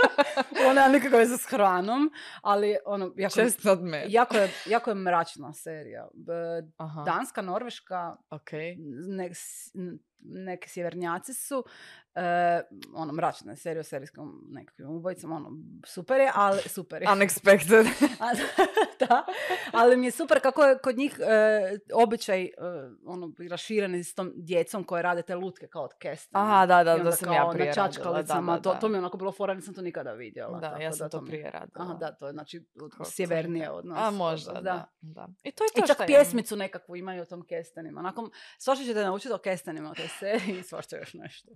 Ono nema nikakve veze s hranom, ali ono, jako, od me. jako, je, jako je mračna serija. Danska, Norveška, okej. nek, s- n- neki sjevernjaci su, e, ono, mračna je serija o serijskom nekakvim ubojicama, ono, super je, ali super je. Unexpected. Da, ali mi je super kako je kod njih e, običaj e, ono, rašireni s tom djecom koje rade te lutke kao od kestena. Aha, da, da, da sam ja na prije radila, čačkalicama, da, da, to, da. to mi je onako bilo fora, nisam to nikada vidjela. Da, tako ja sam to mi- prije radila. Aha, da, to je znači Kako sjevernije od nas. A možda, da. da. I to je to I čak pjesmicu nekakvu imaju o tom kestenima. Onako, svašta ćete naučiti o kestenima u seriji i svašta još nešto.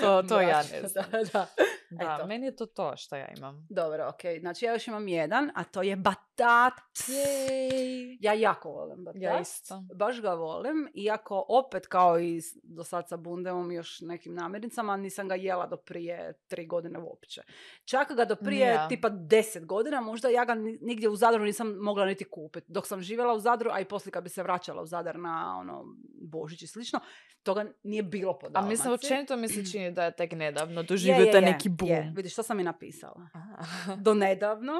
To, to ja ne znam. Da, da. Da, Eto. meni je to to što ja imam. Dobro, ok. Znači ja još imam jedan, a to je batat. Jej. Ja jako volim batat. Ja isto. Baš ga volim, iako opet kao i do sad sa bundevom još nekim namirnicama, nisam ga jela do prije tri godine uopće. Čak ga do prije ja. tipa deset godina, možda ja ga ni- nigdje u Zadru nisam mogla niti kupiti. Dok sam živjela u Zadru, a i poslije kad bi se vraćala u Zadar na ono, Božić i slično, toga nije bilo po A mislim, općenito mi se čini da je tek nedavno doživio taj neki boom. je. Vidiš, što sam i napisala. Do nedavno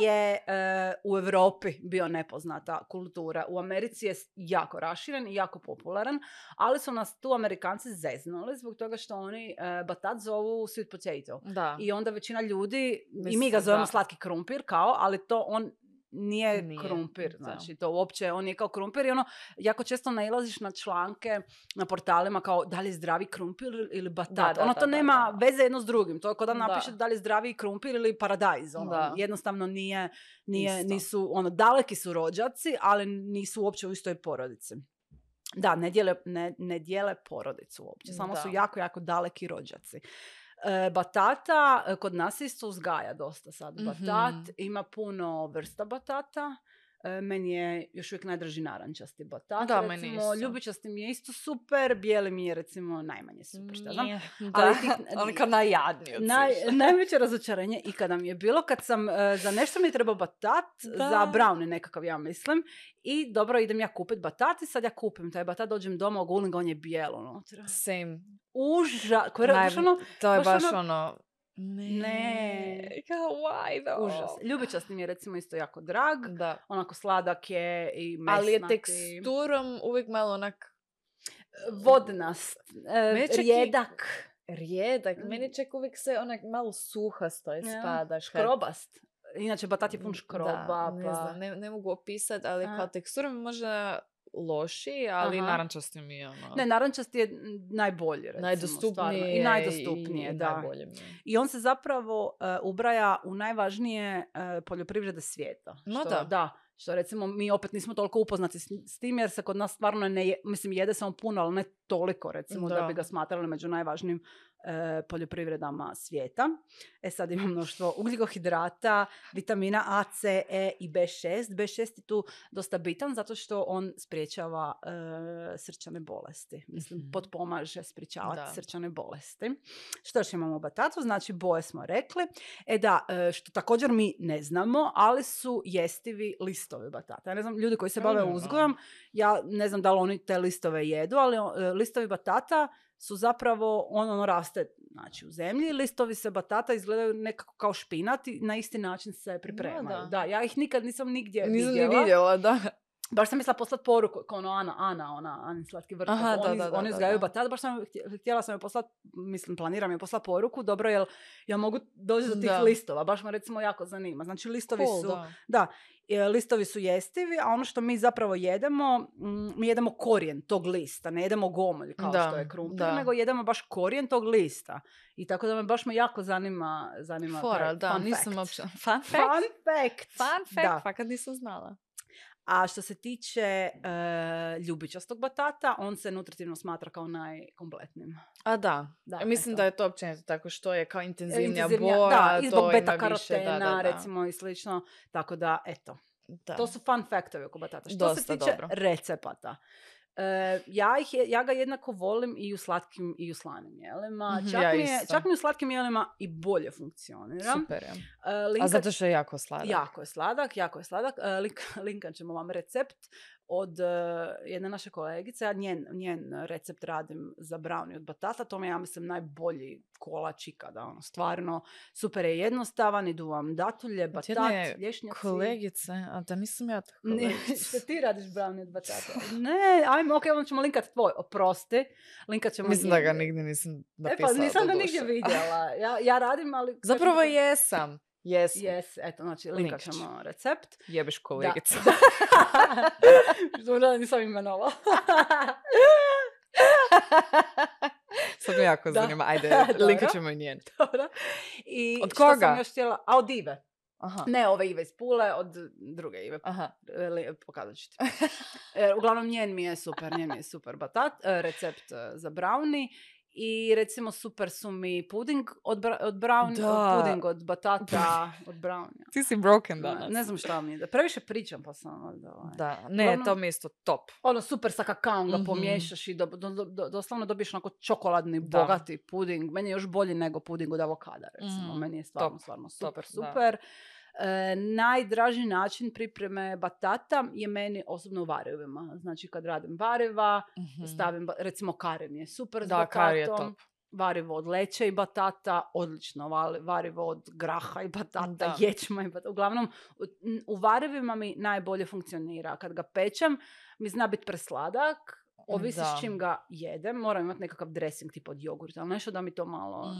je e, u Europi bio nepoznata kultura. U Americi je jako raširen i jako popularan, ali su nas tu Amerikanci zeznuli zbog toga što oni e, batat zovu sweet potato. Da. I onda većina ljudi, i mi Mislim, ga zovemo da. slatki krumpir kao, ali to on nije, Nije, krumpir, znači to uopće, on je kao krumpir i ono, jako često nailaziš na članke na portalima kao da li je zdravi krumpir ili batat. Da, da, ono to da, nema da. veze jedno s drugim, to je kao da Da. napišete da li je zdravi krumpir ili paradajz, ono, Da. jednostavno nije, nije Isto. nisu, ono, daleki su rođaci, ali nisu uopće u istoj porodici. Da, ne dijele, ne, ne dijele porodicu uopće, samo su jako, jako daleki rođaci. E, batata, e, kod nas isto uzgaja dosta sad batat, Mhm. ima puno vrsta batata. E, meni je još uvijek najdraži narančasti batat. Da, meni recimo, isto. ljubičasti mi je isto super, bijeli mi je recimo najmanje super, šta znam. Ali Da, on kao najjadniji od Naj, najveće razočarenje ikada mi je bilo kad sam e, za nešto mi je trebao batat, Da. za brownie nekakav ja mislim, i dobro idem ja kupit batat i sad ja kupim taj batat, dođem doma, ogulim ga, on je bijelo unutra. Same. Uža, koje, Naj- baš ono, To je baš baš ono- ono... Ne. Ne. Kao, why though? užas. Ljubičasti mi je recimo isto jako drag, Da. onako sladak je i mesnati. Ali je teksturom uvijek malo onak Vodnast, e, Meni čak i- rijedak, rijedak. Mm. Meni čak uvijek se onak malo suhasto Ja. ispada. kad- škrobast. Inače, batat je pun škroba. Da, ne pa... znam, ne, ne mogu opisati, ali kao teksturom je možda loši, ali Aha. narančasti mi je ono... Ne, narančasti je najbolji, recimo, najdostupnije. I najdostupnije, i da. najbolje mi je. I on se zapravo e, ubraja u najvažnije e, poljoprivrede svijeta. No što, da. da. Što recimo mi opet nismo toliko upoznati s, s tim jer se kod nas stvarno ne je, mislim jede se on puno, ali ne toliko recimo da, Da. bi ga smatrali među najvažnijim e, poljoprivredama svijeta. E sad ima mnoštvo ugljikohidrata, vitamina A, C, E i B6. B6 je tu dosta bitan zato što on spriječava e, srčane bolesti. Mislim, Mhm. potpomaže sprječavati Da. srčane bolesti. Što još imamo u batatu? Znači boje smo rekli. E da, e, što također mi ne znamo, ali su jestivi listovi batata. Ja ne znam, ljudi koji se bave uzgojom, ja ne znam da li oni te listove jedu, ali e, listovi batata su zapravo, on ono raste znači, u zemlji, listovi se batata izgledaju nekako kao špinat i na isti način se pripremaju. da. Da, ja ih nikad nisam nigdje Nisam ni vidjela. vidjela, da. Baš sam mislila poslati poruku, kao ono Ana, Ana, ona, Ani slatki vrt, Aha, oni, da, da, oni uzgajaju batat, baš sam htje- htjela sam joj poslati, mislim, planiram joj poslati poruku, dobro, jel ja mogu doći do tih Da. listova, baš me recimo jako zanima. Znači, listovi Cool, su, da. da, e, listovi su jestivi, a ono što mi zapravo jedemo, mm, mi jedemo korijen tog lista, ne jedemo gomolj kao Da, što je krumpir, da. nego jedemo baš korijen tog lista. I tako da me baš me jako zanima, zanima Fora, taj da, fun nisam fact. uopće... Fun fact? Fun fact! Fun fact, fakat nisam znala. A što se tiče e, ljubičastog batata, on se nutritivno smatra kao najkompletnijim. A da, Da, mislim eto. da je to općenito tako što je kao intenzivnija, Intenzivnija- boja, da, i zbog beta karotena, da, recimo i slično. Tako da, eto, Da. to su fun faktovi oko batata. Što Dosta se tiče dobro. recepata, e, ja, ih ja ga jednako volim i u slatkim i u slanim jelima. Mhm, Čak, ja mi je, čak mi u slatkim jelima i bolje funkcionira. Super je. E, A linkat- zato što je jako sladak. Jako je sladak, jako je sladak. E, link, linkat ćemo vam recept od e, jedne naše kolegice. Ja njen, njen recept radim za brownie od batata. To mi je, ja mislim, najbolji kolač ikada. Ono, stvarno, super je jednostavan. Idu vam datulje, batat, lješnjaci. Kolegice, a da nisam ja tako kolegica. ti radiš brownie od batata? Ne, ajmo, ok, onda ćemo linkat tvoj. Oprosti. Linkat ćemo Mislim da ga nigdje nisam E napisala. pa nisam ga nigdje vidjela. Ja, ja radim, ali... Zapravo jesam. Jesam. Jes, eto, znači linkat ćemo recept. Jebeš kolegica. Što da nisam imenovao. Sad me jako Da. zanima. Ajde, linkat ćemo i njen. Dobro. I Od što sam koga? još htjela? A od Ive. Aha. Ne ove Ive iz Pule, od druge Ive. Aha. E, Pokazat ću ti. E, uglavnom, njen mi je super, njen mi je super batat, e, recept za brownie. I recimo super su mi puding od, bra- od brownie, Da. puding od batata, od brownie. Ti si broken danas. ne znam šta mi je. Da previše pričam pa sam onda, ovaj. Da, ne, to mi je isto top. ono super sa kakaom ga Mhm. pomiješaš i do, do- do- doslovno dobiješ onako čokoladni, Da. bogati puding. Meni je još bolji nego puding od avokada, recimo. Mhm. Meni je stvarno, Top, stvarno top, super, da. E, najdraži način pripreme batata je meni osobno u varivima. Znači kad radim variva, Mhm. stavim, recimo kare mi je super s Da, batatom. kari je top. Varivo od leće i batata, odlično. Varivo od graha i batata, Da. ječma i batata. Uglavnom, u, varivima mi najbolje funkcionira. Kad ga pečem, mi zna biti presladak, ovisi Da. s čim ga jedem. Moram imati nekakav dressing tip od jogurta, ali nešto da mi to malo Mm.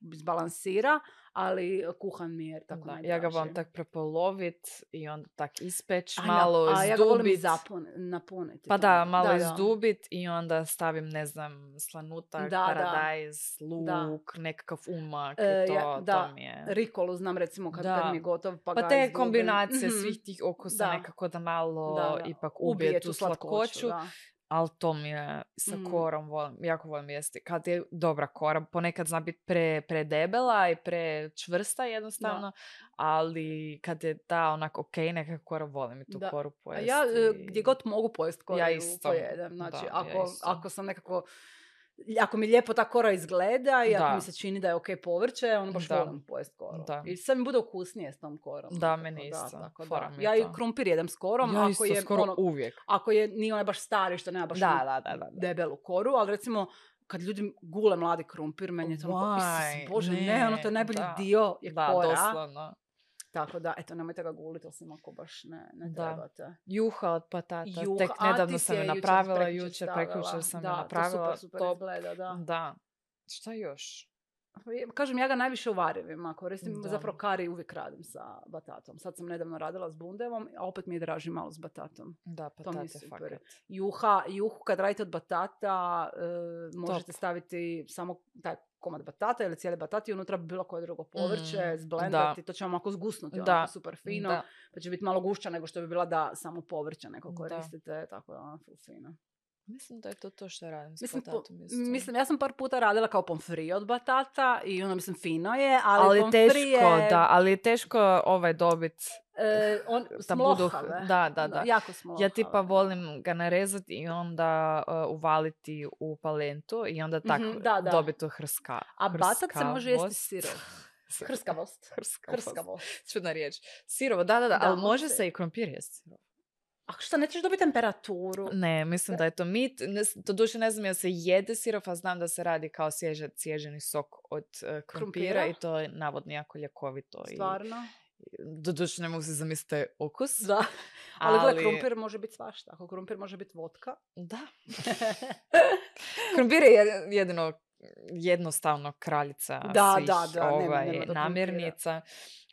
mm, izbalansira, ali kuhan mi je tako Da, ja ga volim tak prepolovit i onda tak ispeć, A malo a ja ga volim zapun, napuniti. Pa da, malo Da, da. izdubit i onda stavim, ne znam, slanutak, Da, da. paradajz, Da. luk, nekakav umak E, i to, ja- da. to mi je. Rikolu znam recimo kad, kad mi je gotov pa, Pa te izdubim. kombinacije Mhm. svih tih okusa Da. nekako da malo Da, da. ipak Ubije tu slatkoću. Da. ali to mi je sa Mm. korom, volim, jako volim jesti. Kad je dobra kora, ponekad zna biti pre, predebela i prečvrsta jednostavno, ali kad je ta onak ok, neka kora volim i tu Da. koru A pojesti. ja e, gdje god mogu pojest koru Ja isto. pojedem. Znači, Da, ja ako, isto. ako sam nekako ako mi lijepo ta kora izgleda i ako Da. mi se čini da je ok povrće, onda baš Da. volim pojest koru. Da. I sve mi bude ukusnije s tom korom. Da, meni isto. tako da. Ja i krumpir jedem s korom, ja ako isto je skoro ono, uvijek. ako je nije onaj baš stari što nema baš Da, da, da, da, da. debelu koru, ali recimo kad ljudi gule mladi krumpir, meni je to onako, Why? Isus Bože, ne, ono to je Ne, najbolji da. dio je Da, kora. doslovno. Tako da, eto, nemojte ga guliti, osim ako baš ne, ne Da. trebate. Juha od patata. Juha, Tek nedavno sam je napravila, jučer, prekjučer sam da, je napravila. To super, super top. izgleda, da. Da. Šta još? Kažem, ja ga najviše u varivima koristim. Da. Zapravo kari uvijek radim sa batatom. Sad sam nedavno radila s bundevom, a opet mi je draži malo s batatom. Da, To mi je patate, super. Juha, juhu kad radite od batata, e, možete Top. staviti samo taj komad batata ili cijeli batat i unutra bilo koje drugo povrće, Mm, zblendati, to će vam ako zgusnuti, Da. onako super fino, Da. pa će biti malo gušća nego što bi bila da samo povrće neko Da. koristite, tako da ono fino. Mislim da je to to što radim s Mislim, po- patatom isto. mislim, ja sam par puta radila kao pomfri od batata i ono, mislim, fino je, ali, ali pomfri teško, je, da, ali je teško ovaj dobit e, on, da budu, da, da, da. Jako smlohave. Ja tipa volim ga narezati i onda uh, uvaliti u palentu i onda tak da, da. dobiti tu hrska. A batat se može jesti hrskavost. sirov. Hrskavost. Hrskavost. Hrskavost. Čudna riječ. Sirovo, da, da, da, Da, ali može se i krompir jesti. A šta, nećeš dobiti temperaturu? Ne, mislim da je to mit. Ne, s- doduše ne znam jel se jede sirov, a znam da se radi kao svježe, sježeni sok od uh, krompira Krumpira? i to je navodno jako ljekovito. I, Stvarno? doduše ne mogu se zamisliti okus. Da. Ali, ali- gle, krumpir može biti svašta. Ako krumpir može biti vodka. Da. Krompir je jed- jedino jednostavno kraljica Da, svih da, da, ovaj, nema do krumpira.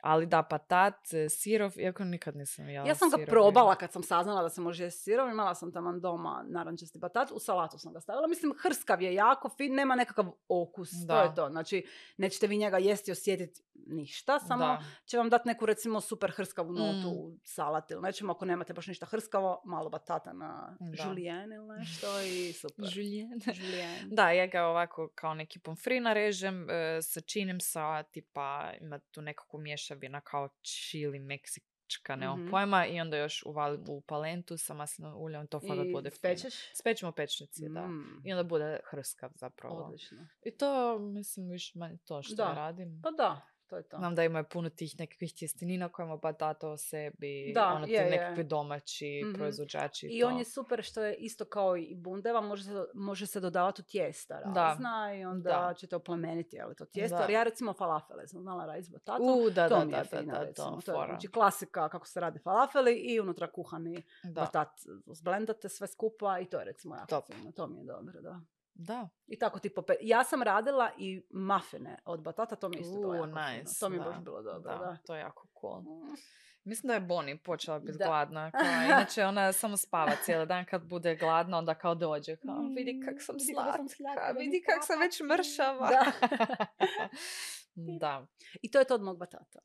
Ali da, patat, e, sirov, iako nikad nisam jela Ja sam ga sirov. probala kad sam saznala da se može jesti sirom. Imala sam taman doma narančasti batat. U salatu sam ga stavila. Mislim, hrskav je jako fin, nema nekakav okus. To Da. je to. Znači, nećete vi njega jesti i osjetiti ništa. Samo Da. će vam dati neku recimo super hrskavu notu Mm. u salat ili nečemu. Ako nemate baš ništa hrskavo, malo batata na julienne ili nešto i super. Julienne. Julienne. Da, ja ga ovako kao neki pomfri narežem, e, sačinim sa tipa, ima tu nekakvu mješavina kao čili, meksička, nemam Mhm. pojma, i onda još uvalim u palentu sa maslinovim uljem, to fakat bude fino. spečeš? Spećemo u pečnici, da. Mm, I onda bude hrskav zapravo. Odlično. I to, mislim, više manje to što Da. radim. Pa da, to je to. Znam da imaju puno tih nekakvih tjestenina koje ima batata o sebi, Da, ono ti je, je. nekakvi domaći Mhm. proizvođači. I to. on je super što je isto kao i bundeva, može se, može se dodavati u tijesta Da. razna i onda Da. ćete oplemeniti ali to tijesto. Da. Jer ja recimo falafele sam znala raditi s batatom. U, da, to da, mi da, je da, fino, da, recimo. to, To je, znači klasika kako se rade falafeli i unutra kuhani Da, batat zblendate sve skupa i to je recimo jako fino. To mi je dobro, da. Da. I tako tipo, pe- ja sam radila i mafine od batata, to mi je isto bilo jako fino. nice, To mi je baš bilo dobro, da, da. to je jako cool. Mm. Mislim da je Bonnie počela biti Da. gladna. Kao, inače ona samo spava cijeli dan kad bude gladna, onda kao dođe. Kao, vidi kak sam Mm, vidi kako sam slatka, vidi kak sam već sam." mršava. Da. da. I to je to od mog batata.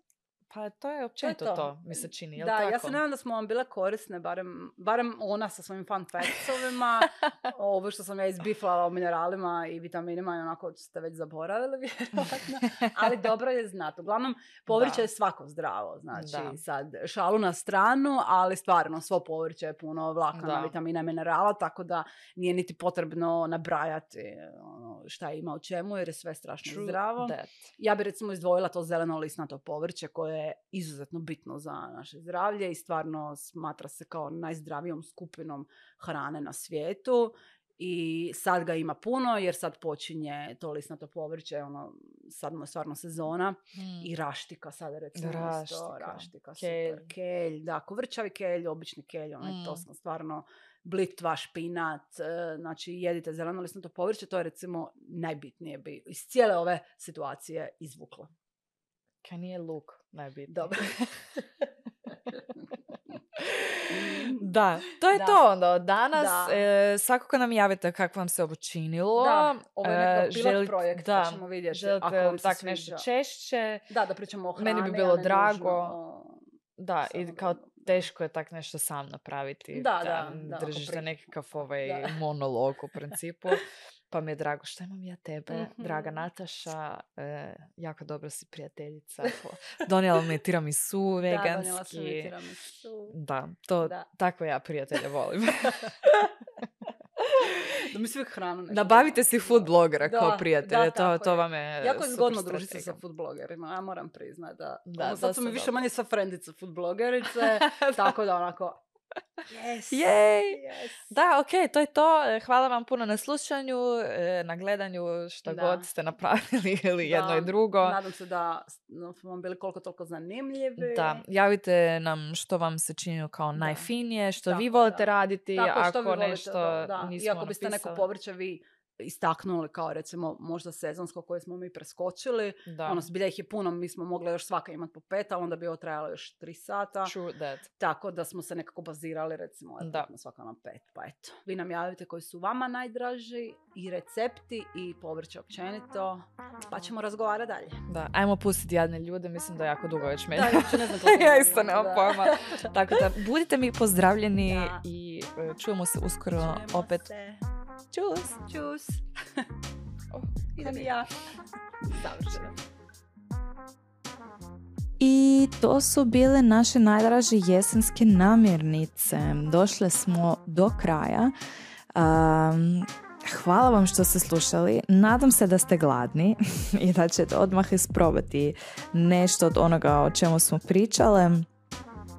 Pa to je općenito to, to. mi se čini, jel Da, tako? ja se nadam da smo vam bile korisne, barem, barem ona sa svojim fun factsovima, ovo što sam ja izbiflala o mineralima i vitaminima i onako ste već zaboravili vjerojatno, ali dobro je znati. Uglavnom, povrće Da. je svako zdravo, znači Da. sad šalu na stranu, ali stvarno svo povrće je puno vlakana, Da. vitamina i minerala, tako da nije niti potrebno nabrajati ono, šta ima u čemu jer je sve strašno True zdravo. that. Ja bi recimo izdvojila to zeleno lisnato povrće koje je izuzetno bitno za naše zdravlje i stvarno smatra se kao najzdravijom skupinom hrane na svijetu. I sad ga ima puno jer sad počinje to lisnato povrće, ono, sad mu je stvarno sezona. Mm. I raštika sada recimo isto, Raštika, raštika, kelj. super, kelj, da, kovrčavi kelj, obični kelj, onaj Mm. to sam stvarno blitva, špinat, e, znači jedite zeleno lisnato povrće, to je recimo najbitnije bi iz cijele ove situacije izvukla. Kaj nije luk najbitniji. Dobro. Da, to je Da. to onda od danas. Da. E, svakako nam javite kako vam se ovo činilo. Da, ovo je E, pilot projekt, da, pa ćemo vidjeti Želite ako vam tak nešto češće? Da, da pričamo o hrani, Meni bi bilo drago. o- Da, i kao da- teško je tak nešto sam napraviti. Da, da, da, Držiš da nekakav ovaj Da. monolog u principu. Pa mi je drago što imam ja tebe, draga Mhm. Nataša. e, jako dobro si prijateljica. Donijela mi je tiramisu Da, donijela sam mi veganski. tiramisu. Da, to, Da. takve ja prijatelje volim. Da mi svi hranu nešto Nabavite si food blogera Da, kao da, prijatelje, to, tako to vam je Jako je zgodno družiti se sa food blogerima, ja moram priznat da. Da, ono, sad su mi više dobro. manje sa frendice food blogerice, tako da onako, yes, Jej! yes. Da, ok, to je to. E, Hvala vam puno na slušanju, e, na gledanju što Da. god ste napravili ili jedno Da, i drugo. Nadam se da smo vam bili koliko toliko zanimljivi. Da, javite nam što vam se čini kao Da. najfinije, što vi Tako, volite da. raditi, Tako, ako vi volite, nešto da, da. nismo I ako biste neko napisali. povrće vi istaknuli kao recimo možda sezonsko koje smo mi preskočili. Da, Ono, zbilja ih je puno, mi smo mogli još svaka imati po pet, ali onda bi ovo trajalo još tri sata. true that. Tako da smo se nekako bazirali recimo Da. na svaka na pet. Pa eto, vi nam javite koji su vama najdraži i recepti i povrće općenito. Pa ćemo razgovarati dalje. Da, ajmo pustiti jadne ljude, mislim da jako dugo već meni. Da, ja ne znam ja isto nemam da. pojma. Tako da, budite mi pozdravljeni Da. i e, čujemo se uskoro Čujemo opet. se. Čus! Čus. Oh, Idem i ja. Savršeno. I to su bile naše najdraže jesenske namirnice. Došle smo do kraja. Um, hvala vam što ste slušali. Nadam se da ste gladni i da ćete odmah isprobati nešto od onoga o čemu smo pričale.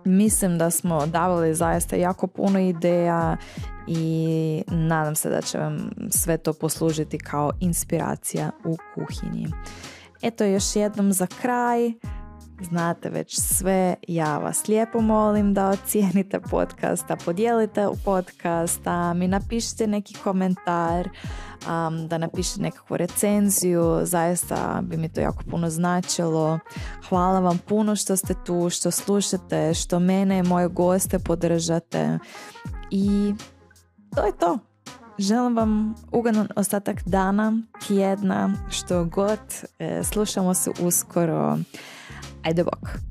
Mislim da smo davali zaista jako puno ideja i nadam se da će vam sve to poslužiti kao inspiracija u kuhinji. Eto još jednom za kraj, znate već sve, ja vas lijepo molim da ocijenite podcast, podijelite u podcast, da mi napišite neki komentar, um, da napišete nekakvu recenziju, zaista bi mi to jako puno značilo. Hvala vam puno što ste tu, što slušate, što mene i moje goste podržate i to je to. Želim vam ugodan ostatak dana, tjedna, što god. E, slušamo se uskoro. Ajde bok.